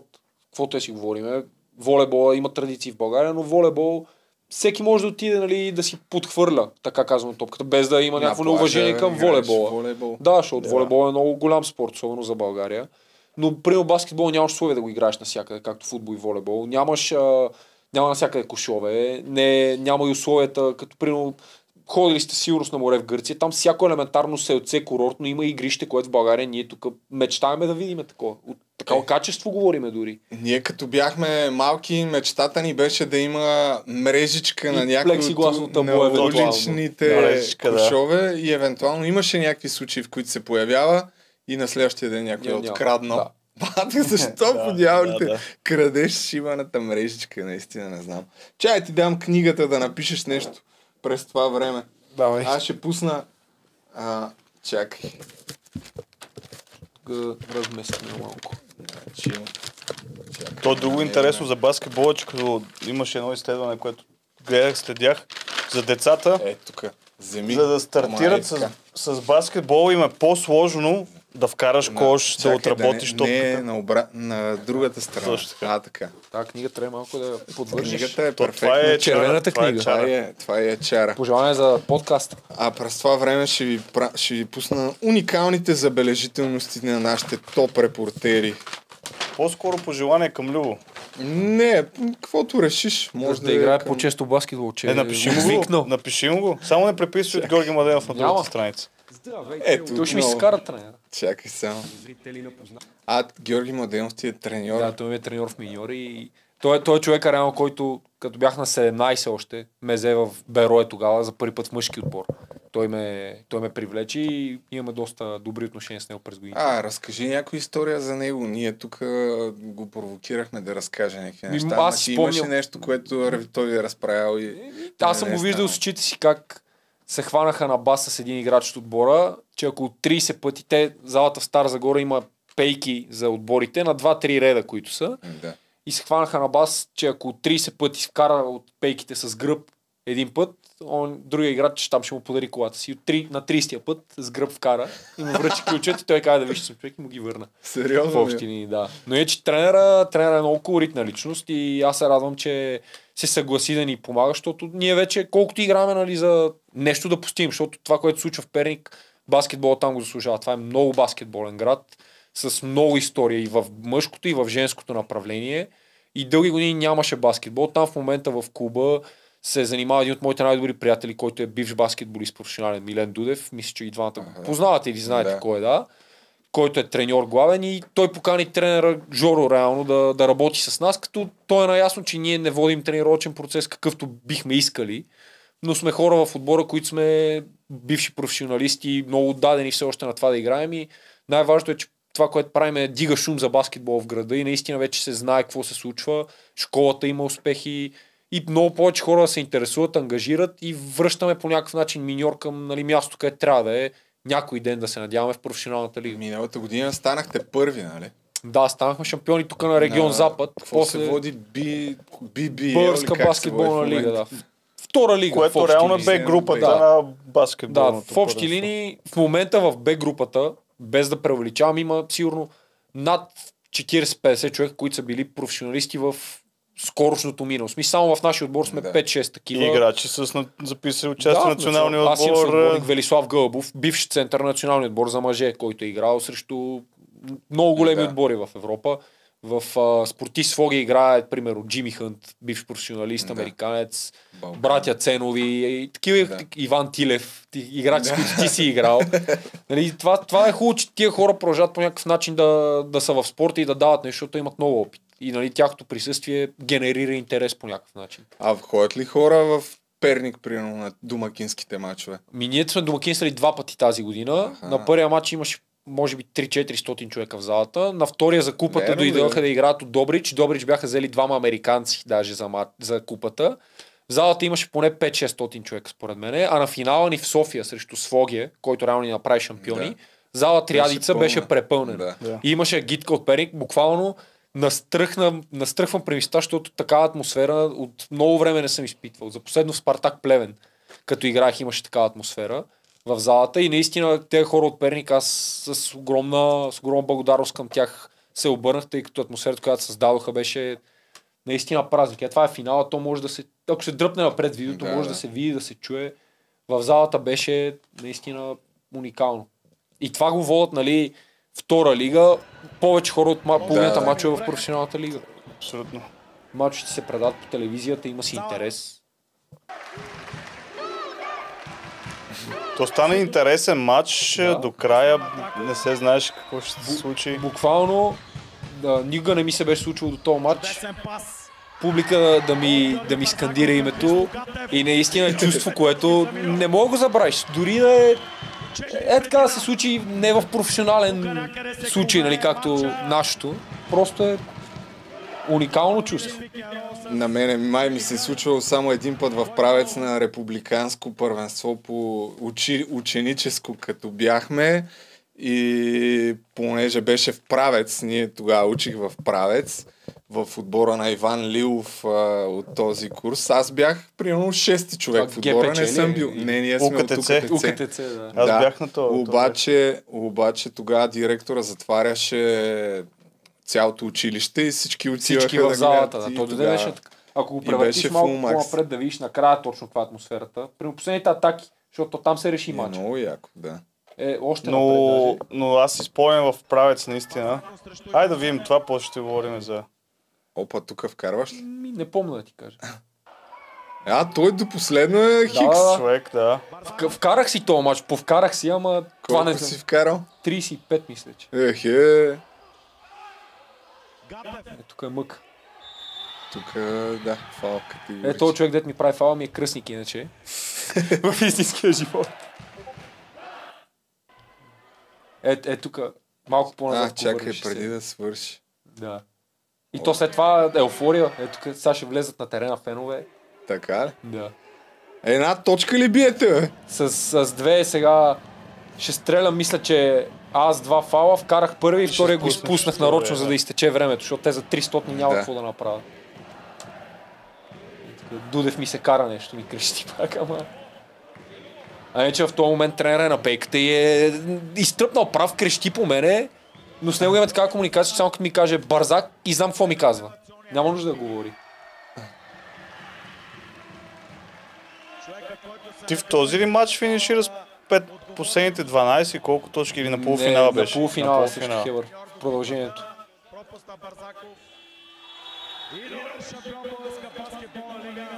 Speaker 3: Каквото е си говорим. Волейбол има традиции в България, но волейбол всеки може да отиде нали, да си подхвърля, така казвам топката, без да има някакво неуважение към волейбола.
Speaker 1: волейбол.
Speaker 3: Да, защото волейбол е много голям спорт, особено за България. Но, примерно, баскетбол нямаш условия да го играеш навсякъде, както футбол и волейбол. Нямаш, а, няма навсякъде кошове, не, няма и условията, като, примерно, ходили сте сигурно на море в Гърция, там всяко елементарно селце, курортно има игрище, което в България ние тук мечтаеме да видим такова. От такова
Speaker 1: Е.
Speaker 3: качество говориме дори.
Speaker 1: Ние като бяхме малки, мечтата ни беше да има мрежичка
Speaker 3: И
Speaker 1: на някои от на уличните
Speaker 2: Да, мрежичка, да.
Speaker 1: и евентуално имаше някакви случаи, в които се появява и на следващия ден някой е откраднал.
Speaker 3: Да.
Speaker 1: Бате, защо
Speaker 2: Да,
Speaker 1: по дяволите
Speaker 2: да, да.
Speaker 1: крадеш шиваната мрежичка, наистина не знам. Чай ти дам книгата да напишеш нещо през това време.
Speaker 3: Давай.
Speaker 1: Аз ще пусна... А, чакай.
Speaker 3: Г- разместим малко.
Speaker 1: Значи, чакай.
Speaker 2: То е друго
Speaker 1: Не,
Speaker 2: интересно
Speaker 1: не.
Speaker 2: за баскетбола, че като имаше едно изследване, което гледах, следях, за децата,
Speaker 1: Е, тук. Вземи.
Speaker 2: за да
Speaker 1: Ама е
Speaker 2: стартират с, с баскетбол им е по-сложно да вкараш
Speaker 1: На-
Speaker 2: кош, да отработиш
Speaker 1: не,
Speaker 2: топката.
Speaker 1: Не, на, обра... на другата страна.
Speaker 2: Точно така.
Speaker 1: А, така.
Speaker 3: Тази книга трябва малко да я подвържиш.
Speaker 1: Книгата е
Speaker 2: То,
Speaker 1: перфектна.
Speaker 2: това е
Speaker 3: Червената
Speaker 2: това е
Speaker 3: книга.
Speaker 1: Това
Speaker 2: чара.
Speaker 1: е, това е чара.
Speaker 3: Пожелание за подкаст.
Speaker 1: А през това време ще ви, ще ви пусна уникалните забележителности на нашите топ репортери.
Speaker 2: По-скоро пожелание към Любо.
Speaker 1: Не, каквото решиш. Може
Speaker 3: Може да,
Speaker 1: е
Speaker 3: играе
Speaker 1: към-
Speaker 3: по-често баскетбол, че
Speaker 2: Е, напиши му го. Напиши му го. Само не преписвай от Георги Младенов на другата страница.
Speaker 4: Здравейте,
Speaker 1: Ето.
Speaker 3: Той ще ми се скара тренера.
Speaker 1: Чакай само. А, Георги Младенов ти е треньор.
Speaker 3: Да, той ми е треньор в миньори и той, е- той е човека реално, който като бях на 17 още, ме взе в Берое тогава за първи път в мъжки отбор. Той ме, той ме привлече и имаме доста добри отношения с него през годините.
Speaker 1: А, разкажи някоя история за него. Ние тук го провокирахме да разкаже някакви неща.
Speaker 3: аз
Speaker 1: Аз
Speaker 3: си
Speaker 1: имаше
Speaker 3: спомням-
Speaker 1: нещо, което той ви е разправял и...
Speaker 3: Аз съм
Speaker 1: е
Speaker 3: го виждал с очите си как се хванаха на бас с един играч от отбора, че ако от 30 пъти те, залата в Стара Загора има пейки за отборите на 2-3 реда, които са,
Speaker 1: Да.
Speaker 3: и се хванаха на бас, че ако 30 пъти вкара от пейките с гръб един път, он, другия играч там ще му подари колата си. От три, на 30-я път с гръб вкара и му връчи ключът и той каза да виж съм човек и му ги върна. В
Speaker 1: Сериозно ли?
Speaker 3: общи линии, да. Но е, че тренера, тренера е много колоритна личност и аз се радвам, че се съгласи да ни помага, защото ние вече колкото играме нали, за нещо да постигнем, защото това, което се случва в Перник, баскетбол там го заслужава. Това е много баскетболен град с много история и в мъжкото и в женското направление. И дълги години нямаше баскетбол. Там в момента в клуба се занимава един от моите най-добри приятели, който е бивш баскетболист професионален, Милен Дудев. Мисля, че и двамата го познавате или знаете
Speaker 1: Да.
Speaker 3: кой е, да който е треньор главен и той покани тренера Жоро реално да, да работи с нас, като той е наясно, че ние не водим тренировачен процес какъвто бихме искали, но сме хора в отбора, които сме бивши професионалисти, много отдадени все още на това да играем и най-важното е, че това, което правим е дига шум за баскетбол в града и наистина вече се знае какво се случва, школата има успехи и много повече хора се интересуват, ангажират и връщаме по някакъв начин миньор към нали, място, където трябва да е някой ден да се надяваме в професионалната лига.
Speaker 1: Миналата година станахте първи, нали?
Speaker 3: Да, станахме шампиони тук на регион
Speaker 1: На-
Speaker 3: Запад.
Speaker 1: Какво се води би, BBL?
Speaker 3: Българска баскетболна лига, да. Втора лига.
Speaker 2: Което реално бе групата
Speaker 3: Да.
Speaker 2: на
Speaker 3: Да,
Speaker 2: баскетболното
Speaker 3: в общи линии, в момента в Б групата, без да преувеличавам, има сигурно над 40-50 човека, които са били професионалисти в скорошното минало. Смисъл, само в нашия отбор сме
Speaker 1: Да.
Speaker 3: 5-6 такива.
Speaker 2: И играчи с записали участие в националния
Speaker 3: Аз имам
Speaker 2: отбор.
Speaker 3: съотборник Велислав Гълбов, бивш център на националния отбор за мъже, който е играл срещу много големи
Speaker 1: Да.
Speaker 3: отбори в Европа. В а, спортист Своги играе, примерно, Джимми Хънт, бивш професионалист,
Speaker 1: Да. американец,
Speaker 3: американец, братя Ценови, и такива,
Speaker 1: Да.
Speaker 3: Иван Тилев, ти- играчи, с които ти си играл. нали, това, това е хубаво, че тия хора продължават по някакъв начин да, да са в спорта и да дават нещо, защото имат много опит. И нали, тяхното присъствие генерира интерес по някакъв начин.
Speaker 1: А входят ли хора в Перник, примерно, на домакинските матчове?
Speaker 3: Ми ние сме домакинствали два пъти тази година.
Speaker 1: Аха.
Speaker 3: На първия матч имаше може би 3-400 човека в залата. На втория за купата дойдоха да играят от Добрич. Добрич бяха взели двама американци даже за, мат, за купата. В залата имаше поне 5-600 човека според мен. А на финала ни в София срещу Свогия, който реално ни направи шампиони,
Speaker 1: Да.
Speaker 3: зала Триадица
Speaker 1: пълна.
Speaker 3: беше препълнена.
Speaker 1: Да.
Speaker 2: Да.
Speaker 3: И имаше гидка от Перник, буквално настръхна, настръхвам при мисля, защото такава атмосфера от много време не съм изпитвал. За последно в Спартак Плевен, като играх, имаше такава атмосфера в залата и наистина тези хора от Перник, аз с огромна, с огромна благодарност към тях се обърнах, тъй като атмосферата, която създадоха беше наистина празник. Е, това е финала, то може да се, ако се дръпне напред видеото,
Speaker 1: Да,
Speaker 3: може
Speaker 1: да.
Speaker 3: да се види, да се чуе. В залата беше наистина уникално. И това го водят, нали, втора лига, повече хора от ма- половината
Speaker 1: да.
Speaker 3: мачове в професионалната лига.
Speaker 2: Абсолютно.
Speaker 3: Мачовете се предават по телевизията, има си интерес.
Speaker 2: То стана интересен матч
Speaker 3: Да.
Speaker 2: до края. Не се знаеш какво ще се случи.
Speaker 3: Буквално, да, никога не ми се беше случило до този матч. Публика да, да, ми, да ми скандира името и наистина е чувство, което не мога да го забравиш. Дори да е е така да се случи не в професионален случай, нали, както нашето. Просто е уникално чувство.
Speaker 1: На мене май ми се е случвало само един път в правец на републиканско първенство по учи, ученическо, като бяхме. И понеже беше в правец, ние тогава учих в правец, в отбора на Иван Лилов а, от този курс. Аз бях примерно шести човек
Speaker 3: Това
Speaker 1: в отбора,
Speaker 3: ГПЧ
Speaker 1: не съм бил. Не, ние сме от
Speaker 2: УКТЦ.
Speaker 1: УКТЦ.
Speaker 3: УКТЦ, да.
Speaker 2: Аз бях на това.
Speaker 1: Обаче, обаче тогава директора затваряше цялото училище и всички отиваха
Speaker 3: Всички в залата. Да, то
Speaker 1: тогава-
Speaker 3: беше така. Ако го превъртиш малко по-напред да видиш накрая точно каква е атмосферата. При последните атаки, защото там се реши
Speaker 1: Е,
Speaker 3: матч.
Speaker 1: много яко, да.
Speaker 3: Е, още
Speaker 2: Но,
Speaker 3: напред
Speaker 2: но аз си спомням в правец наистина. Айде да видим това, после ще говорим за...
Speaker 1: Опа, тук вкарваш ли?
Speaker 3: Ми, не помня да ти кажа.
Speaker 1: А, той до последно е Хикс.
Speaker 3: Да.
Speaker 2: Човек, да.
Speaker 3: Вка- Вкарах си този матч, повкарах си, ама това
Speaker 1: Колко
Speaker 3: не
Speaker 1: си вкарал?
Speaker 3: 35 мисля, че.
Speaker 1: Ехе,
Speaker 3: Е, тук е мък.
Speaker 1: тук, да, фал
Speaker 3: Е,
Speaker 1: категорично.
Speaker 3: този човек, дет ми прави фала, ми е кръстник иначе. в истинския живот. Е, е тук, малко по-назад.
Speaker 1: А, чакай, преди
Speaker 3: се-
Speaker 1: да свърши.
Speaker 3: Да. И то след това е еуфория. Е, тук сега ще влезат на терена фенове.
Speaker 1: Така ли?
Speaker 3: Да.
Speaker 1: Една точка ли биете, бе?
Speaker 3: С, с две сега ще стрелям, мисля, че аз два фала, вкарах първи и втория го
Speaker 2: втория,
Speaker 3: нарочно, за да изтече времето, защото те за 300 няма
Speaker 1: Да.
Speaker 3: какво да направят. Дудев ми се кара нещо, ми крещи пак, ама... А не, че в този момент тренера е на пейката и е изтръпнал прав, крещи по мене, но с него има такава комуникация, че само като ми каже бързак и знам какво ми казва. Няма нужда да говори.
Speaker 2: Ти в този ли матч финишира с 5 последните 12 колко точки или на полуфинала беше?
Speaker 3: На полуфинала,
Speaker 2: на полуфинала.
Speaker 3: Хебър. В продължението.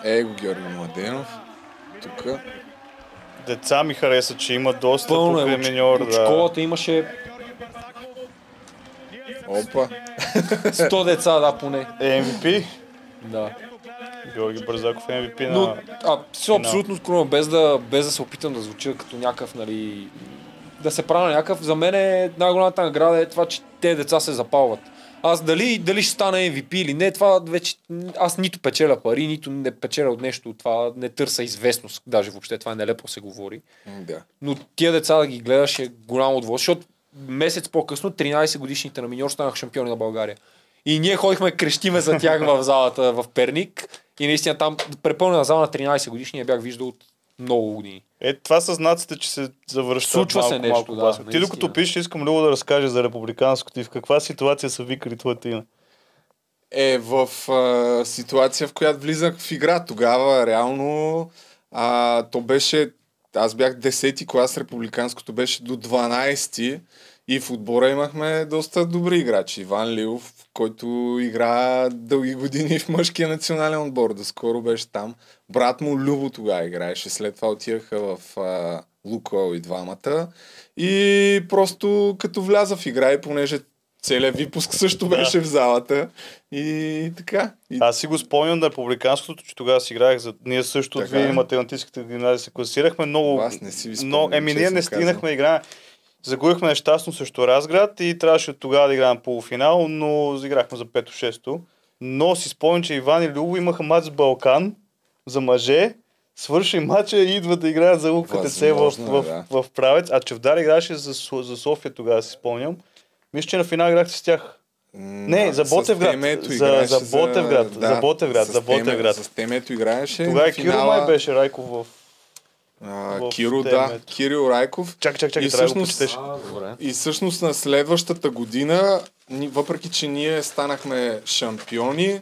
Speaker 1: Его Георги Младенов. Тук.
Speaker 2: Деца ми хареса, че има доста
Speaker 3: Пълно е. От,
Speaker 2: миньор, да.
Speaker 3: школата имаше
Speaker 1: Опа.
Speaker 3: 100 деца, да, поне.
Speaker 2: Е, MVP.
Speaker 3: Да.
Speaker 2: Георги Бързаков е MVP
Speaker 3: Но,
Speaker 2: на...
Speaker 3: а, си абсолютно скромно, без да, без да се опитам да звуча като някакъв, нали, да се правя някакъв, за мен е най-голямата награда е това, че те деца се запалват. Аз дали, дали ще стана MVP или не, това вече, аз нито печеля пари, нито не печеля от нещо, от това не търся известност, даже въобще това е нелепо се говори.
Speaker 1: Да.
Speaker 3: Но тия деца да ги гледаш е голямо удоволствие, защото месец по-късно 13 годишните на миньор станаха шампиони на България. И ние ходихме крещиме за тях в залата в Перник и наистина там препълнена зала на 13 годишни я бях виждал от много години.
Speaker 2: Е, това са знаците, че се завръща
Speaker 3: Случва се
Speaker 2: малко,
Speaker 3: нещо,
Speaker 2: малко
Speaker 3: да.
Speaker 2: Ти докато пишеш, искам много да разкажеш за републиканското и в каква ситуация са викали твоята име.
Speaker 1: е в а, ситуация, в която влизах в игра. Тогава реално а, то беше, аз бях 10-ти клас, републиканското беше до 12-ти и в отбора имахме доста добри играчи. Иван Лилов, който игра дълги години в мъжкия национален отбор, да скоро беше там. Брат му Любо тогава играеше, след това отиваха в а, и двамата. И просто като вляза в игра и понеже целият випуск също беше в залата. И така. И...
Speaker 2: Аз си го спомням на републиканското, че тогава си играех за... Ние също от Видин
Speaker 1: е.
Speaker 2: математическата гимназия се класирахме много...
Speaker 1: Аз не си ви спомням,
Speaker 2: еми, ние не стигнахме игра. Загубихме нещастно срещу Разград и трябваше от тогава да играем полуфинал, но изиграхме за 5-6. Но си спомням, че Иван и Любо имаха матч с Балкан за мъже. Свърши матча и идват да играят за УКТЦ в, в,
Speaker 1: е,
Speaker 2: в,
Speaker 1: да.
Speaker 2: в, правец. А Чевдар играше за, за София тогава, си спомням. Мисля, че на финал играхте с тях. Не, за Ботевград. За- за Ботевград, за Ботевград,
Speaker 1: с
Speaker 2: за
Speaker 1: Теме-
Speaker 2: Ботевград.
Speaker 1: С темето играеше.
Speaker 2: Тогава
Speaker 1: на
Speaker 2: и Киро
Speaker 1: финала,
Speaker 2: май беше Райков в...
Speaker 1: А,
Speaker 2: в
Speaker 1: Киро, да. Кирил Райков.
Speaker 2: Чакай, чакай, чакай,
Speaker 1: И
Speaker 2: да
Speaker 1: всъщност-
Speaker 3: добре.
Speaker 1: И всъщност на следващата година, въпреки че ние станахме шампиони,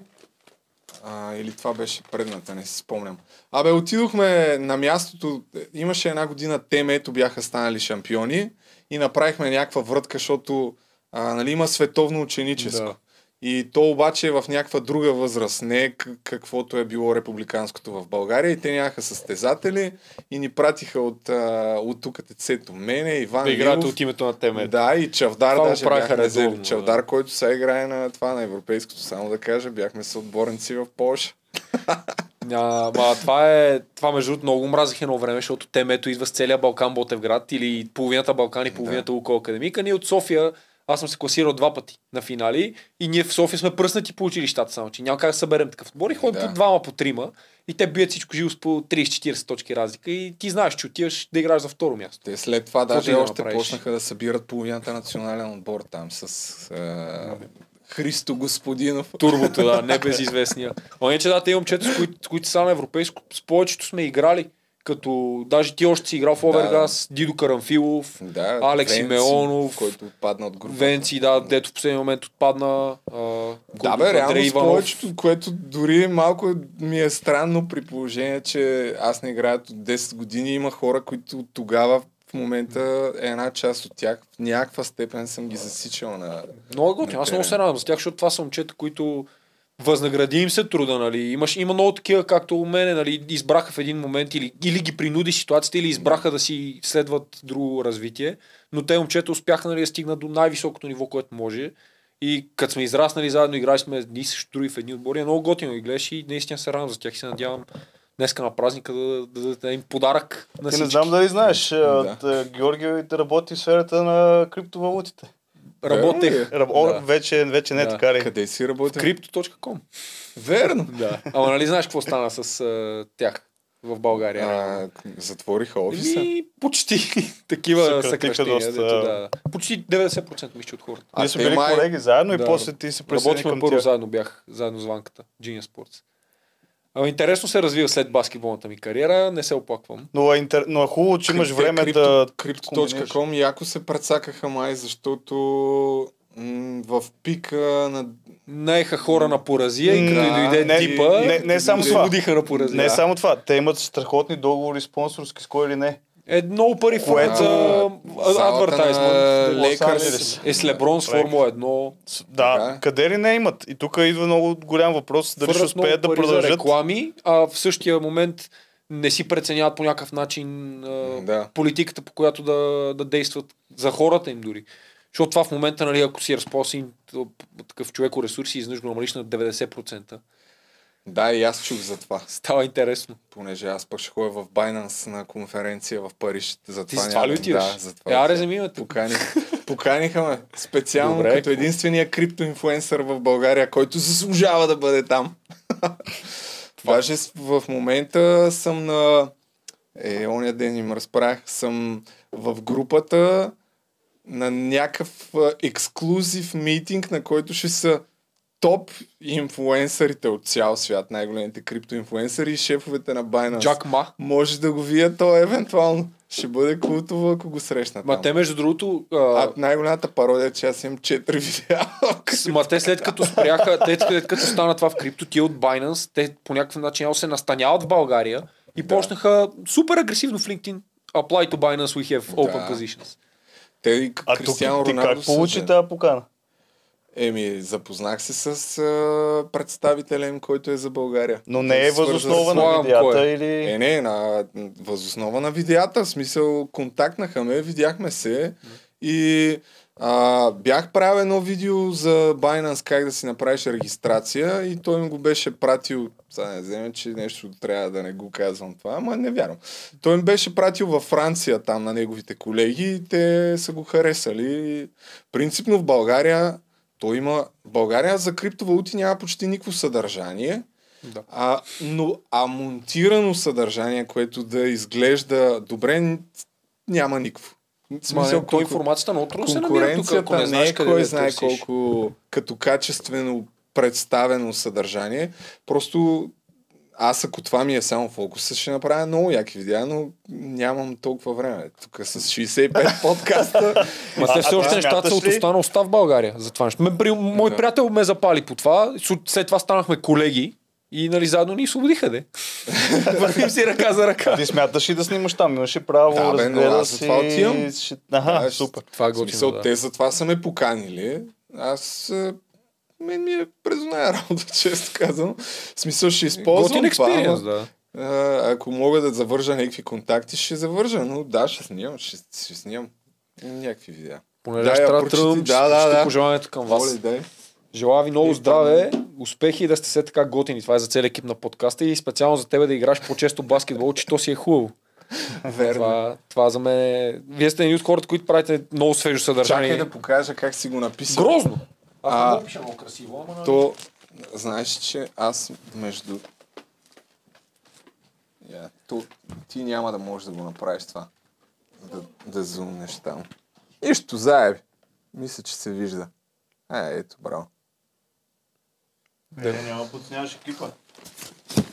Speaker 1: А, или това беше предната, не си спомням. Абе, отидохме на мястото, имаше една година те, ето бяха станали шампиони и направихме някаква врътка, защото а, нали, има световно ученическо.
Speaker 3: Да.
Speaker 1: И то обаче е в някаква друга възраст, не е каквото е било републиканското в България. И те нямаха състезатели и ни пратиха от, а, от тук тецето. Мене, Иван
Speaker 3: Да
Speaker 1: Лилов.
Speaker 3: от името на темето.
Speaker 1: Да, и Чавдар
Speaker 3: Това
Speaker 1: даже бяхме взели.
Speaker 3: редовно,
Speaker 1: Чавдар, който сега играе на това, на европейското, само да кажа, бяхме съотборници в Польша.
Speaker 3: А, ма, това е, това между другото много мразих едно време, защото темето идва с целия Балкан Ботевград или половината Балкан и половината Луко Академика. Ние от София, аз съм се класирал два пъти на финали и ние в София сме пръснати по училищата, само че няма как да съберем такъв отбор и ходим
Speaker 1: Да.
Speaker 3: по двама, по трима и те бият всичко живо с по 30-40 точки разлика и ти знаеш, че отиваш да играш за второ място.
Speaker 1: Те след това
Speaker 3: Какво
Speaker 1: даже
Speaker 3: да
Speaker 1: още
Speaker 3: направиш?
Speaker 1: почнаха да събират половината национален отбор там с а, Христо Господинов.
Speaker 3: Турбото, да, небезизвестния. А иначе да, те момчета, с които, с които са на европейско, с повечето сме играли. Като даже ти още си играл в Овергас, Дидо Карамфилов,
Speaker 1: Да,
Speaker 3: Алекс
Speaker 1: Венци,
Speaker 3: Симеонов,
Speaker 1: който отпадна от групата.
Speaker 3: Венци, да, дето в последния момент отпадна. А,
Speaker 1: Да, бе, реално повечето, което дори малко ми е странно при положение, че аз не играя от 10 години. Има хора, които от тогава в момента една част от тях в някаква степен съм ги засичал на...
Speaker 3: Много е готино. Аз много се радвам за тях, защото това са момчета, които възнагради им се труда, нали. Имаш, има много такива, както у мене, нали, избраха в един момент или, или ги принуди ситуацията, или избраха да си следват друго развитие, но те момчета успяха нали, да стигнат до най-високото ниво, което може. И като сме израснали заедно, играли сме едни срещу други в едни отбори, е много готино ги гледаш и наистина се радвам за тях и се надявам днеска на празника да, да, да, да им подарък на
Speaker 2: Ти
Speaker 3: всички.
Speaker 2: не знам дали знаеш,
Speaker 1: Да.
Speaker 2: Георгио да работи в сферата на криптовалутите.
Speaker 3: Работех.
Speaker 2: Раб... О,
Speaker 3: Да.
Speaker 2: вече, вече не е
Speaker 3: Да.
Speaker 2: така ли?
Speaker 1: Къде си работил?
Speaker 3: Crypto.com.
Speaker 1: Верно.
Speaker 3: Да. Ама нали знаеш какво стана с а, тях в България?
Speaker 1: А, затвориха офиса.
Speaker 3: Еми, почти такива съкръщения.
Speaker 2: доста.
Speaker 3: Дето, да. Почти 90% мисля от хората.
Speaker 2: Ние сме били
Speaker 1: май-
Speaker 2: колеги заедно
Speaker 3: Да.
Speaker 2: и после ти се присъедини
Speaker 3: Работихме
Speaker 2: към
Speaker 3: първо
Speaker 2: тях.
Speaker 3: заедно бях, заедно с Ванката, Genius Sports. Ама интересно се развива след баскетболната ми кариера, не се оплаквам.
Speaker 2: Но е, интер... Но е хубаво, че имаш
Speaker 1: Те
Speaker 2: време
Speaker 1: крипто,
Speaker 2: да...
Speaker 1: Crypto.com яко се прецакаха май, защото м- в пика на...
Speaker 3: Наеха хора на поразия и като дойде
Speaker 2: не-
Speaker 3: типа,
Speaker 2: не- не само това.
Speaker 3: на поразия.
Speaker 2: Не само това, те имат страхотни договори спонсорски с кой или не.
Speaker 3: Е много пари в
Speaker 2: Което-
Speaker 3: за
Speaker 1: залата на
Speaker 3: адвертайзмент.
Speaker 1: Lakers.
Speaker 3: Е с Леброн с Формула 1.
Speaker 2: С- Да,
Speaker 1: Така е.
Speaker 2: къде ли не имат? И тук идва много голям въпрос, дали ще
Speaker 3: Хвърлят много
Speaker 2: успеят да продължат.
Speaker 3: реклами, а в същия момент не си преценяват по някакъв начин
Speaker 1: Да.
Speaker 3: политиката, по която да, да действат за хората им дори. Защото това в момента, нали, ако си разпоsin такъв човек ресурси, изведнъж го намалиш на 90%.
Speaker 1: Да, и аз чух за това.
Speaker 3: Става интересно.
Speaker 1: Понеже аз пък ще ходя в Binance на конференция в Париж. За
Speaker 3: Ти
Speaker 1: това
Speaker 3: това ли отиваш?
Speaker 1: Да, за това.
Speaker 3: Е, аре, вземи ме
Speaker 1: поканиха ме специално
Speaker 3: Добре,
Speaker 1: като единствения криптоинфлуенсър в България, който заслужава да бъде там. Даже с- в момента съм на... Е, оня ден им разправях, съм в групата на някакъв ексклюзив митинг, на който ще са топ инфлуенсърите от цял свят, най-големите криптоинфлуенсъри и шефовете на Binance.
Speaker 3: Джак Ма.
Speaker 1: Може да го видя то евентуално. Ще бъде култово, ако го срещна
Speaker 3: Ма
Speaker 1: там.
Speaker 3: те, между другото, а,
Speaker 1: А най-голямата пародия е, че аз имам 4 видеа.
Speaker 3: Ма те след като спряха, те след като стана това в крипто, тия от Binance, те по някакъв начин се настаняват в България и
Speaker 1: Да.
Speaker 3: почнаха супер агресивно в LinkedIn. Apply to Binance, we have open
Speaker 1: Да.
Speaker 3: positions.
Speaker 1: Те и Кристиано
Speaker 2: ти
Speaker 1: Роналдо
Speaker 2: как получи тази покана?
Speaker 1: Еми, запознах се с а, представителя им, който е за България.
Speaker 2: Но не е възоснова на
Speaker 3: Слагам
Speaker 2: видеята
Speaker 3: кой
Speaker 2: или...
Speaker 1: Е, не, на възоснова на видеята. В смисъл, контактнаха ме, видяхме се и а, бях правил едно видео за Binance как да си направиш регистрация и той ми го беше пратил, сега не вземе, че нещо трябва да не го казвам това, ама не вярвам. Той ми беше пратил във Франция там на неговите колеги и те са го харесали. Принципно в България той има... България за криптовалути няма почти никакво съдържание.
Speaker 3: Да.
Speaker 1: А, но а монтирано съдържание, което да изглежда добре, няма никакво.
Speaker 3: Ма,
Speaker 1: смисъл,
Speaker 3: не, то
Speaker 1: конку-
Speaker 3: информацията много трудно се намира тук, ако не
Speaker 1: не е кой
Speaker 3: да
Speaker 1: знае
Speaker 3: търсиш.
Speaker 1: колко като качествено представено съдържание. Просто аз ако това ми е само фокуса, ще направя много яки видеа, но нямам толкова време. Тук с 65 подкаста.
Speaker 3: Ма те все още нещата са от
Speaker 2: ли-
Speaker 3: останалостта в България. За това нещо. Ме, при, мой
Speaker 1: Да.
Speaker 3: приятел ме запали по това. След това станахме колеги. И нали заедно ни освободиха, де. Вървим си ръка за ръка.
Speaker 2: Ти смяташ ли да снимаш там? Имаше право,
Speaker 1: Да, бе, но аз за
Speaker 2: си.
Speaker 1: това отивам.
Speaker 2: Ще... Аха,
Speaker 1: Да,
Speaker 2: супер.
Speaker 3: Това е готино, да.
Speaker 1: те затова са ме поканили. Аз а, мен ми е през оная работа, често казвам. В смисъл ще използвам това, ама,
Speaker 3: да.
Speaker 1: а, ако мога да завържа някакви контакти, ще завържа, но да, ще снимам, ще, ще снимам някакви видеа.
Speaker 3: Понеже
Speaker 1: Да,
Speaker 3: трябва да тръгвам,
Speaker 1: да, да,
Speaker 3: ще
Speaker 1: да.
Speaker 3: пожеланието към вас.
Speaker 1: Моля, дай.
Speaker 3: Желая ви много
Speaker 1: И
Speaker 3: здраве, успехи и да сте все така готини. Това е за целия екип на подкаста и специално за тебе да играш по-често баскетбол, че то си е хубаво.
Speaker 1: Верно.
Speaker 3: Това, това за мен е... Вие сте един от хората, които правите много свежо съдържание.
Speaker 1: Чакай да покажа как си го написал.
Speaker 3: Грозно! Аз
Speaker 1: А,
Speaker 3: не пиша много красиво, ама...
Speaker 1: То, знаеш, че аз между... Я, то, ти няма да можеш да го направиш това. Да, да зумнеш там. Нищо, заеби. Мисля, че се вижда. Е, ето, браво.
Speaker 2: Не, няма подсняваш екипа.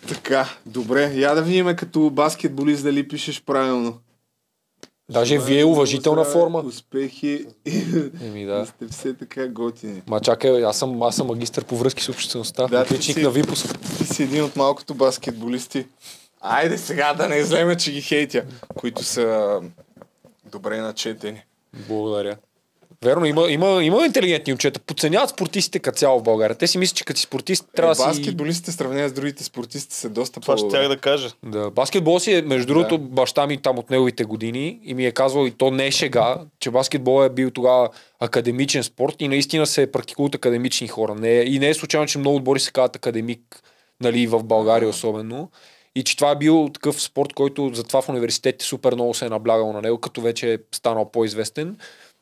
Speaker 1: Така, добре. Я да видим като баскетболист дали пишеш правилно.
Speaker 3: Даже вие уважителна
Speaker 1: Здраве,
Speaker 3: форма.
Speaker 1: Успехи.
Speaker 3: Еми
Speaker 1: да.
Speaker 3: да.
Speaker 1: сте все така готини.
Speaker 3: Ма чакай, аз съм, аз съм магистър по връзки с обществеността.
Speaker 1: Да,
Speaker 3: отличник на Випус.
Speaker 1: Ти си един от малкото баскетболисти. Айде сега да не излеме, че ги хейтя, които са добре начетени.
Speaker 3: Благодаря. Верно, има, има, има интелигентни момчета. Подценяват спортистите като цяло в България. Те си мислят, че като си спортист трябва
Speaker 1: Е,
Speaker 3: да си...
Speaker 1: баскетболистите сравнение с другите спортисти са доста
Speaker 2: Това
Speaker 1: по...
Speaker 2: ще тях да кажа.
Speaker 3: Да, баскетбол си е, между
Speaker 1: Да.
Speaker 3: другото, баща ми там от неговите години и ми е казвал, и то не е шега, че баскетбол е бил тогава академичен спорт и наистина се практикуват академични хора. Не, е- и не е случайно, че много отбори се казват академик, нали, в България особено. И че това е бил такъв спорт, който затова в университетите супер много се е наблягал на него, като вече е станал по-известен.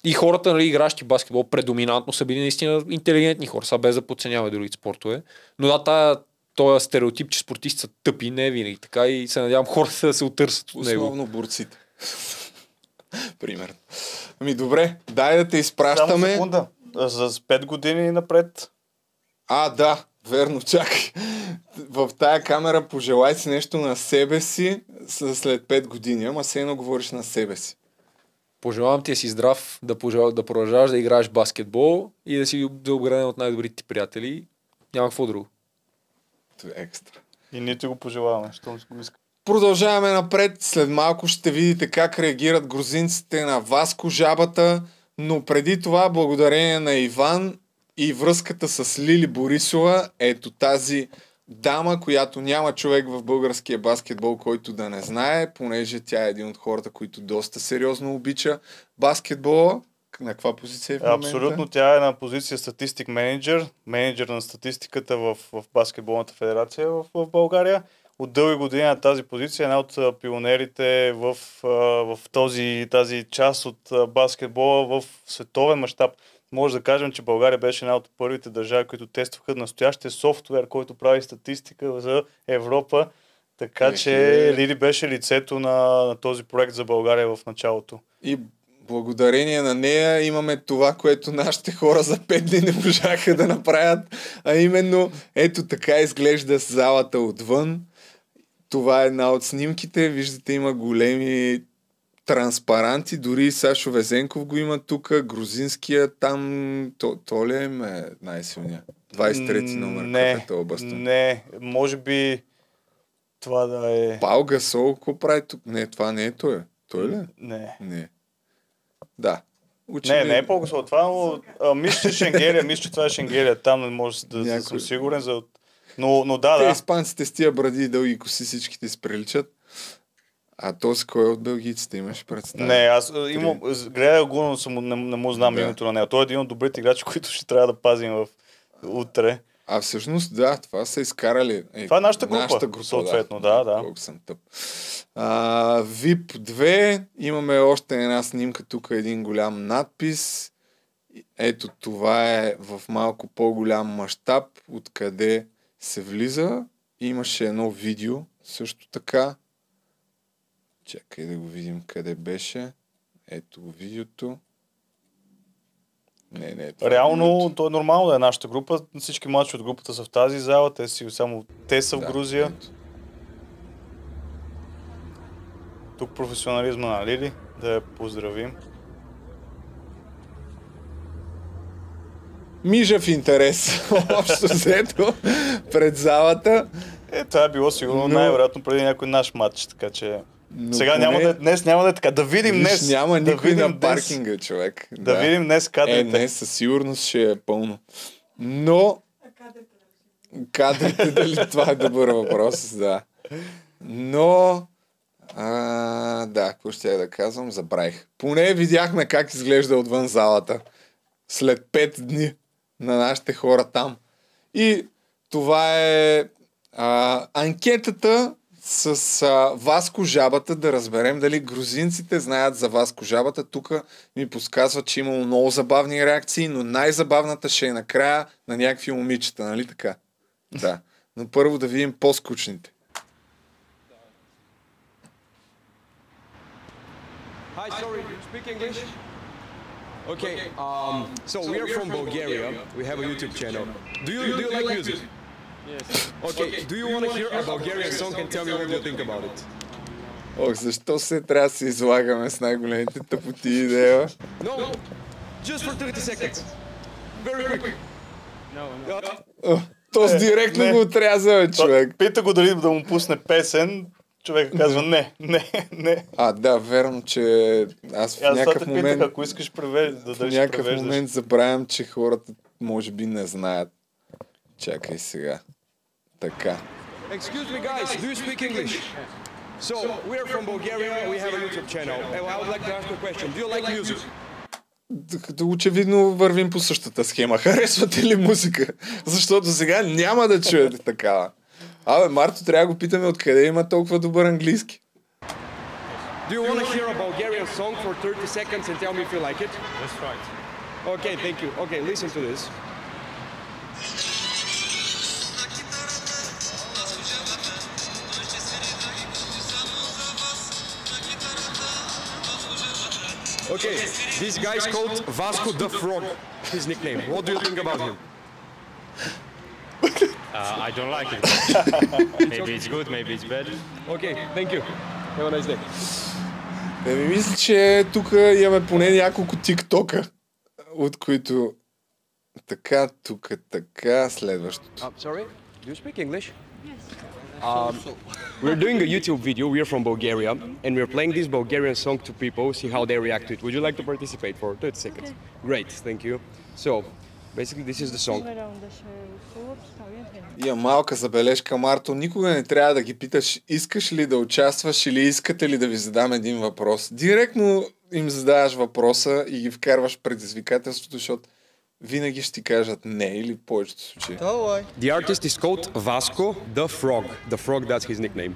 Speaker 3: И хората, нали, игращи баскетбол, предоминантно са били наистина интелигентни хора, сега без да подценяваме другите спортове. Но да, тая, този стереотип, че спортисти са тъпи, не е винаги така и се надявам хората да се отърсят от него.
Speaker 1: Основно борците. Примерно. Ами добре, дай да те
Speaker 2: Само
Speaker 1: изпращаме.
Speaker 2: секунда. За 5 години напред.
Speaker 1: А, да, верно, чакай. В тая камера пожелай си нещо на себе си след 5 години, ама все едно говориш на себе си.
Speaker 3: Пожелавам ти да си здрав, да, пожел... да продължаваш да играеш баскетбол и да си да обграден от най-добрите ти приятели. Няма какво друго.
Speaker 1: Това е екстра.
Speaker 2: И ние ти го пожелаваме, щом си го иска.
Speaker 1: Продължаваме напред. След малко ще видите как реагират грузинците на Васко жабата, но преди това, благодарение на Иван и връзката с Лили Борисова, ето тази дама, която няма човек в българския баскетбол, който да не знае, понеже тя е един от хората, които доста сериозно обича баскетбола. На каква позиция е в момента?
Speaker 2: Абсолютно, тя е на позиция статистик менеджер, менеджер на статистиката в, в баскетболната федерация в, в България. От дълги години на тази позиция е една от пионерите в, в този, тази част от баскетбола в световен мащаб. Може да кажем, че България беше една от първите държави, които тестваха настоящия софтуер, който прави статистика за Европа. Така че
Speaker 1: Ехе.
Speaker 2: Лили беше лицето на, на този проект за България в началото.
Speaker 1: И благодарение на нея имаме това, което нашите хора за 5 дни не можаха да направят, а именно ето така изглежда залата отвън. Това е една от снимките. Виждате, има големи транспаранти. Дори Сашо Везенков го има тук. Грузинския там. То, то ли е ме най-силният? 23-ти номер.
Speaker 2: Не,
Speaker 1: е
Speaker 2: не, може би това да е...
Speaker 1: Пал Гасол, какво прави тук? Не, това не е той. Той ли? е?
Speaker 2: Не.
Speaker 1: Не. Да.
Speaker 2: Не,
Speaker 1: Очевидно.
Speaker 2: не е по-гасол. Това, но, а, мисля, че Шенгелия, мисля, че това е Шенгелия. Там не може да, да
Speaker 1: Някой-
Speaker 2: съм сигурен за... Но, но да,
Speaker 1: Те
Speaker 2: да.
Speaker 1: испанците с тия бради и дълги коси всичките се приличат. А този кой е от белгийците имаш представа?
Speaker 2: Не, аз имам, гледах го, но съм, не, не му знам
Speaker 1: Да.
Speaker 2: името на него. Той е един от добрите играчи, които ще трябва да пазим в утре.
Speaker 1: А всъщност, да, това са изкарали. Е,
Speaker 2: Това е нашата група,
Speaker 1: Нашата група,
Speaker 2: съответно, да, да.
Speaker 1: Колко съм тъп. А, VIP 2, имаме още една снимка, тук е един голям надпис. Ето това е в малко по-голям мащаб, откъде се влиза. Имаше едно видео, също така. Чакай да го видим къде беше. Ето го видеото. Не, не, това е
Speaker 2: Реално,
Speaker 1: видеото.
Speaker 2: то е нормално да е нашата група. Всички младши от групата са в тази зала. Те, си, само те са в
Speaker 1: Да,
Speaker 2: Грузия.
Speaker 1: ето.
Speaker 2: Тук професионализма на Лили. Да я поздравим.
Speaker 1: мижав интерес, общо взето, пред залата.
Speaker 2: Е, това е било сигурно
Speaker 1: Но-
Speaker 2: най-вероятно преди някой наш матч, така че...
Speaker 1: Но
Speaker 2: Сега
Speaker 1: поне-
Speaker 2: няма да, днес няма да е така. Да видим
Speaker 1: Виж,
Speaker 2: днес.
Speaker 1: няма
Speaker 2: да
Speaker 1: никой на
Speaker 2: днес-
Speaker 1: паркинга, човек.
Speaker 2: Да, видим днес
Speaker 1: Е,
Speaker 2: кадрите.
Speaker 1: днес със сигурност ще е пълно. Но... Кадрите, дали това е добър въпрос, да. Но... А, да, какво ще я да казвам, забравих. Поне видяхме как изглежда отвън залата. След 5 дни на нашите хора там. И това е а, анкетата с а, Васко Жабата, да разберем дали грузинците знаят за Васко Жабата. Тук ми подсказва, че имало много забавни реакции, но най-забавната ще е накрая на някакви момичета, нали така? Да. Но първо да видим по-скучните.
Speaker 6: Hi, sorry, you speak English? Okay, um, so we are from Bulgaria. We have a YouTube channel. Do you do you like music? Yes. Okay, do you want to hear a Bulgarian song and tell me what you think about it?
Speaker 1: Ох, защо се трябва да се излагаме с най-големите тъпоти идея?
Speaker 6: No, just for 30 seconds. Very quick.
Speaker 1: О, То с директно
Speaker 2: не.
Speaker 1: го отряза, човек.
Speaker 2: Пита го дали да му пусне песен. Човек казва не, не, не.
Speaker 1: А, да, верно, че аз в
Speaker 2: Аз
Speaker 1: някакъв
Speaker 2: питах,
Speaker 1: момент,
Speaker 2: ако искаш превежда, да
Speaker 1: в
Speaker 2: дали
Speaker 1: някакъв момент забравям, че хората може би не знаят. Чакай сега. Така.
Speaker 6: Excuse me, guys, do you speak English? So, we are from Bulgaria. We have a YouTube channel. And I would like to ask a question. Do you like music?
Speaker 1: Д- Очевидно вървим по същата схема. Харесвате ли музика? Защото сега няма да чуете такава. Абе, Марто, трябва да го питаме откъде има толкова добър английски.
Speaker 6: Do you want to hear a Bulgarian song for 30 seconds and tell me if you like it? That's right. Okay, thank you. Okay, listen to this. Okay, this guy is called Vasco the Frog, his nickname. What do you think about him?
Speaker 8: Uh, I don't like it. maybe it's good, maybe it's bad.
Speaker 6: Okay, thank you. Have a nice day.
Speaker 1: Еми, мисля, че тук имаме поне няколко тиктока, от които така, тук, така, следващото.
Speaker 6: Uh, sorry, do you speak English? Um, we're doing a YouTube video. We're from Bulgaria, and we're playing this Bulgarian song to people, see how they react to it. Would you like to participate for 30 seconds? Great, thank you. So, basically, this is the song.
Speaker 1: Има малка забележка, Марто. Никога не трябва да ги питаш, искаш ли да участваш или искате ли да ви задам един въпрос. Директно им задаваш въпроса и ги вкарваш предизвикателството, защото винаги ще ти кажат не или в повечето случаи.
Speaker 6: The artist is called Vasco the Frog. The Frog, that's his nickname.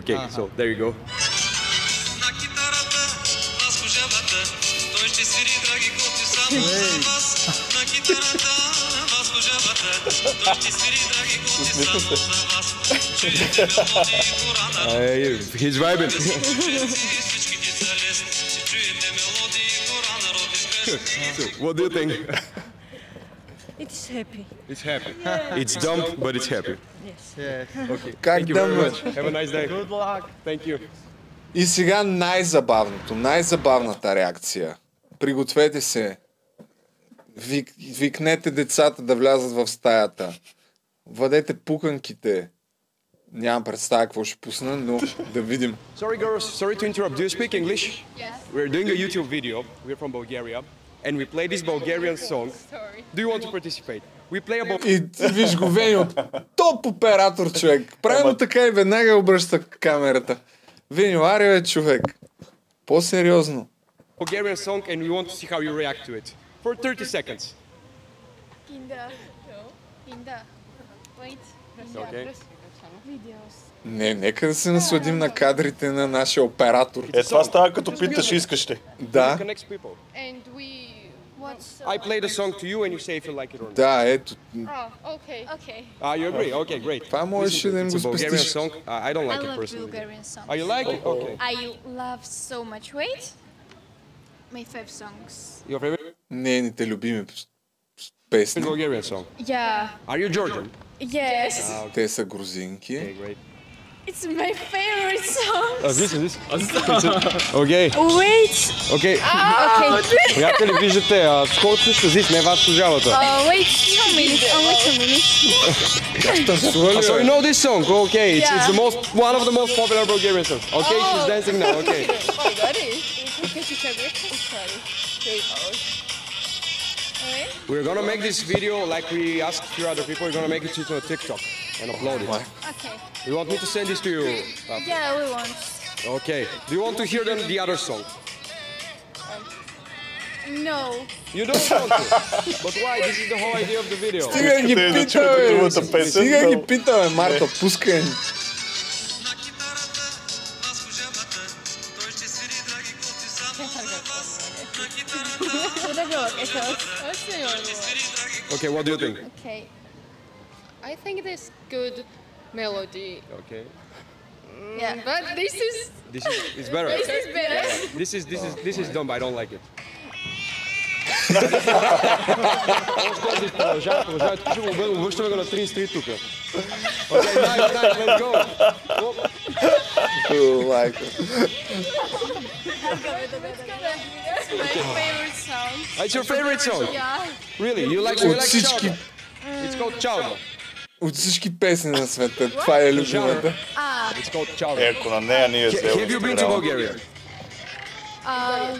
Speaker 6: Okay, so there you go.
Speaker 9: На китарата, Васко жабата, той ще свири драги коти само за вас. На китарата, Васко жабата, той ще свири драги коти само за вас. Чуете мелодии Корана,
Speaker 6: Hey, he's vibing.
Speaker 9: всичките са лесни. Ще чуете мелодии Корана, роди песни.
Speaker 6: what do you think?
Speaker 10: It's happy.
Speaker 6: It's happy. It's dumb, but it's happy. Okay,
Speaker 1: Как
Speaker 6: thank you very much. Have a nice day. Good luck. Thank you.
Speaker 1: И сега най-забавното, най-забавната реакция. Пригответе се. Вик, викнете децата да влязат в стаята. Вадете пуканките. Нямам представа какво ще пусна, но да видим.
Speaker 6: Sorry, girls. Sorry to interrupt. Do you speak English?
Speaker 5: Yes.
Speaker 6: We're doing a YouTube video. We're from Bulgaria. And we play this Bulgarian song. Do you want to participate? We play a Bul-
Speaker 1: И виж го Веню, топ оператор човек. Правилно така и веднага обръща камерата. Веню, аре бе, човек. По-сериозно.
Speaker 6: Bulgarian song and we want to see how you react to it. For 30 seconds.
Speaker 5: Kinda. Kinda. Wait.
Speaker 6: Okay.
Speaker 1: Не, нека да се насладим на кадрите на нашия оператор.
Speaker 2: Е, това става като питаш, искаш ли.
Speaker 1: Да.
Speaker 5: And we. What's.
Speaker 6: I play the song to you and you say if you like it or not.
Speaker 1: да, ето.
Speaker 5: Oh, okay. Okay.
Speaker 6: Ah, you agree? Okay, great.
Speaker 1: Това можеш
Speaker 6: Listen to
Speaker 1: да
Speaker 6: it.
Speaker 1: им
Speaker 6: It's
Speaker 1: го
Speaker 6: a Bulgarian
Speaker 1: спестиш.
Speaker 6: song. Uh, I don't like
Speaker 5: I
Speaker 6: it
Speaker 5: love
Speaker 6: personally.
Speaker 5: Bulgarian songs.
Speaker 6: Ah, you like it? Okay.
Speaker 5: I love so much. Wait. My five songs.
Speaker 6: Your favorite
Speaker 1: Нейните любими песни.
Speaker 6: Bulgarian song?
Speaker 5: Yeah.
Speaker 6: Are you Georgian?
Speaker 5: Yes.
Speaker 1: Те са грузинки.
Speaker 6: Okay, great.
Speaker 11: It's my favorite song.
Speaker 4: Uh, this is this. Окей,
Speaker 11: Wait.
Speaker 4: окей.
Speaker 11: Okay.
Speaker 4: Приятели, виждате, а, скоро срещу Зис, не вас служавата.
Speaker 11: Uh, wait a minute. Oh, wait a minute.
Speaker 4: Uh, so you know this song? Okay, it's, it's the
Speaker 11: Yeah.
Speaker 4: most one of the most popular Bulgarian songs. Okay, she's dancing now. Okay. We're gonna make this video like we asked a few other people. We're gonna make it to TikTok and upload it.
Speaker 11: Okay.
Speaker 4: You want me to send this to you? Uh,
Speaker 11: Yeah, we want.
Speaker 4: Okay. Do you want to hear them, the other song?
Speaker 11: No.
Speaker 4: You don't want to. But why? This is the whole idea of the video.
Speaker 1: Стига ги
Speaker 2: Искате да
Speaker 1: пита,
Speaker 2: чуете
Speaker 1: бе.
Speaker 2: другата песен,
Speaker 1: Стига
Speaker 2: но-
Speaker 1: ги пита, бе, Марто, пускай ни.
Speaker 12: На китарата, на служебата, той ще свири, драги гости, само за вас. На китарата, той ще свири, драги
Speaker 4: Okay, what do you think?
Speaker 11: Okay.
Speaker 13: I think this good melody,
Speaker 4: Okay.
Speaker 11: Yeah.
Speaker 13: but this is
Speaker 4: This is it's better.
Speaker 13: this is better.
Speaker 4: This is this is this is dumb. I don't like it. Продължавай, продължавай. Тук ще го обърнем, обръщаме го на 33 тук. Okay, nice, nice, let's go.
Speaker 1: Лайка.
Speaker 11: My favorite song.
Speaker 4: It's your favorite song?
Speaker 11: Yeah.
Speaker 4: Really? You like, you
Speaker 1: От
Speaker 4: like
Speaker 1: всички,
Speaker 4: Chowder? It's called Chowder.
Speaker 1: От всички песни на света. Това е любимата.
Speaker 11: Ah.
Speaker 4: It's called Chowder.
Speaker 2: Е, ако на нея ние
Speaker 4: Have
Speaker 2: взел
Speaker 4: you been to Bulgaria?
Speaker 11: Uh,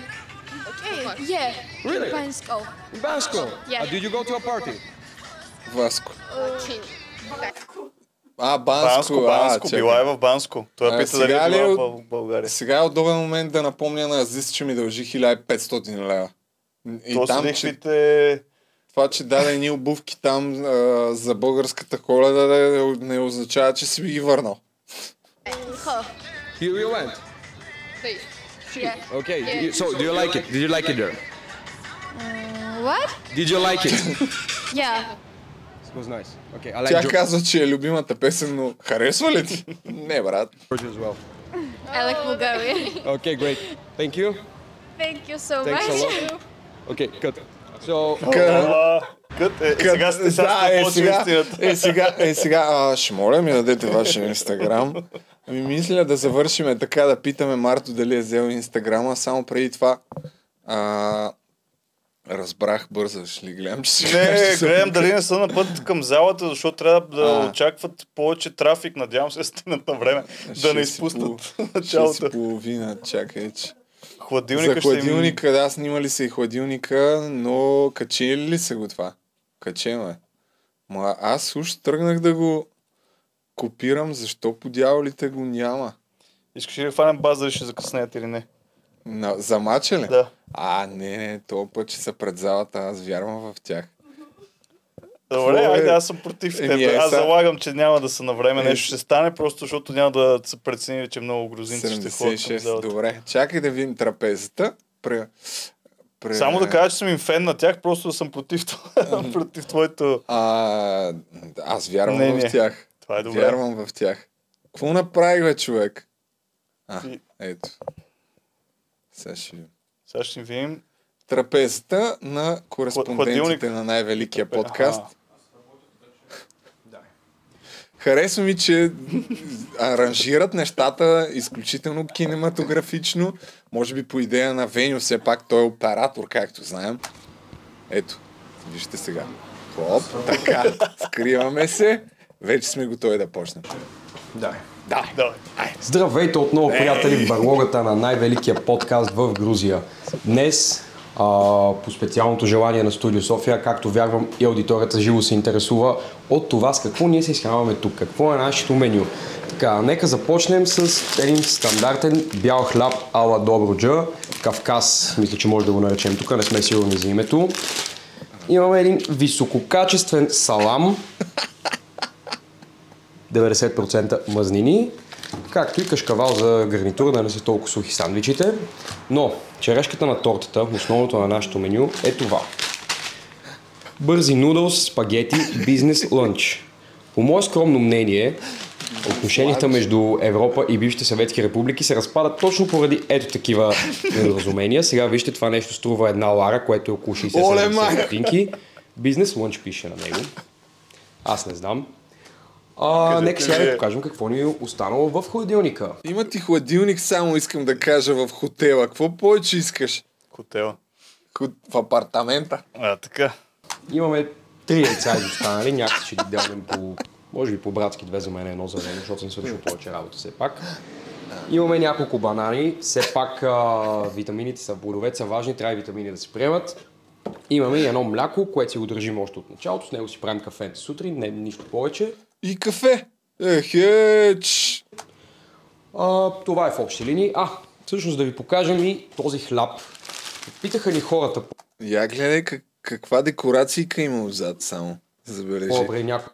Speaker 11: okay. Yeah.
Speaker 4: Really?
Speaker 11: Bansko.
Speaker 4: In Bansko?
Speaker 11: Yeah.
Speaker 4: Uh, did you go to a party?
Speaker 1: Васко.
Speaker 13: Okay.
Speaker 1: А, Банско.
Speaker 2: Банско,
Speaker 1: а,
Speaker 2: Банско,
Speaker 1: чакай.
Speaker 2: била е в Банско. Той
Speaker 1: А,
Speaker 2: пита дали е била в България.
Speaker 1: Сега е удобен момент да напомня на Азис, че ми дължи 1500 лева. И
Speaker 2: То са
Speaker 1: там, че,
Speaker 2: лихвите...
Speaker 1: това, че даде едни обувки там а, за българската коледа, да, не означава, че си би ги върнал.
Speaker 11: Huh.
Speaker 4: You, went?
Speaker 11: Yeah.
Speaker 4: Okay, you- so do you like it? Did you like it there?
Speaker 11: What?
Speaker 4: Did you like it?
Speaker 11: Yeah.
Speaker 4: It was nice. Okay, I like
Speaker 1: Тя казва, че е любимата песен, но харесва ли ти? Не, брат.
Speaker 4: as well.
Speaker 11: I like Bulgaria.
Speaker 4: Okay, great. Thank you.
Speaker 11: Thank you so
Speaker 4: Thanks a
Speaker 11: much.
Speaker 4: lot. Okay, cut. So,
Speaker 2: А, Кът, е, сега сте сега
Speaker 1: да, е, сега, е, сега, е, сега, а, ще моля ми дадете вашия инстаграм. Ами мисля да завършиме така, да питаме Марто дали е взел инстаграма, само преди това а, разбрах, бързаш ли, гледам, че сега
Speaker 2: Не,
Speaker 1: ще
Speaker 2: гледам дали не са на път към залата, защото трябва да
Speaker 1: А.
Speaker 2: очакват повече трафик. Надявам се стигнат на време, да не изпуснат началото.
Speaker 1: половина, чакай, че.
Speaker 2: Хладилника
Speaker 1: За
Speaker 2: ще им...
Speaker 1: хладилника, да, снимали се и хладилника, но качили ли се го това? Качено е. Ма аз уж тръгнах да го копирам, защо по дяволите го няма?
Speaker 2: Искаш ли да хванем база, ще закъснеят или не?
Speaker 1: На, за мача ли?
Speaker 2: Да.
Speaker 1: А, не, не, този път, че са пред залата, аз вярвам в тях.
Speaker 2: Добре,
Speaker 1: е?
Speaker 2: айде, аз съм против
Speaker 1: Еми,
Speaker 2: теб.
Speaker 1: е,
Speaker 2: Аз залагам, че няма да са на време.
Speaker 1: Е,
Speaker 2: Нещо ще стане, просто защото няма да се прецени, че много грузинци ще ходят към
Speaker 1: 76,
Speaker 2: залата.
Speaker 1: добре. Чакай да видим трапезата. Пре... Пре...
Speaker 2: Само да кажа, че съм им фен на тях, просто да съм против, това- против твоето...
Speaker 1: А, аз вярвам
Speaker 2: мнение.
Speaker 1: в тях.
Speaker 2: Това е добре.
Speaker 1: Вярвам в тях. Какво направих, бе, човек? А,
Speaker 2: И-
Speaker 1: ето. Сега ще видим.
Speaker 2: Сега ще видим.
Speaker 1: Трапезата на кореспондентите
Speaker 2: Хладилник.
Speaker 1: на най-великия подкаст.
Speaker 2: Аха.
Speaker 1: Харесва ми, че аранжират нещата изключително кинематографично. Може би по идея на Веню, все пак той е оператор, както знаем. Ето, вижте сега. Хоп, така, скриваме се. Вече сме готови да почнем.
Speaker 4: да.
Speaker 1: Да.
Speaker 2: Давай.
Speaker 4: Здравейте отново, приятели, в барлогата на най-великия подкаст в Грузия. Днес, а, по специалното желание на Студио София, както вярвам и аудиторията живо се интересува от това с какво ние се изхранваме тук, какво е нашето меню. Така, нека започнем с един стандартен бял хляб ала Добруджа, Кавказ, мисля, че може да го наречем тук, не сме сигурни за името. Имаме един висококачествен салам, 90% мазнини, както и кашкавал за гарнитура, да не са толкова сухи сандвичите. Но черешката на тортата, основното на нашето меню е това. Бързи нудълс, спагети, бизнес лънч. По мое скромно мнение, отношенията между Европа и бившите съветски републики се разпадат точно поради ето такива недоразумения. Сега вижте, това нещо струва една лара, което е около
Speaker 1: Оле,
Speaker 4: 60-70
Speaker 1: майка!
Speaker 4: стотинки. Бизнес лънч пише на него. Аз не знам. А,
Speaker 2: Кажете
Speaker 4: нека сега ви покажем какво ни е останало в хладилника.
Speaker 1: Има ти хладилник, само искам да кажа в хотела. Какво повече искаш?
Speaker 2: Хотела.
Speaker 1: Хот- В апартамента.
Speaker 2: А, така.
Speaker 4: Имаме три яйца изостанали, някак ще ги делим по, може би по-братски две за мен, едно за мен, защото съм свършил повече работа все пак. Имаме няколко банани, все пак а, витамините са, плодовете са важни, трябва и витамини да се приемат. Имаме и едно мляко, което си го държим още от началото, с него си правим кафето сутрин, не нищо повече.
Speaker 1: И кафе. Ехеч.
Speaker 4: А, това е в общи линии. А, всъщност да ви покажем и този хляб. Питаха ни хората
Speaker 1: Я гледай как, каква декорацийка има отзад само. Забележи.
Speaker 4: по-добре някой.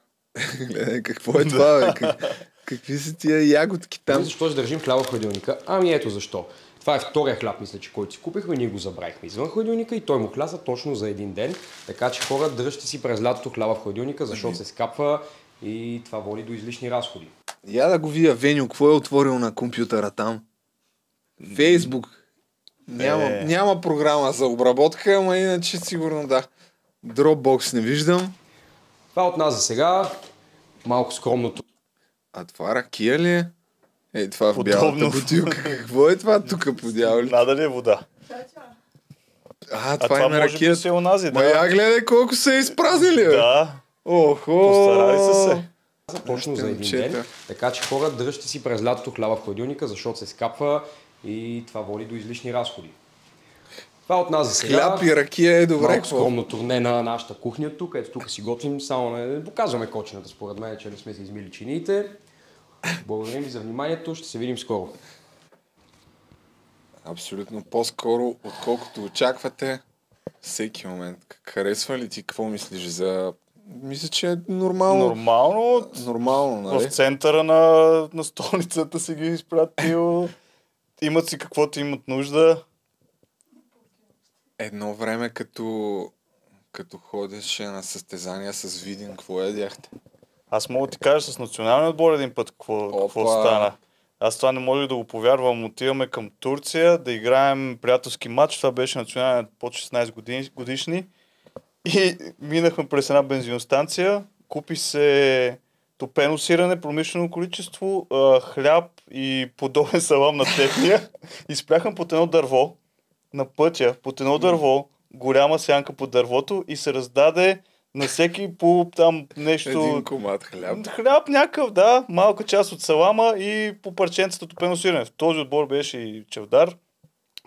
Speaker 1: гледай какво е това, бе. Как, какви са тия ягодки там?
Speaker 4: Ами защо ще държим хляба в хладилника? Ами ето защо. Това е втория хляб, мисля, че който си купихме, ние го забравихме извън хладилника и той му хляса точно за един ден. Така че хора, дръжте си през лятото хляба в хладилника, защото се скапва и това води до излишни разходи.
Speaker 1: Я да го вия Веню, какво е отворил на компютъра там? Фейсбук. Няма,
Speaker 2: Е.
Speaker 1: няма програма за обработка, ама иначе сигурно да. Dropbox не виждам.
Speaker 4: Това от нас за сега. Малко скромното.
Speaker 1: А това ракия ли е? Ей, това в бялата бутилка. Какво е това тук по дяволи?
Speaker 2: Надали е вода.
Speaker 1: А,
Speaker 2: А
Speaker 1: това,
Speaker 2: това
Speaker 1: е
Speaker 2: може би
Speaker 1: ракия.
Speaker 2: си е онази, да.
Speaker 1: гледай колко се е изпразнили, бе.
Speaker 2: Да.
Speaker 1: Охо!
Speaker 2: Постарали са се.
Speaker 4: Точно за един ден. Така че хора, дръжте си през лятото хляба в хладилника, защото се скапва и това води до излишни разходи. Това от нас за сега.
Speaker 1: Хляб и ракия е добре.
Speaker 4: Малко скромно турне на нашата кухня тук. Ето тук си готвим, само не показваме кочината, според мен, че не сме се измили чиниите. Благодарим ви за вниманието, ще се видим скоро.
Speaker 1: Абсолютно по-скоро, отколкото очаквате. Всеки момент. Харесва ли ти? Какво мислиш за... Мисля, че е нормално.
Speaker 2: Нормално.
Speaker 1: Нормално, нали?
Speaker 2: В центъра на, на столицата си ги изпратил. Имат си каквото имат нужда.
Speaker 1: Едно време, като, като ходеше на състезания с Видин, какво ядяхте?
Speaker 2: Аз мога да ти кажа с националния отбор един път какво, какво стана. Аз това не можех да го повярвам. Отиваме към Турция да играем приятелски матч. Това беше националният по 16 години, годишни. И минахме през една бензиностанция. Купи се топено сирене, промишлено количество, а, хляб и подобен салам на техния. И спряхме под едно дърво на пътя, под едно дърво, голяма сянка под дървото и се раздаде на всеки по там нещо...
Speaker 1: Един комат хляб.
Speaker 2: Хляб някакъв, да, малка част от салама и по парченцата топено сирене. В този отбор беше и Чевдар,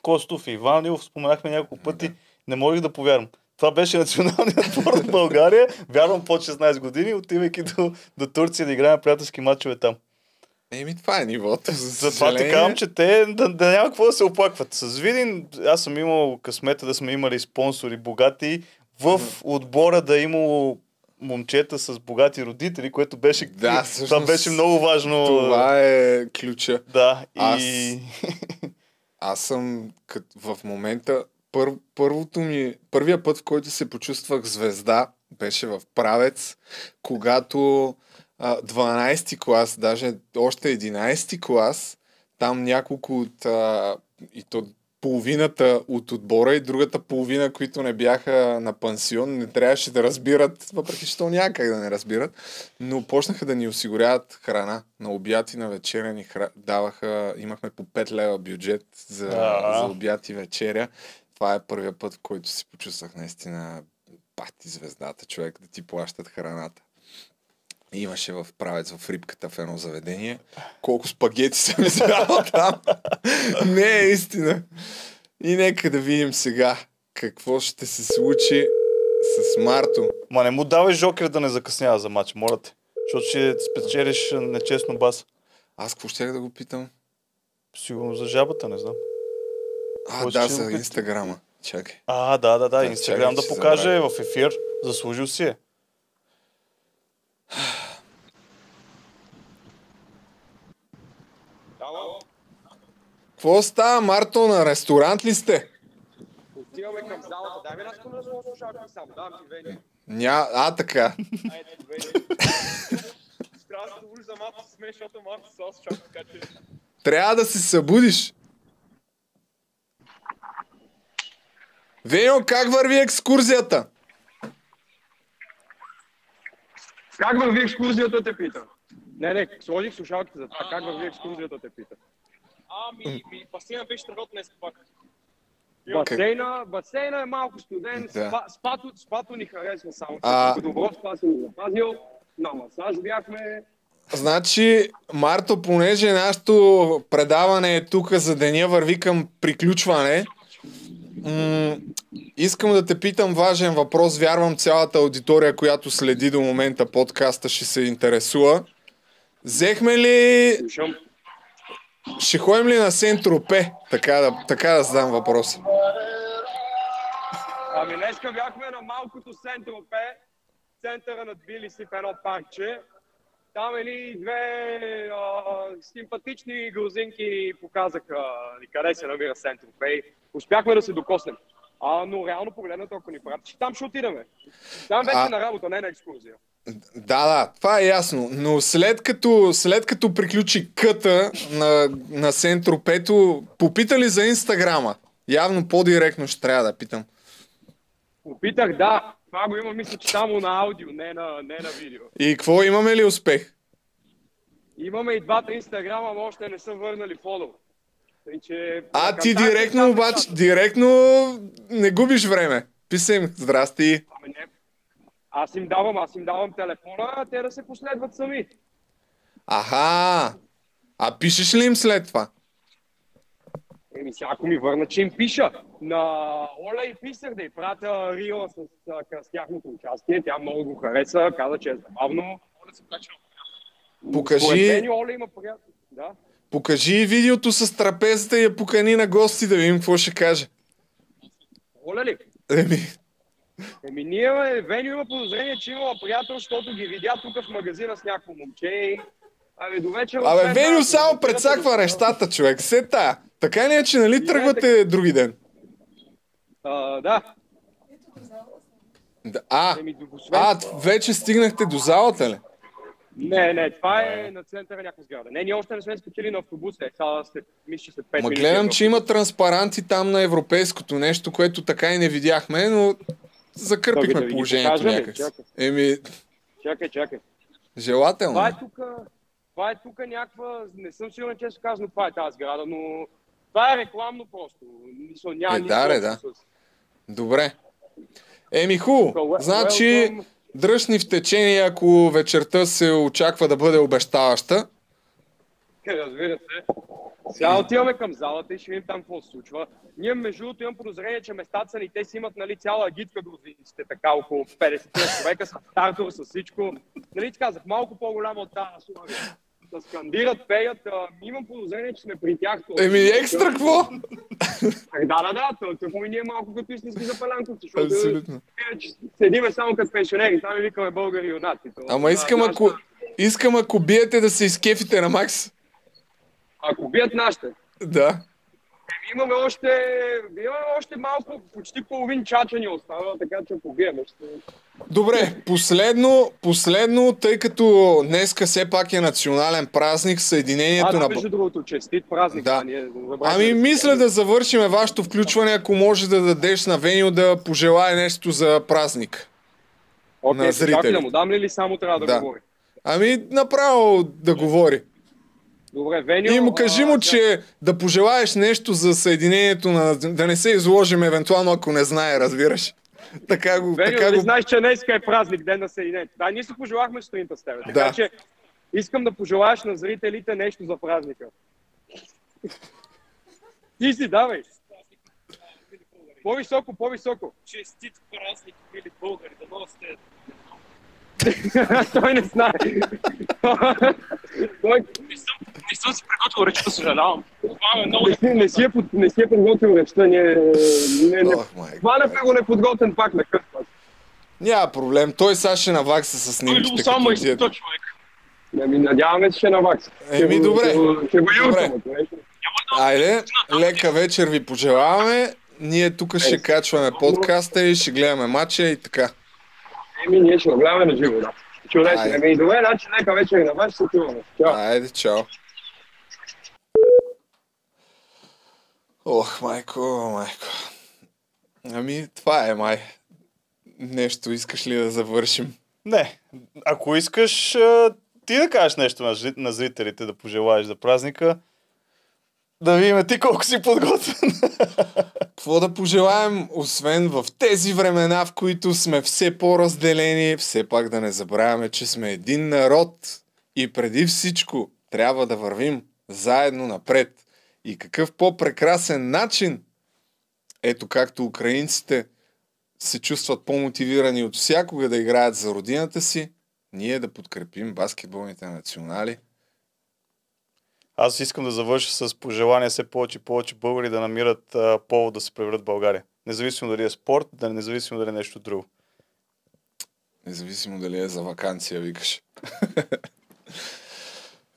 Speaker 2: Костов и Иванов, споменахме няколко пъти, не можех да повярвам. Това беше националният отбор на България, вярвам под 16 години, отивайки до, до Турция да играем приятелски матчове там.
Speaker 1: Еми, това е нивото. За
Speaker 2: Затова ти казвам, че те да, да няма какво да се оплакват. С Видин, аз съм имал късмета да сме имали спонсори богати, в отбора да е имало момчета с богати родители, което беше,
Speaker 1: Да,
Speaker 2: това
Speaker 1: всъщност,
Speaker 2: беше много важно.
Speaker 1: Това е ключа.
Speaker 2: Да,
Speaker 1: Аз,
Speaker 2: и...
Speaker 1: аз съм кът, в момента, пър, първото ми, първия път, в който се почувствах звезда, беше в Правец, когато а, 12-ти клас, даже още 11-ти клас, там няколко от, а, и то половината от отбора и другата половина, които не бяха на пансион, не трябваше да разбират, въпреки че то някак да не разбират, но почнаха да ни осигуряват храна. На обяд и на вечеря ни хра... даваха, имахме по 5 лева бюджет за,
Speaker 2: А.
Speaker 1: за обяд и вечеря. Това е първият път, в който си почувствах наистина пати звездата, човек, да ти плащат храната. И Имаше в правец в рибката в едно заведение. Колко спагети съм изял там. Не е истина. И нека да видим сега какво ще се случи с Марто.
Speaker 2: Ма не му давай жокер да не закъснява за матч, моля те. Защото ще спечелиш нечестно бас.
Speaker 1: Аз какво ще да го питам?
Speaker 2: Сигурно за жабата, не знам.
Speaker 1: А, да, за? Инстаграма. Чакай.
Speaker 2: А, да, да, да, Инстаграм да покаже в ефир. Заслужил си е.
Speaker 1: Какво става, Марто? На ресторант ли сте?
Speaker 6: отиваме към залата. Дай ми да сложа слушалки само. Давам ти Вени.
Speaker 1: Ня... А, така.
Speaker 6: Ай, ето, Вени. Трябва да се добри за малко се смееш, защото малко се осчак, така че...
Speaker 1: Трябва да се събудиш. Веньо, как върви екскурзията?
Speaker 6: Как върви екскурзията, те питам? Не, не, сложих слушалките за това. Как върви екскурзията, те пита.
Speaker 7: Ами, ми, басейна беше тръгнат днес пак.
Speaker 6: Басейна, басейна е малко студен,
Speaker 1: Да.
Speaker 6: спа, спато, спато ни харесва само.
Speaker 1: А-.
Speaker 6: Добро спа си ни запазил, на масаж бяхме.
Speaker 1: Значи, Марто, понеже нашето предаване е тук за деня върви към приключване, м- искам да те питам важен въпрос. Вярвам цялата аудитория, която следи до момента подкаста, ще се интересува. Взехме ли...
Speaker 6: Слушам.
Speaker 1: Ще ходим ли на Сент-Тропе? Така да, така да задам въпроса.
Speaker 6: Ами днеска бяхме на малкото Сентропе, центъра на Тбилиси в едно паркче. Там едни две а, симпатични грузинки показаха ни къде се намира Сентропе и успяхме да се докоснем. А, но реално погледнато, ако ни пратиш, там ще отидеме. Там вече
Speaker 1: А-
Speaker 6: на работа, не на екскурзия.
Speaker 1: Да, да, това е ясно. Но след като, след като приключи къта на, на Сентропето, попита ли за Инстаграма? Явно по-директно ще трябва да питам.
Speaker 6: Опитах, да. Това го има, мисля, че само на аудио, не на, не на видео.
Speaker 1: И какво, имаме ли успех?
Speaker 6: Имаме и двата инстаграма, но още не са върнали фолоу. Тъй, че...
Speaker 1: А ти директно
Speaker 6: там
Speaker 1: обаче, директно не губиш време. Писа им, здрасти.
Speaker 6: Ами не. Аз им давам, аз им давам телефона, а те да се последват сами.
Speaker 1: Аха. А пишеш ли им след това?
Speaker 6: Еми, сега ако ми върна, че им пиша. На Оля и писах да й пратя Рио с, с, тяхното участие. Тя много го хареса, каза, че е забавно.
Speaker 7: Оля се.
Speaker 6: Според
Speaker 1: Покажи,
Speaker 6: мен Оля има приятел. Да.
Speaker 1: покажи видеото с трапезата и я покани на гости да видим какво ще каже.
Speaker 6: Оля ли?
Speaker 1: Еми,
Speaker 6: Еми, ние, бе, Веню има подозрение, че имала приятел, защото ги видя тук в магазина с някакво момче и... Абе, до вечера...
Speaker 1: абе, Веню само предсаква нещата, човек. Се тая. Така ли е, че нали тръгвате други ден?
Speaker 6: А, да.
Speaker 1: А, а, вече стигнахте до залата ли?
Speaker 6: Не, не, това е на центъра някаква сграда. Не, ние още не сме скачили на автобуса. Е, сега след, мисля, след 5
Speaker 1: Ма гледам, че има транспаранти там на европейското нещо, което така и не видяхме, но закърпихме положението някакси. Еми,
Speaker 6: Чакай, чакай.
Speaker 1: желателно.
Speaker 6: Това е тук, това е тук някаква, не съм сигурен, че се казано, това е тази сграда, но това е рекламно просто. Мисля, няма
Speaker 1: Е, да,
Speaker 6: общо
Speaker 1: да.
Speaker 6: с-
Speaker 1: Добре. Еми.
Speaker 6: Well,
Speaker 1: Значи,
Speaker 6: welcome.
Speaker 1: дръж ни в течение, ако вечерта се очаква да бъде обещаваща.
Speaker 6: Разбира се. Сега отиваме към залата и ще видим там какво се случва. Ние, между другото, имам подозрение, че местата са ни, те си имат нали, цяла агитка грузинците, така около 50 човека, с стартор, с всичко. Нали ти казах, малко по-голямо от тази сума. Да скандират, пеят. А, имам подозрение, че сме при тях.
Speaker 1: Еми, екстра какво?
Speaker 6: Е, Да, да, да, то, тъпо и ние малко като истински запалянковци, защото
Speaker 1: Абсолютно.
Speaker 6: иначе седиме само като пенсионери, там и викаме българи юнаци.
Speaker 1: Ама искам, ако, искам ако биете да се изкефите на Макс.
Speaker 6: Ако бият нашите,
Speaker 1: Да.
Speaker 6: имаме още, имаме още малко, почти половин чача ни остава, така че ако биеме, ще...
Speaker 1: Добре, последно, последно, тъй като днеска все пак е национален празник,
Speaker 6: А,
Speaker 1: съединението
Speaker 6: да,
Speaker 1: на...
Speaker 6: между другото, честит празник.
Speaker 1: Да.
Speaker 6: а, ние
Speaker 1: Ами мисля да завършиме вашето включване, ако може да дадеш на Веню да пожелае нещо за празник.
Speaker 6: Окей,
Speaker 1: на зрители.
Speaker 6: да му дам ли или само трябва да,
Speaker 1: Да.
Speaker 6: говори?
Speaker 1: Ами направо да говори.
Speaker 6: Добре, Веню...
Speaker 1: И му кажи му,
Speaker 6: а,
Speaker 1: че да пожелаеш нещо за съединението на... Да не се изложим евентуално, ако не знае, разбираш. Така го...
Speaker 6: Веню,
Speaker 1: така
Speaker 6: нали
Speaker 1: го...
Speaker 6: знаеш, че днеска е празник, ден на Съединението. Да, ние се пожелахме сутринта с теб. Така
Speaker 1: Да.
Speaker 6: че искам да пожелаеш на зрителите нещо за празника. Ти си, давай. По-високо, по-високо.
Speaker 7: Честит празник, мили българи, да носите.
Speaker 6: Той не знае. Той
Speaker 7: Не съм, не съм си приготвил речта, съжалявам. Това е много
Speaker 6: не си, не е, не си е подготвил речта. Не, не,
Speaker 1: майко.
Speaker 6: хванахме го неподготвен пак на къс. пак.
Speaker 1: Няма проблем. Той сега ще навакса с
Speaker 7: Той
Speaker 1: снимките.
Speaker 7: любо само изпита
Speaker 1: отидете.
Speaker 7: човек.
Speaker 6: Ами, надяваме се, ще навакса.
Speaker 1: Еми, добре.
Speaker 6: Ще го-
Speaker 1: Добре. Айде, лека вечер ви пожелаваме. Ние тук ще качваме подкаста и ще гледаме матча и така.
Speaker 6: Еми, ние ще го гледаме на живо, да. Чудесно.
Speaker 1: Айде.
Speaker 6: Еми, добре, значи нека вечер на вас, ще се чуваме. Чао.
Speaker 1: Айде, чао. Ох, майко, майко. Ами, това е май. Нещо искаш ли да завършим?
Speaker 2: Не. Ако искаш, ти да кажеш нещо на, на зрителите, да пожелаеш за празника. Да видим ти колко си подготвен.
Speaker 1: Какво да пожелаем, освен в тези времена, в които сме все по-разделени, все пак да не забравяме, че сме един народ и преди всичко трябва да вървим заедно напред. И какъв по-прекрасен начин, ето както украинците се чувстват по-мотивирани от всякога да играят за родината си, ние да подкрепим баскетболните национали.
Speaker 2: Аз искам да завърша с пожелание все повече и повече българи да намират а, повод да се превърнат в България. Независимо дали е спорт, да независимо дали е нещо друго.
Speaker 1: Независимо дали е за вакансия, викаш.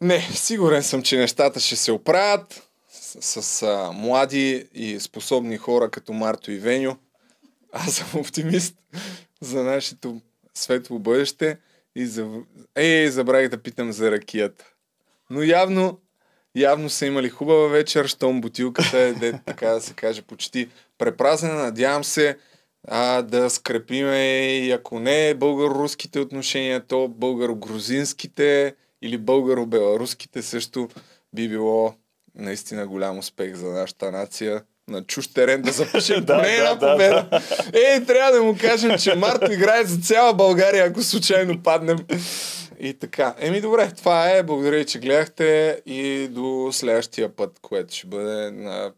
Speaker 1: Не, сигурен съм, че нещата ще се оправят с, с а, млади и способни хора като Марто и Веню. Аз съм оптимист за нашето светло бъдеще. И за... Ей, забравих да питам за ракията. Но явно, явно са имали хубава вечер, щом бутилката е, де, така да се каже, почти препразнена. Надявам се а, да скрепиме и ако не българо-руските отношения, то българо-грузинските или българо-беларуските също би било наистина голям успех за нашата нация. На чуж терен да запишем
Speaker 2: Да,
Speaker 1: поне
Speaker 2: да,
Speaker 1: една
Speaker 2: да,
Speaker 1: победа. Ей, трябва да му кажем, че Марто играе за цяла България, ако случайно паднем. И така. Еми добре, това е. Благодаря, че гледахте и до следващия път, което ще бъде на